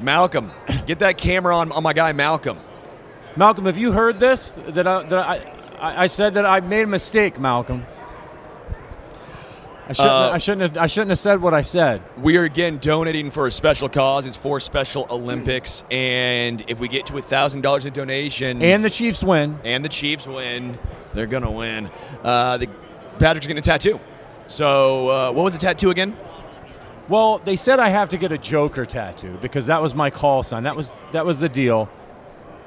Malcolm, get that camera on on my guy Malcolm. Malcolm, have you heard this? That I, that I, I, I said that I made a mistake, Malcolm. I shouldn't, Uh, I shouldn't have. I shouldn't have said what I said. We are again donating for a special cause. It's for Special Olympics, and if we get to thousand dollars in donations, And the Chiefs win. and the Chiefs win, they're gonna win. Uh, the Patrick's getting a tattoo. So, uh, what was the tattoo again? Well, they said I have to get a Joker tattoo because that was my call sign. That was that was the deal.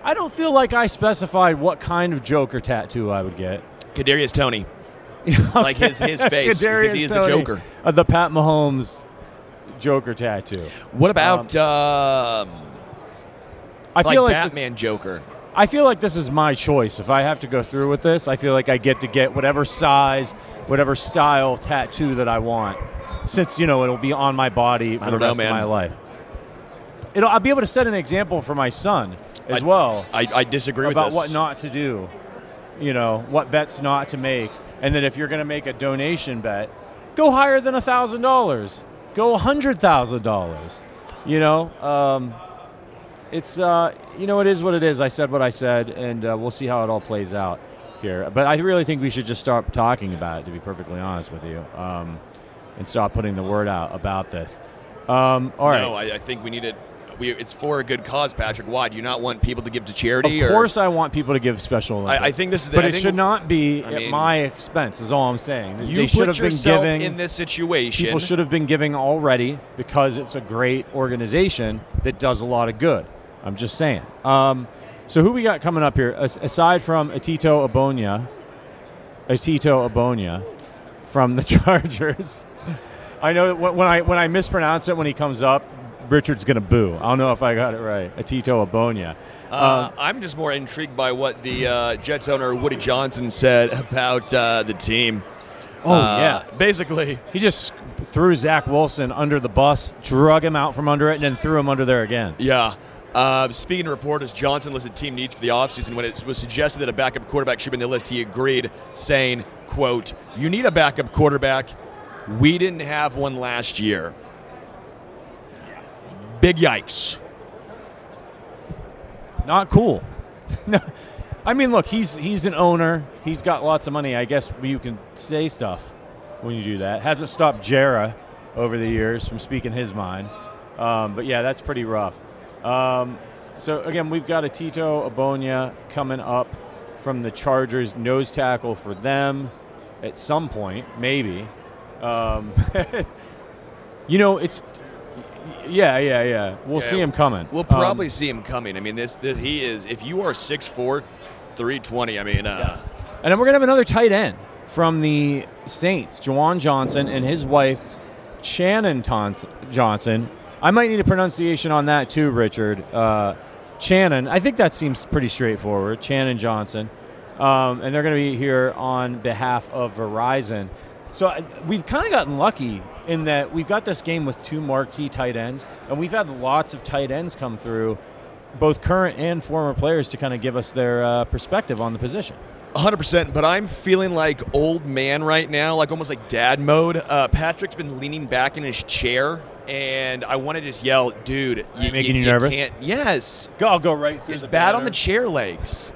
I don't feel like I specified what kind of Joker tattoo I would get. Kadarius Toney, like his his face, because he is the Joker. uh, the Pat Mahomes Joker tattoo. What about um, I like feel like Batman Joker? I feel like this is my choice. If I have to go through with this, I feel like I get to get whatever size, whatever style tattoo that I want. Since you know it'll be on my body for the don't know, rest of my life. It'll, I'll be able to set an example for my son as I- well I, I disagree with about this. what not to do. You know what bets not to make, and then if you're going to make a donation bet, go higher than a thousand dollars. Go a hundred thousand dollars. You know, um, it's uh, you know it is what it is. I said what I said, and uh, we'll see how it all plays out here. But I really think we should just start talking about it. To be perfectly honest with you, um, and stop putting the word out about this. Um, all right. No, I, I think we need it. We, it's for a good cause, Patrick. Why do you not want people to give to charity? Of or- course, I want people to give special I- Olympics. I think this is the- but I it think- should not be I at mean, my expense. Is all I'm saying. You they should put have been yourself giving in this situation. People should have been giving already because it's a great organization that does a lot of good. I'm just saying. Um, so who we got coming up here? As- aside from Otito Ogbonnia, Otito Ogbonnia from the Chargers. I know when I when I mispronounce it when he comes up, Richard's gonna boo. I don't know if I got it right. Otito Ogbonnia. Uh, I'm just more intrigued by what the uh, Jets owner Woody Johnson said about uh, the team. Oh Uh, yeah, basically he just threw Zach Wilson under the bus, drug him out from under it, and then threw him under there again. Yeah. Uh, speaking to reporters, Johnson listed team needs for the offseason. When it was suggested that a backup quarterback should be on the list, he agreed, saying, quote, you need a backup quarterback. We didn't have one last year. Big yikes. Not cool. no, I mean, look, he's he's an owner. He's got lots of money. I guess you can say stuff when you do that. Hasn't stopped Jera over the years from speaking his mind. Um, but yeah, that's pretty rough. Um, so again, we've got a Tito Ogbonnia coming up from the Chargers, nose tackle for them. at some point, maybe. Um, you know, it's yeah, yeah, yeah. We'll Yeah, see him coming. We'll Um, probably see him coming. I mean, this, this he is. If you are 6'4", 320, I mean, uh, And then we're gonna have another tight end from the Saints, Juwan Johnson, and his wife, Chanen Tons- Johnson. I might need a pronunciation on that too, Richard. Uh, Chanen. I think that seems pretty straightforward. Chanen Johnson, um, and they're going to be here on behalf of Verizon. So we've kind of gotten lucky in that we've got this game with two marquee tight ends, and we've had lots of tight ends come through, both current and former players, to kind of give us their uh, perspective on the position. 100%, but I'm feeling like old man right now, like almost like dad mode. Uh, Patrick's been leaning back in his chair, and I want to just yell, dude, you, making you nervous? Can't, yes. Go, I'll go right through It's bad on the chair legs.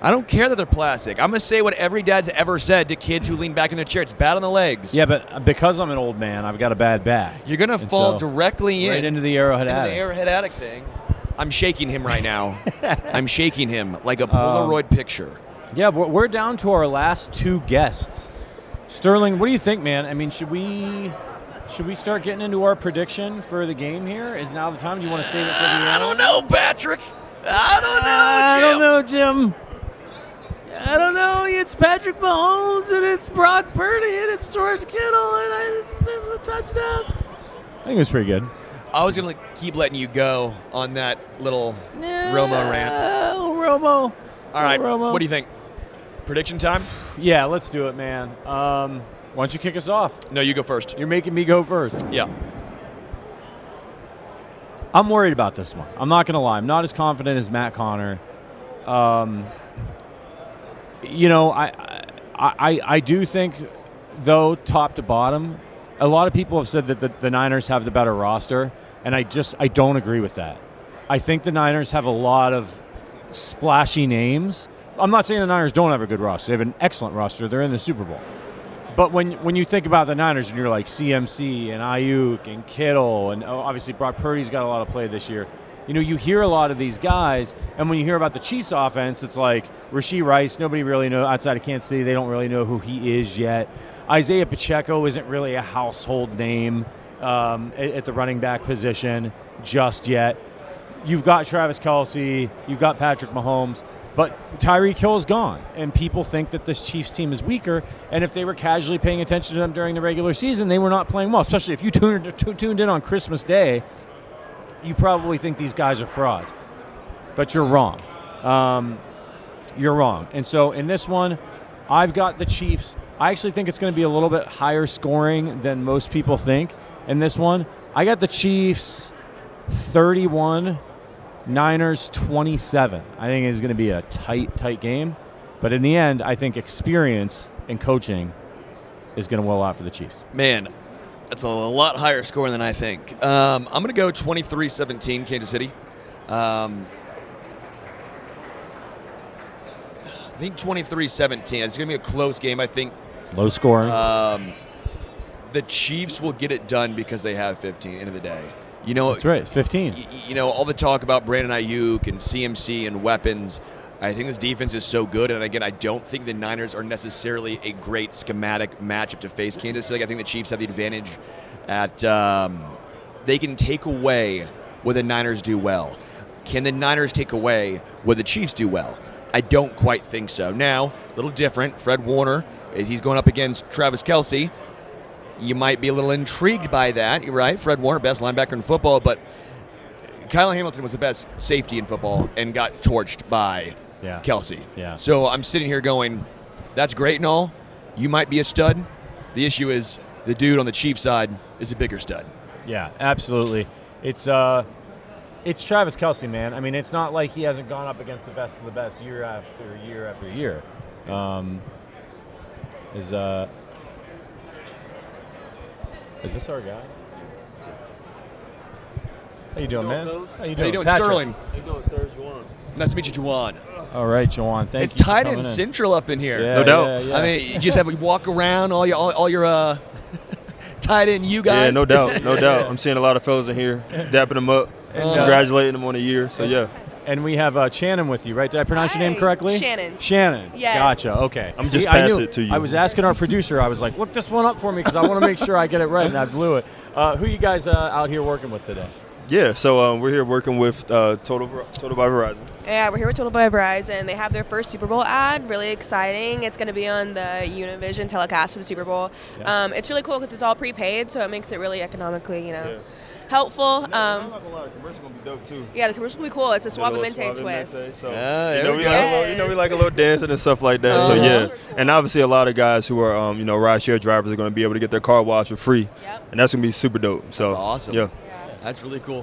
I don't care that they're plastic. I'm going to say what every dad's ever said to kids who lean back in their chair. It's bad on the legs. Yeah, but because I'm an old man, I've got a bad back. You're going to fall so- directly in. right into the arrowhead into addict. the arrowhead addict thing. I'm shaking him right now. I'm shaking him like a Um, Polaroid picture. Yeah, we're, we're down to our last two guests. Sterling, what do you think, man? I mean, should we should we start getting into our prediction for the game here? Is now the time? Do you want to save it for the end? I don't know, Patrick. I don't know, Jim. I don't know, Jim. I don't know. It's Patrick Mahomes and it's Brock Purdy and it's George Kittle and I, it's, it's a touchdowns. I think it was pretty good. I was going to keep letting you go on that little Romo rant. Oh, Romo. All right. Romo. What do you think? Prediction time? Yeah, let's do it, man. Um, why don't you kick us off? No, you go first. You're making me go first. Yeah. I'm worried about this one. I'm not going to lie. I'm not as confident as Matt Connor. Um, you know, I, I, I, do think, though, top to bottom, a lot of people have said that the, the Niners have the better roster, and I just I don't agree with that. I think the Niners have a lot of splashy names. I'm not saying the Niners don't have a good roster. They have an excellent roster. They're in the Super Bowl. But when when you think about the Niners and you're like CMC and Aiyuk and Kittle and oh, obviously Brock Purdy's got a lot of play this year. You know, you hear a lot of these guys, and when you hear about the Chiefs offense, it's like Rashee Rice. Nobody really know outside of Kansas City. They don't really know who he is yet. Isaiah Pacheco isn't really a household name um, at, the running back position just yet. You've got Travis Kelce, you've got Patrick Mahomes, but Tyreek Hill is gone, and people think that this Chiefs team is weaker. And if they were casually paying attention to them during the regular season, they were not playing well. Especially if you tuned tuned in on Christmas Day, you probably think these guys are frauds, but you're wrong. Um, you're wrong. And so in this one, I've got the Chiefs. I actually think it's going to be a little bit higher scoring than most people think. In this one, I got the Chiefs 31, Niners 27. I think it's going to be a tight, tight game. But in the end, I think experience and coaching is going to well out for the Chiefs. Man, that's a lot higher score than I think. Um, I'm going to go 23 17, Kansas City. Um, I think 23 17. It's going to be a close game. I think Low scoring. um, the Chiefs will get it done because they have 15 end of the day. You know, That's right. 15. y- you know, all the talk about Brandon Aiyuk and CMC and weapons. I think this defense is so good, and again, I don't think the Niners are necessarily a great schematic matchup to face Kansas City. I think the Chiefs have the advantage at um, they can take away what the Niners do well. Can the Niners take away what the Chiefs do well? I don't quite think so. Now, a little different. Fred Warner, he's going up against Travis Kelce, you might be a little intrigued by that. Right. Fred Warner, best linebacker in football, but Kyle Hamilton was the best safety in football and got torched by Yeah. Kelce. Yeah. So I'm sitting here going, that's great and all. You might be a stud. The issue is the dude on the Chiefs side is a bigger stud. Yeah, absolutely. It's uh, it's Travis Kelce, man. I mean, it's not like he hasn't gone up against the best of the best year after year after year. Um, is uh, is this our guy? How you doing, man? How you How you doing, doing, Patrick? Sterling? How you doing, Sturge Juwan? Nice to meet you, Juwan. All right, Juwan. Thank it's you. for tight coming end in. central up in here. Yeah, No doubt. yeah, yeah. I mean, you just have to walk around all your all, all your uh, tight end you guys. Yeah, no doubt, no doubt. I'm seeing a lot of fellas in here, dapping them up, And, uh, congratulating them on the year. So yeah, and we have uh, Chanen with you, right? Did I pronounce your name correctly? Chanen. Chanen. Yes. Gotcha. Okay. I'm just I pass it to you. I was asking our producer. I was like, "Look this one up for me because I want to make sure I get it right," and I blew it. Uh, who you guys uh, out here working with today? Yeah, so um, we're here working with uh, Total Ver- Total by Verizon. Yeah, we're here with Total by Verizon. They have their first Super Bowl ad. Really exciting. It's going to be on the Univision telecast for the Super Bowl. Yeah. Um, it's really cool because it's all prepaid, so it makes it really economically, you know, helpful. Um, not gonna commercial gonna be dope too. yeah, the commercial will be cool. It's a Suavemente twist. So, Ah, you know, we we like a little, you know, we like a little dancing and stuff like that. So Uh-huh. yeah, and obviously a lot of guys who are, um, you know, rideshare drivers are going to be able to get their car washed for free, and that's going to be super dope. So That's awesome. Yeah. That's really cool.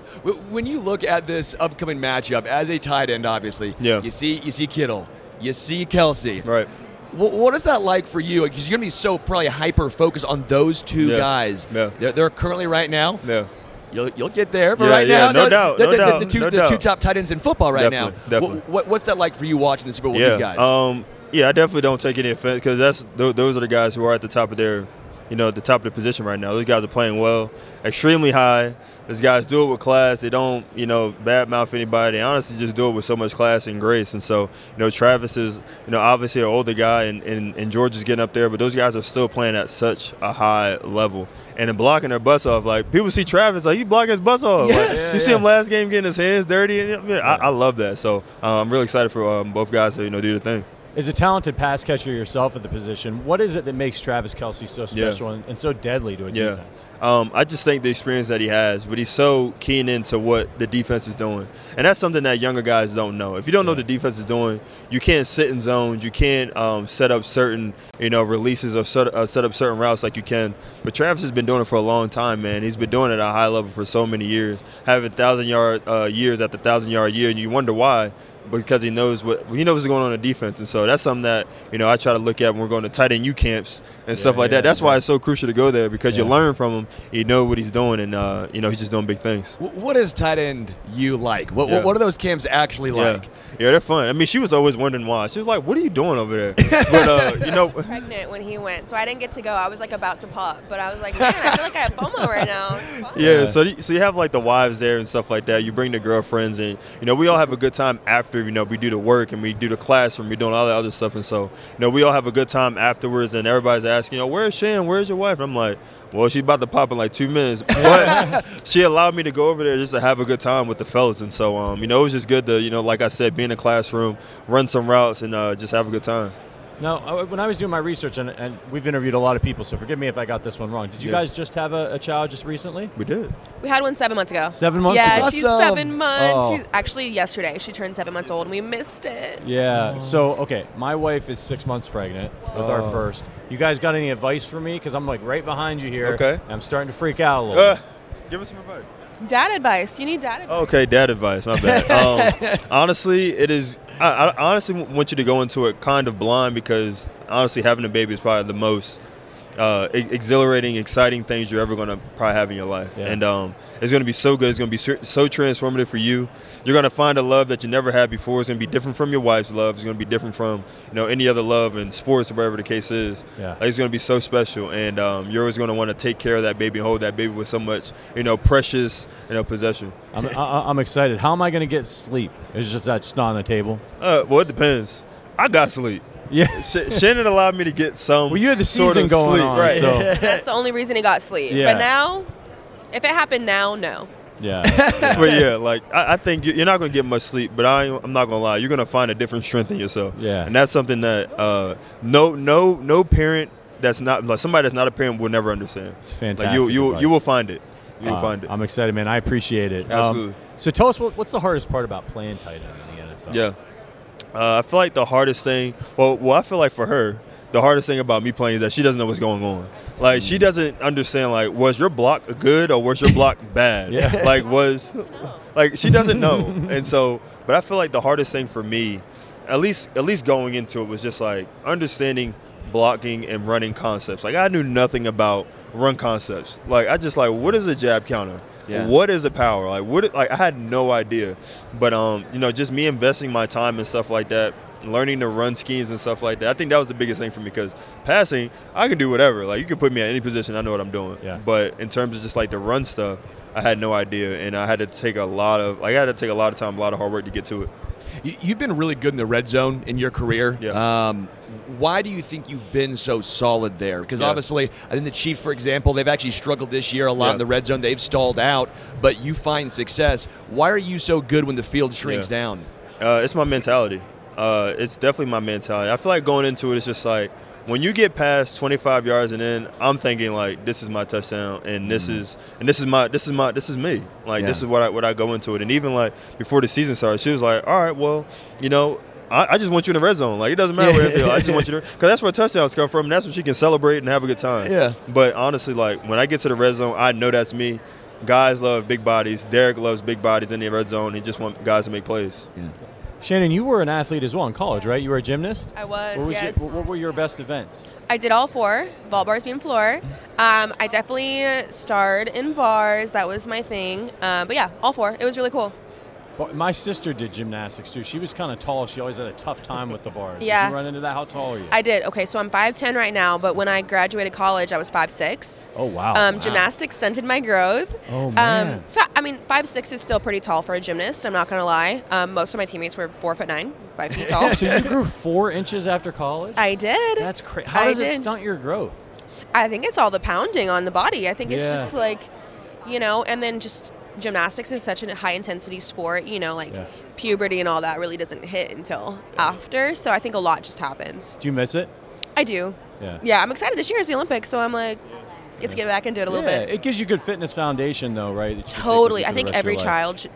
When you look at this upcoming matchup as a tight end, obviously, Yeah. you see you see Kittle, you see Kelce. Right. what is that like for you? Because you're gonna be so probably hyper focused on those two Yeah. guys. Yeah. They're, they're currently right now. Yeah. You'll, you'll get there, but Yeah, right yeah, now, no the- doubt, the, no the- the- doubt, the two, no the two top tight ends in football right Definitely, now. definitely. What, what, what's that like for you watching the Super Bowl yeah. with these guys? Um, yeah, I definitely don't take any offense because that's those are the guys who are at the top of their, you know, at the top of the position right now. Those guys are playing well, extremely high. Those guys do it with class. They don't, you know, badmouth anybody. They honestly just do it with so much class and grace. And so, you know, Travis is, you know, obviously an older guy, and, and, and George is getting up there, but those guys are still playing at such a high level. And then blocking their butts off. Like, people see Travis, like, he blocking his butts off. Like, Yes. you see him last game getting his hands dirty. And, yeah, I, I love that. So uh, I'm really excited for um, both guys to, you know, do the thing. As a talented pass catcher yourself at the position, what is it that makes Travis Kelce so Yeah. special and, and so deadly to a Yeah. defense? Um, I just think the experience that he has, but he's so keen into what the defense is doing. And that's something that younger guys don't know. If you don't know what the defense is doing, you can't sit in zones. You can't um, set up certain, you know, releases or set, uh, set up certain routes like you can. But Travis has been doing it for a long time, man. He's been doing it at a high level for so many years, having thousand yard uh, years after thousand yard year, and you wonder why. Because he knows what he knows what's going on in defense, and so that's something that you know I try to look at when we're going to tight end U camps and stuff like yeah, that. That's yeah. why it's so crucial to go there because you learn from him, you know what he's doing, and uh, you know he's just doing big things. What is tight end you like? What, Yeah. what are those camps actually like? Yeah. yeah, they're fun. I mean, she was always wondering why. She was like, "What are you doing over there?" But uh, you know, pregnant when he went, so I didn't get to go. I was like about to pop, but I was like, man, I feel like I have FOMO right now. It's yeah. So you- so you have like the wives there and stuff like that. You bring the girlfriends, and you know we all have a good time after. You know we do the work and we do the classroom, we're doing all that other stuff, and so you know we all have a good time afterwards. And everybody's asking, you know, where's Shan? Where's your wife? And I'm like. Well, she's about to pop in like two minutes, but she allowed me to go over there just to have a good time with the fellas, and so um, you know it was just good to you know, like I said, be in the classroom, run some routes, and uh, just have a good time. Now, when I was doing my research, and, and we've interviewed a lot of people, so forgive me if I got this one wrong. Did you Yeah. guys just have a, a child just recently? We did. We had one seven months ago. Seven months yeah, ago? she's Awesome. seven months. Oh. She's actually yesterday. She turned seven months old, and we missed it. Yeah. So, okay, my wife is six months pregnant with our Oh. first. You guys got any advice for me? Because I'm like right behind you here. Okay. and I'm starting to freak out a little. Uh, give us some advice. Dad advice. You need dad advice. Okay, dad advice. My bad. Um, honestly, it is. I, I honestly want you to go into it kind of blind because honestly, having a baby is probably the most uh, exhilarating, exciting things you're ever going to probably have in your life. Yeah. And um, it's going to be so good. It's going to be so transformative for you. You're going to find a love that you never had before. It's going to be different from your wife's love. It's going to be different from you know any other love in sports or whatever the case is. Yeah. Like, it's going to be so special, and um, you're always going to want to take care of that baby and hold that baby with so much you know precious you know possession. I'm, I, I'm excited. How am I going to get sleep? It's just that's not on the table. Uh, well, it depends. I got sleep. Yeah. Sh- Chanen allowed me to get some. Well, you had the sort season of going sleep, on, right? so- That's the only reason he got sleep. Yeah. But now, if it happened now, no. Yeah. but yeah, like I, I think you- you're not gonna get much sleep. But I, I'm not gonna lie, you're gonna find a different strength in yourself. Yeah. and that's something that uh, no, no, no parent that's not like somebody that's not a parent will never understand. It's fantastic Like you, you, advice. you will find it. You will Uh, find it. I'm excited, man. I appreciate it. Um, Absolutely. so tell us what, what's the hardest part about playing tight end in the NFL? Yeah. Uh, I feel like the hardest thing, well, well, I feel like for her, the hardest thing about me playing is that she doesn't know what's going on. Like she doesn't understand. Like, was your block good or was your block bad? Yeah. Like, was like she doesn't know. And so, but I feel like the hardest thing for me, at least at least going into it, was just like understanding blocking and running concepts. Like I knew nothing about run concepts. Like I just like what is a jab counter? Yeah. What is a power? Like what? Like I had no idea. But um, you know, just me investing my time and stuff like that, learning to run schemes and stuff like that. I think that was the biggest thing for me because passing, I can do whatever. Like you can put me at any position, I know what I'm doing. Yeah. But in terms of just like the run stuff, I had no idea, and I had to take a lot of like I had to take a lot of time, a lot of hard work to get to it. You- You've been really good in the red zone in your career. Yeah. Um, why do you think you've been so solid there? Because Yeah. obviously, I think the Chiefs, for example, they've actually struggled this year a lot Yeah. in the red zone. They've stalled out, but you find success. Why are you so good when the field shrinks down? Uh, it's my mentality. Uh, it's definitely my mentality. I feel like going into it, it's just like when you get past 25 yards and in, I'm thinking like this is my touchdown, and this mm-hmm. is and this is my this is my this is me. Like this is what I what I go into it. And even like before the season started, she was like, "All right, well, you know." I, I just want you in the red zone. Like it doesn't matter where you feel. I just want you to, because that's where touchdowns come from. And that's where she can celebrate and have a good time. Yeah. But honestly, like when I get to the red zone, I know that's me. Guys love big bodies. Derek loves big bodies in the red zone. He just want guys to make plays. Yeah. Chanen, you were an athlete as well in college, right? You were a gymnast. I was, What, was yes. your, what were your best events? I did all four, ball bars beam, floor. Um, I definitely starred in bars. That was my thing. Uh, but yeah, all four. It was really cool. My sister did gymnastics too. She was kind of tall. She always had a tough time with the bars. Did Yeah. you run into that? How tall are you? I did. Okay, so I'm 5'10 right now, but when I graduated college, I was 5'6. Oh, wow. Um, Wow. Gymnastics stunted my growth. Oh, Um, man. so I mean, 5'6 is still pretty tall for a gymnast. I'm not gonna lie. Um, most of my teammates were four foot nine, five feet tall. so you grew four inches after college? I did. That's crazy. How I does it stunt your growth? I think it's all the pounding on the body. I think it's Yeah. just like, you know, and then just gymnastics is such a high intensity sport. You know, like Yeah. puberty and all that really doesn't hit until after. So I think a lot just happens. Do you miss it? I do. Yeah. Yeah, I'm excited. This year is the Olympics, so I'm like, get to get back into it a little yeah, bit. It gives you good fitness foundation, though, right? that you can take with Totally. I think every child should.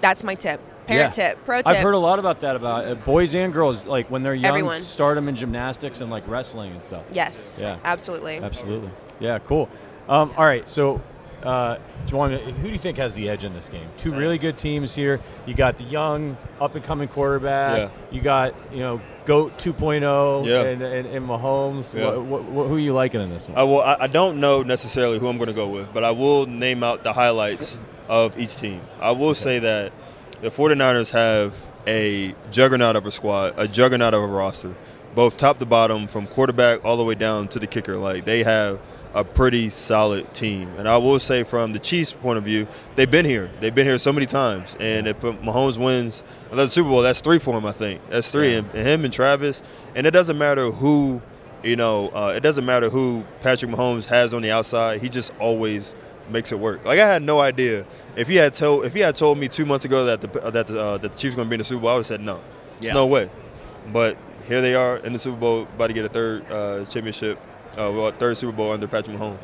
That's my tip. Parent Yeah. tip. Pro tip. I've heard a lot about that about uh, boys and girls. Like when they're young, Everyone. start them in gymnastics and like wrestling and stuff. Yes. Yeah. Absolutely. Absolutely. Yeah. Cool. Um, all right. So, uh, want who do you think has the edge in this game? Two really good teams here. You got the young, up and coming quarterback. Yeah. You got you know Goat 2.0 Yeah. and, and, and Mahomes. Yeah. What, what, who are you liking in this one? I will. I, I don't know necessarily who I'm going to go with, but I will name out the highlights of each team. I will say that the 49ers have a juggernaut of a squad, a juggernaut of a roster, both top to bottom, from quarterback all the way down to the kicker. Like they have a pretty solid team. And I will say, from the Chiefs' point of view, they've been here. They've been here so many times, and if Mahomes wins another Super Bowl, that's three for him. I think that's three, and, and him and Travis. And it doesn't matter who you know, uh, it doesn't matter who Patrick Mahomes has on the outside. He just always makes it work. Like I had no idea if he had told if he had told me two months ago that the that the, uh, that the Chiefs going to be in the Super Bowl, I would have said no. There's no way. But here they are in the Super Bowl, about to get a third uh, championship, uh, well, third Super Bowl under Patrick Mahomes.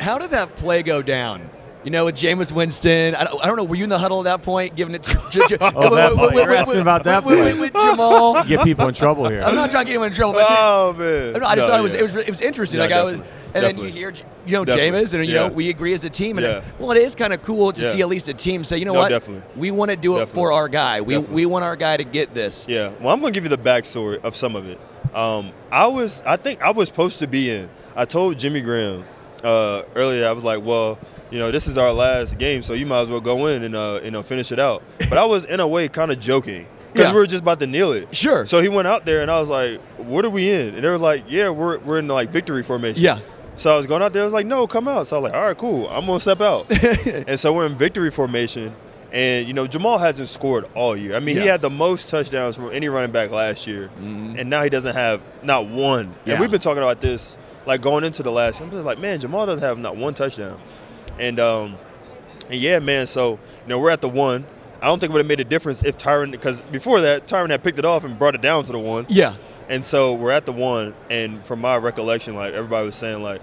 How did that play go down? You know, with Jameis Winston, I don't, I don't know. Were you in the huddle at that point, giving it? To, J- J- Oh, that point. You're asking about that with, point. with, with Jamaal. You get people in trouble here. I'm not trying to get anyone in trouble, but Oh man! no, I just No, thought it was, it was it was interesting. Yeah, like I was, definitely. and then you hear you know Definitely. Jameis, and you know we agree as a team, and Yeah. well, it is kind of cool to Yeah. see at least a team say, you know No, what, definitely. we want to do it Definitely. for our guy. We Definitely. we want our guy to get this. Yeah. Well, I'm going to give you the backstory of some of it. Um, I was, I think I was supposed to be in. I told Jimmy Graham uh, earlier. I was like, well, you know, this is our last game, so you might as well go in and uh, you know finish it out. But I was in a way kind of joking because Yeah. we were just about to kneel it. Sure. So he went out there, and I was like, "What are we in?" And they were like, "Yeah, we're we're in like victory formation." Yeah. So I was going out there. I was like, "No, come out." So I was like, "All right, cool. I'm gonna step out." and so we're in victory formation. And you know Jamaal hasn't scored all year. I mean, he had the most touchdowns from any running back last year, and now he doesn't have not one. Mm-hmm. Yeah. And we've been talking about this like going into the last. I'm just like, man, Jamaal doesn't have not one touchdown, and um, and yeah, man. So you know we're at the one. I don't think it would have made a difference if Tyrann, because before that Tyrann had picked it off and brought it down to the one. Yeah. And so we're at the one, and from my recollection, like everybody was saying, like,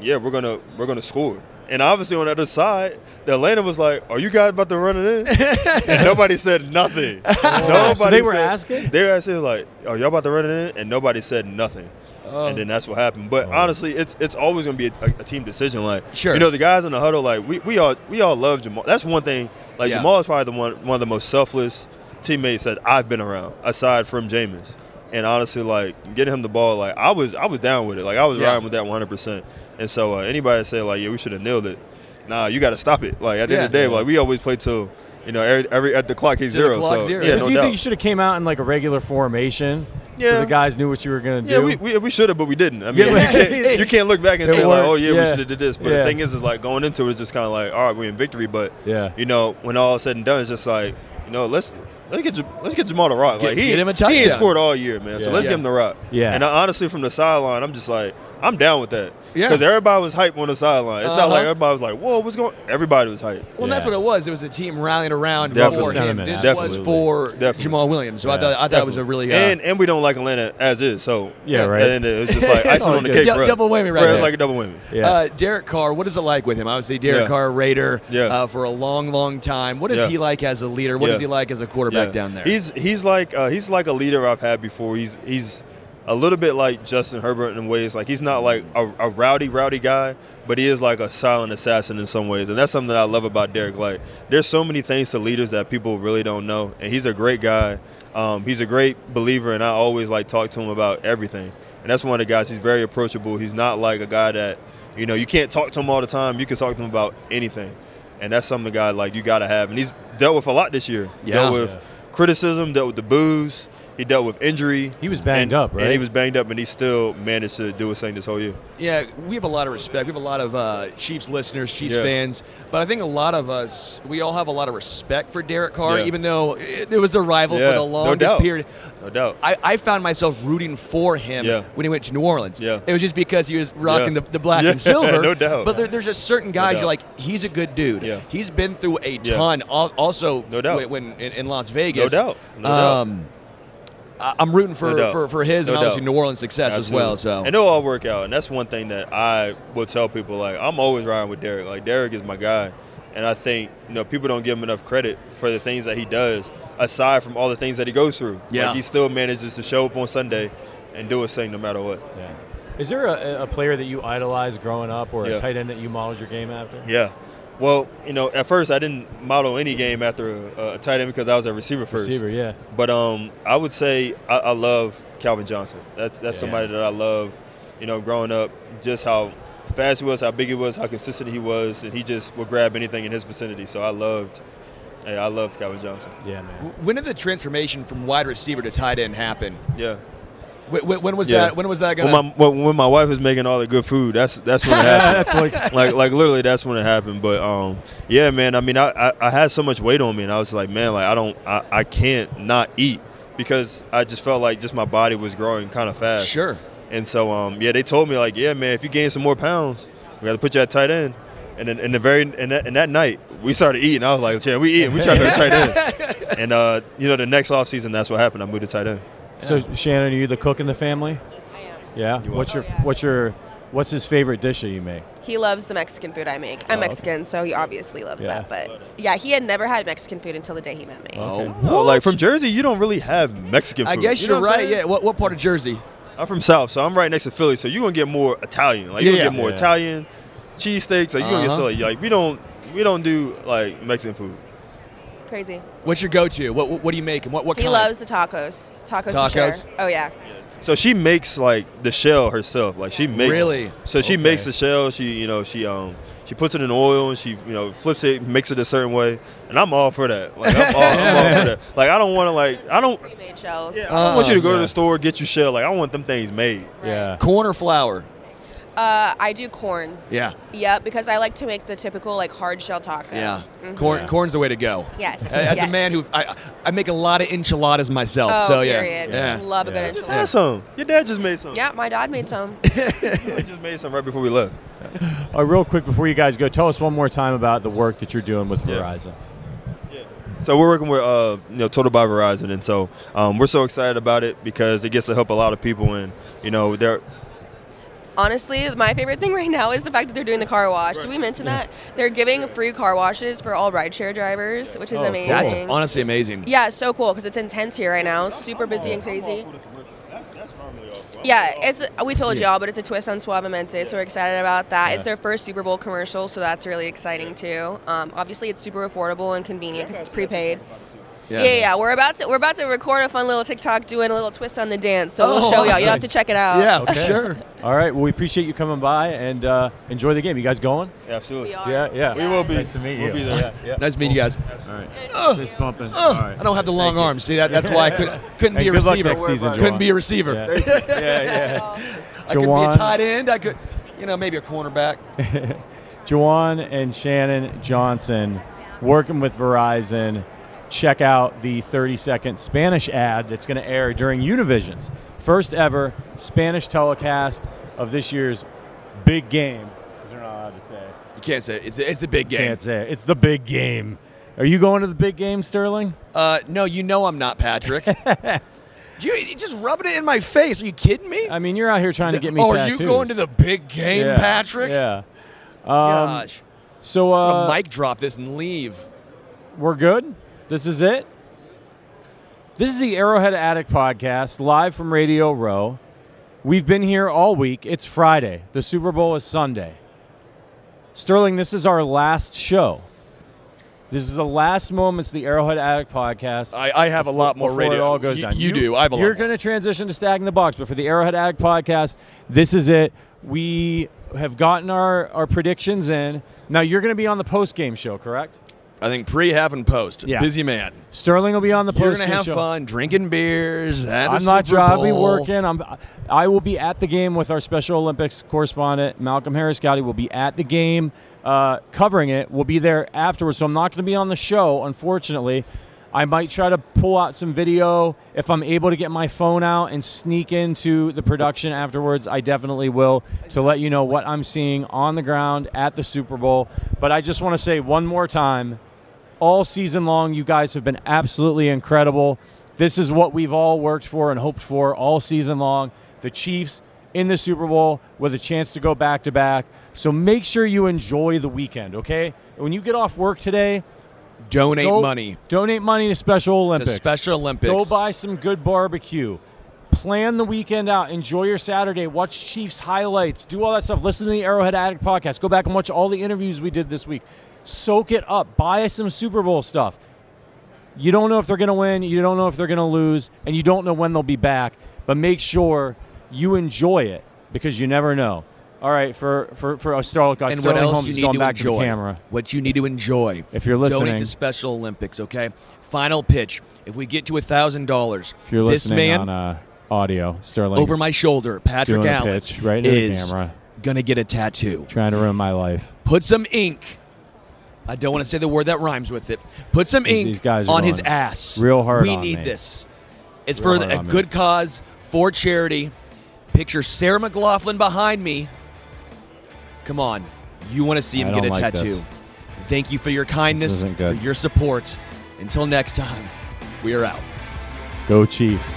yeah, we're gonna we're gonna score. And obviously on the other side, the Atlanta was like, "Are you guys about to run it in?" and nobody said nothing. Oh, nobody So they were said- asking? They were asking like, "Are y'all about to run it in?" And nobody said nothing. Oh. And then that's what happened. But oh. honestly, it's it's always gonna be a, a, a team decision. Like, Sure. you know, the guys in the huddle, like we, we all we all love Jamaal. That's one thing. Like Yeah. Jamaal is probably the one one of the most selfless teammates that I've been around, aside from Jameis. And honestly, like getting him the ball, like I was I was down with it. Like I was Yeah. riding with that 100. percent And so uh, anybody say like, yeah, we should have nailed it. Nah, you got to stop it. Like at the end of the Yeah. day, like we always play till you know every, every at the clock the zero. clock so zero. yeah, But no do you doubt. think you should have came out in like a regular formation Yeah. So the guys knew what you were going to Yeah, do. we, we, we should have, but we didn't. I mean, you, can't, you can't look back and It say like, "Oh yeah, we should have did this." But Yeah. the thing is, is like going into it, it's just kind of like, "All right, we're in victory." But Yeah. you know, when all is said and done, it's just like, you know, let's let's get let's get Jamaal the rock. Get- like he get him a he ain't scored all year, man. So let's Yeah. give him the rock. Yeah. And I, honestly, from the sideline, I'm just like, I'm down with that. Yeah. Because everybody was hype on the sideline. It's not Uh-huh. like everybody was like, "Whoa, what's going?" Everybody was hype. Well, that's what it was. It was a team rallying around Definitely. for him. Sentiment, This absolutely. was for Definitely. Jamaal Williams. So I Yeah. thought I thought it was a really uh, and and we don't like Atlanta as is. So Yeah, right. And it's just like icing all on the good. cake. Dou- for us. double whammy right It's there. like a double whammy. Yeah. Uh, Derek Carr, what is it like with him? Obviously, Derek Yeah. Carr, Raider, Yeah. uh, for a long, long time. What is Yeah. he like as a leader? What Yeah. is he like as a quarterback Yeah. down there? He's he's like uh, he's like a leader I've had before. He's he's a little bit like Justin Herbert in ways. Like he's not like a, a rowdy rowdy guy, but he is like a silent assassin in some ways, and that's something that I love about Derek. Like there's so many things to leaders that people really don't know, and he's a great guy. Um, he's a great believer, and I always like talk to him about everything. And that's one of the guys. He's very approachable. He's not like a guy that you know you can't talk to him all the time. You can talk to him about anything, and that's something a guy like you got to have. And he's dealt with a lot this year. Yeah. dealt with Yeah. criticism, dealt with the booze. He dealt with injury. He was banged and, up, right? And he was banged up, and he still managed to do his thing this whole year. Yeah, we have a lot of respect. We have a lot of uh, Chiefs listeners, Chiefs Yeah. fans, but I think a lot of us, we all have a lot of respect for Derek Carr, Yeah. even though it, it was a rival Yeah, for the no longest doubt. period. No doubt. I, I found myself rooting for him Yeah. when he went to New Orleans. Yeah. It was just because he was rocking Yeah. the, the black Yeah, and silver. no doubt. But there, there's just certain guys doubt. you're like, he's a good dude. Yeah. He's been through a ton. Al- Also, No doubt. when, when in, in Las Vegas. No doubt. No doubt. um, I- I'm rooting for, No for, for his No and obviously doubt. New Orleans success as well. Absolutely. So and it'll all work out. And that's one thing that I will tell people. Like I'm always riding with Derek. Like Derek is my guy, and I think you know people don't give him enough credit for the things that he does, aside from all the things that he goes through. Yeah. like he still manages to show up on Sunday and do his thing no matter what. Yeah. Is there a, a player that you idolized growing up, or Yeah. a tight end that you modeled your game after? Yeah. Well, you know, at first I didn't model any game after a, a tight end because I was a receiver first. Receiver, yeah. But um, I would say I, I love Calvin Johnson. That's that's Yeah. somebody that I love. You know, growing up, just how fast he was, how big he was, how consistent he was, and he just would grab anything in his vicinity. So I loved, hey, I love Calvin Johnson. Yeah, man. when did the transformation from wide receiver to tight end happen? Yeah. When, when, was Yeah. that? When was that going? When my when, my wife was making all the good food, that's that's when it happened. like like literally, that's when it happened. But um, yeah, man. I mean, I, I I had so much weight on me, and I was like, man, like I don't, I, I can't not eat because I just felt like just my body was growing kind of fast. Sure. And so um, yeah, they told me like, yeah, man, if you gain some more pounds, we got to put you at tight end. And then in the very in that, in that night, we started eating. I was like, yeah, we eating. We trying to tight end. And uh, you know, the next off season, that's what happened. I moved to tight end. So Chanen, are you the cook in the family? I am. Yeah. What's your Oh, yeah. what's your what's his favorite dish that you make? He loves the Mexican food I make. I'm Oh, okay. Mexican, so he obviously loves Yeah. that. But yeah, he had never had Mexican food until the day he met me. Oh, well, like from Jersey, you don't really have Mexican food. I guess you you're what I'm right. saying? Yeah. What, what part of Jersey? I'm from South, so I'm right next to Philly. So you're gonna get more Italian. Like you're Yeah, gonna get yeah. more Yeah. Italian, cheesesteaks. Like you're gonna get Uh-huh. so like we don't we don't do like Mexican food. Crazy. What's your go-to? What, what, what do you make? And what, what He kind? loves the tacos. Tacos. Tacos? For sure. Oh yeah. So she makes like the shell herself. Like she makes Really? So she Okay. makes the shell. She you know she um she puts it in oil and she you know flips it, makes it a certain way. And I'm all for that. Like I'm all, I'm all for that. Like I don't want to like I don't. Pre-made shells. I don't want you to go to the store get your shell. Like I want them things made. Yeah. Corn or flour? Uh, I do corn. Yeah. Yep, because I like to make the typical like hard shell taco. Yeah. Mhm. Corn. Corn's the way to go. Yes, As a man who I, I make a lot of enchiladas myself. Oh, so yeah. period. Yeah. Love a Yeah. good Just enchilada. had some. Your dad just made some. Yeah, my dad made some. He just made some right before we left. Uh, real quick before you guys go, tell us one more time about the work that you're doing with Yeah. Verizon. So we're working with uh, you know Total by Verizon, and so um, we're so excited about it because it gets to help a lot of people, and you know they're Honestly, my favorite thing right now is the fact that they're doing the car wash. Did we mention that? They're giving free car washes for all rideshare drivers, which is Oh, cool. amazing. That's honestly amazing. Yeah, it's so cool because it's intense here right now. Super busy and crazy. Yeah, it's we told y'all, but it's a twist on Suavemente, so we're excited about that. It's their first Super Bowl commercial, so that's really exciting too. Um, obviously, it's super affordable and convenient because it's prepaid. Yeah. yeah, We're about to we're about to record a fun little TikTok doing a little twist on the dance. So we'll Oh, show y'all. awesome. You'll have to check it out. Yeah, for sure. All right. Well, we appreciate you coming by and uh, enjoy the game. You guys going? Absolutely. Yeah, yeah. We will be. Nice to meet you. We'll you. be there. Yeah, yeah. Nice to meet you guys. All right. Fist bumping. All right. I don't have the long arms. See that? That's why I couldn't couldn't Hey, be a good luck receiver. next season, couldn't Juwan. be a receiver. Yeah, yeah. yeah. I could be a Juwan- tight end. I could, you know, maybe a cornerback. Juwan and Chanen Johnson working with Verizon. Check out the 30 second Spanish ad that's going to air during Univision's first ever Spanish telecast of this year's big game. Because they're not allowed to say. You can't say it. it's it's the big game. You Can't say it. It's the big game. Are you going to the big game, Sterling? Uh, no, you know I'm not Patrick. you just rubbing it in my face. Are you kidding me? I mean, you're out here trying to get me Oh, are you going to the big game, Yeah, Patrick? Yeah. Um, Gosh. So, uh, mic drop this and leave. We're good. This is it. This is the Arrowhead Addict podcast, live from Radio Row. We've been here all week. It's Friday. The Super Bowl is Sunday. Sterling, this is our last show. This is the last moments of the Arrowhead Addict podcast. I, I have a lot more radio. It all goes You- down. You, do. I have a You're going to transition to Stag in the Box, but for the Arrowhead Attic podcast, this is it. We have gotten our, our predictions in. Now you're going to be on the post game show, correct? I think pre, half, and post. Yeah. Busy man. Sterling will be on the You're post gonna have fun drinking beers. I'm not sure. I'll be working. I'm. I will be at the game with our Special Olympics correspondent Malcolm Harris. Scotty will be at the game, uh, covering it. We'll be there afterwards. So I'm not going to be on the show, unfortunately. I might try to pull out some video if I'm able to get my phone out and sneak into the production afterwards. I definitely will to let you know what I'm seeing on the ground at the Super Bowl. But I just want to say one more time all season long. You guys have been absolutely incredible. This is what we've all worked for and hoped for all season long. The Chiefs in the Super Bowl with a chance to go back to back. So make sure you enjoy the weekend, okay? When you get off work today, Donate go- money. Donate money to Special Olympics. Special Olympics. Go buy some good barbecue. Plan the weekend out. Enjoy your Saturday. Watch Chiefs highlights. Do all that stuff. Listen to the Arrowhead Addict podcast. Go back and watch all the interviews we did this week. Soak it up. Buy some Super Bowl stuff. You don't know if they're going to win. You don't know if they're going to lose. And you don't know when they'll be back. But make sure you enjoy it because you never know. All right, for for for uh, Sterling, and Sterling what else Holmes you is need going to back enjoy? to the camera. What you need to enjoy. If you're listening- donate to Special Olympics. Okay. Final pitch. If we get to a thousand dollars, If you're this listening man on uh, audio, Sterling over my shoulder, Patrick Allen, pitch right into the is camera. gonna get a tattoo. trying to ruin my life. Put some ink. I don't want to say the word that rhymes with it. Put some ink these guys on his ass. real hard We need me. this. It's Real for a on me. good cause, for charity. Picture Sarah McLachlan behind me. Come on. You want to see him I get a like tattoo. this. Thank you for your kindness, for your support. Until next time, we are out. Go Chiefs.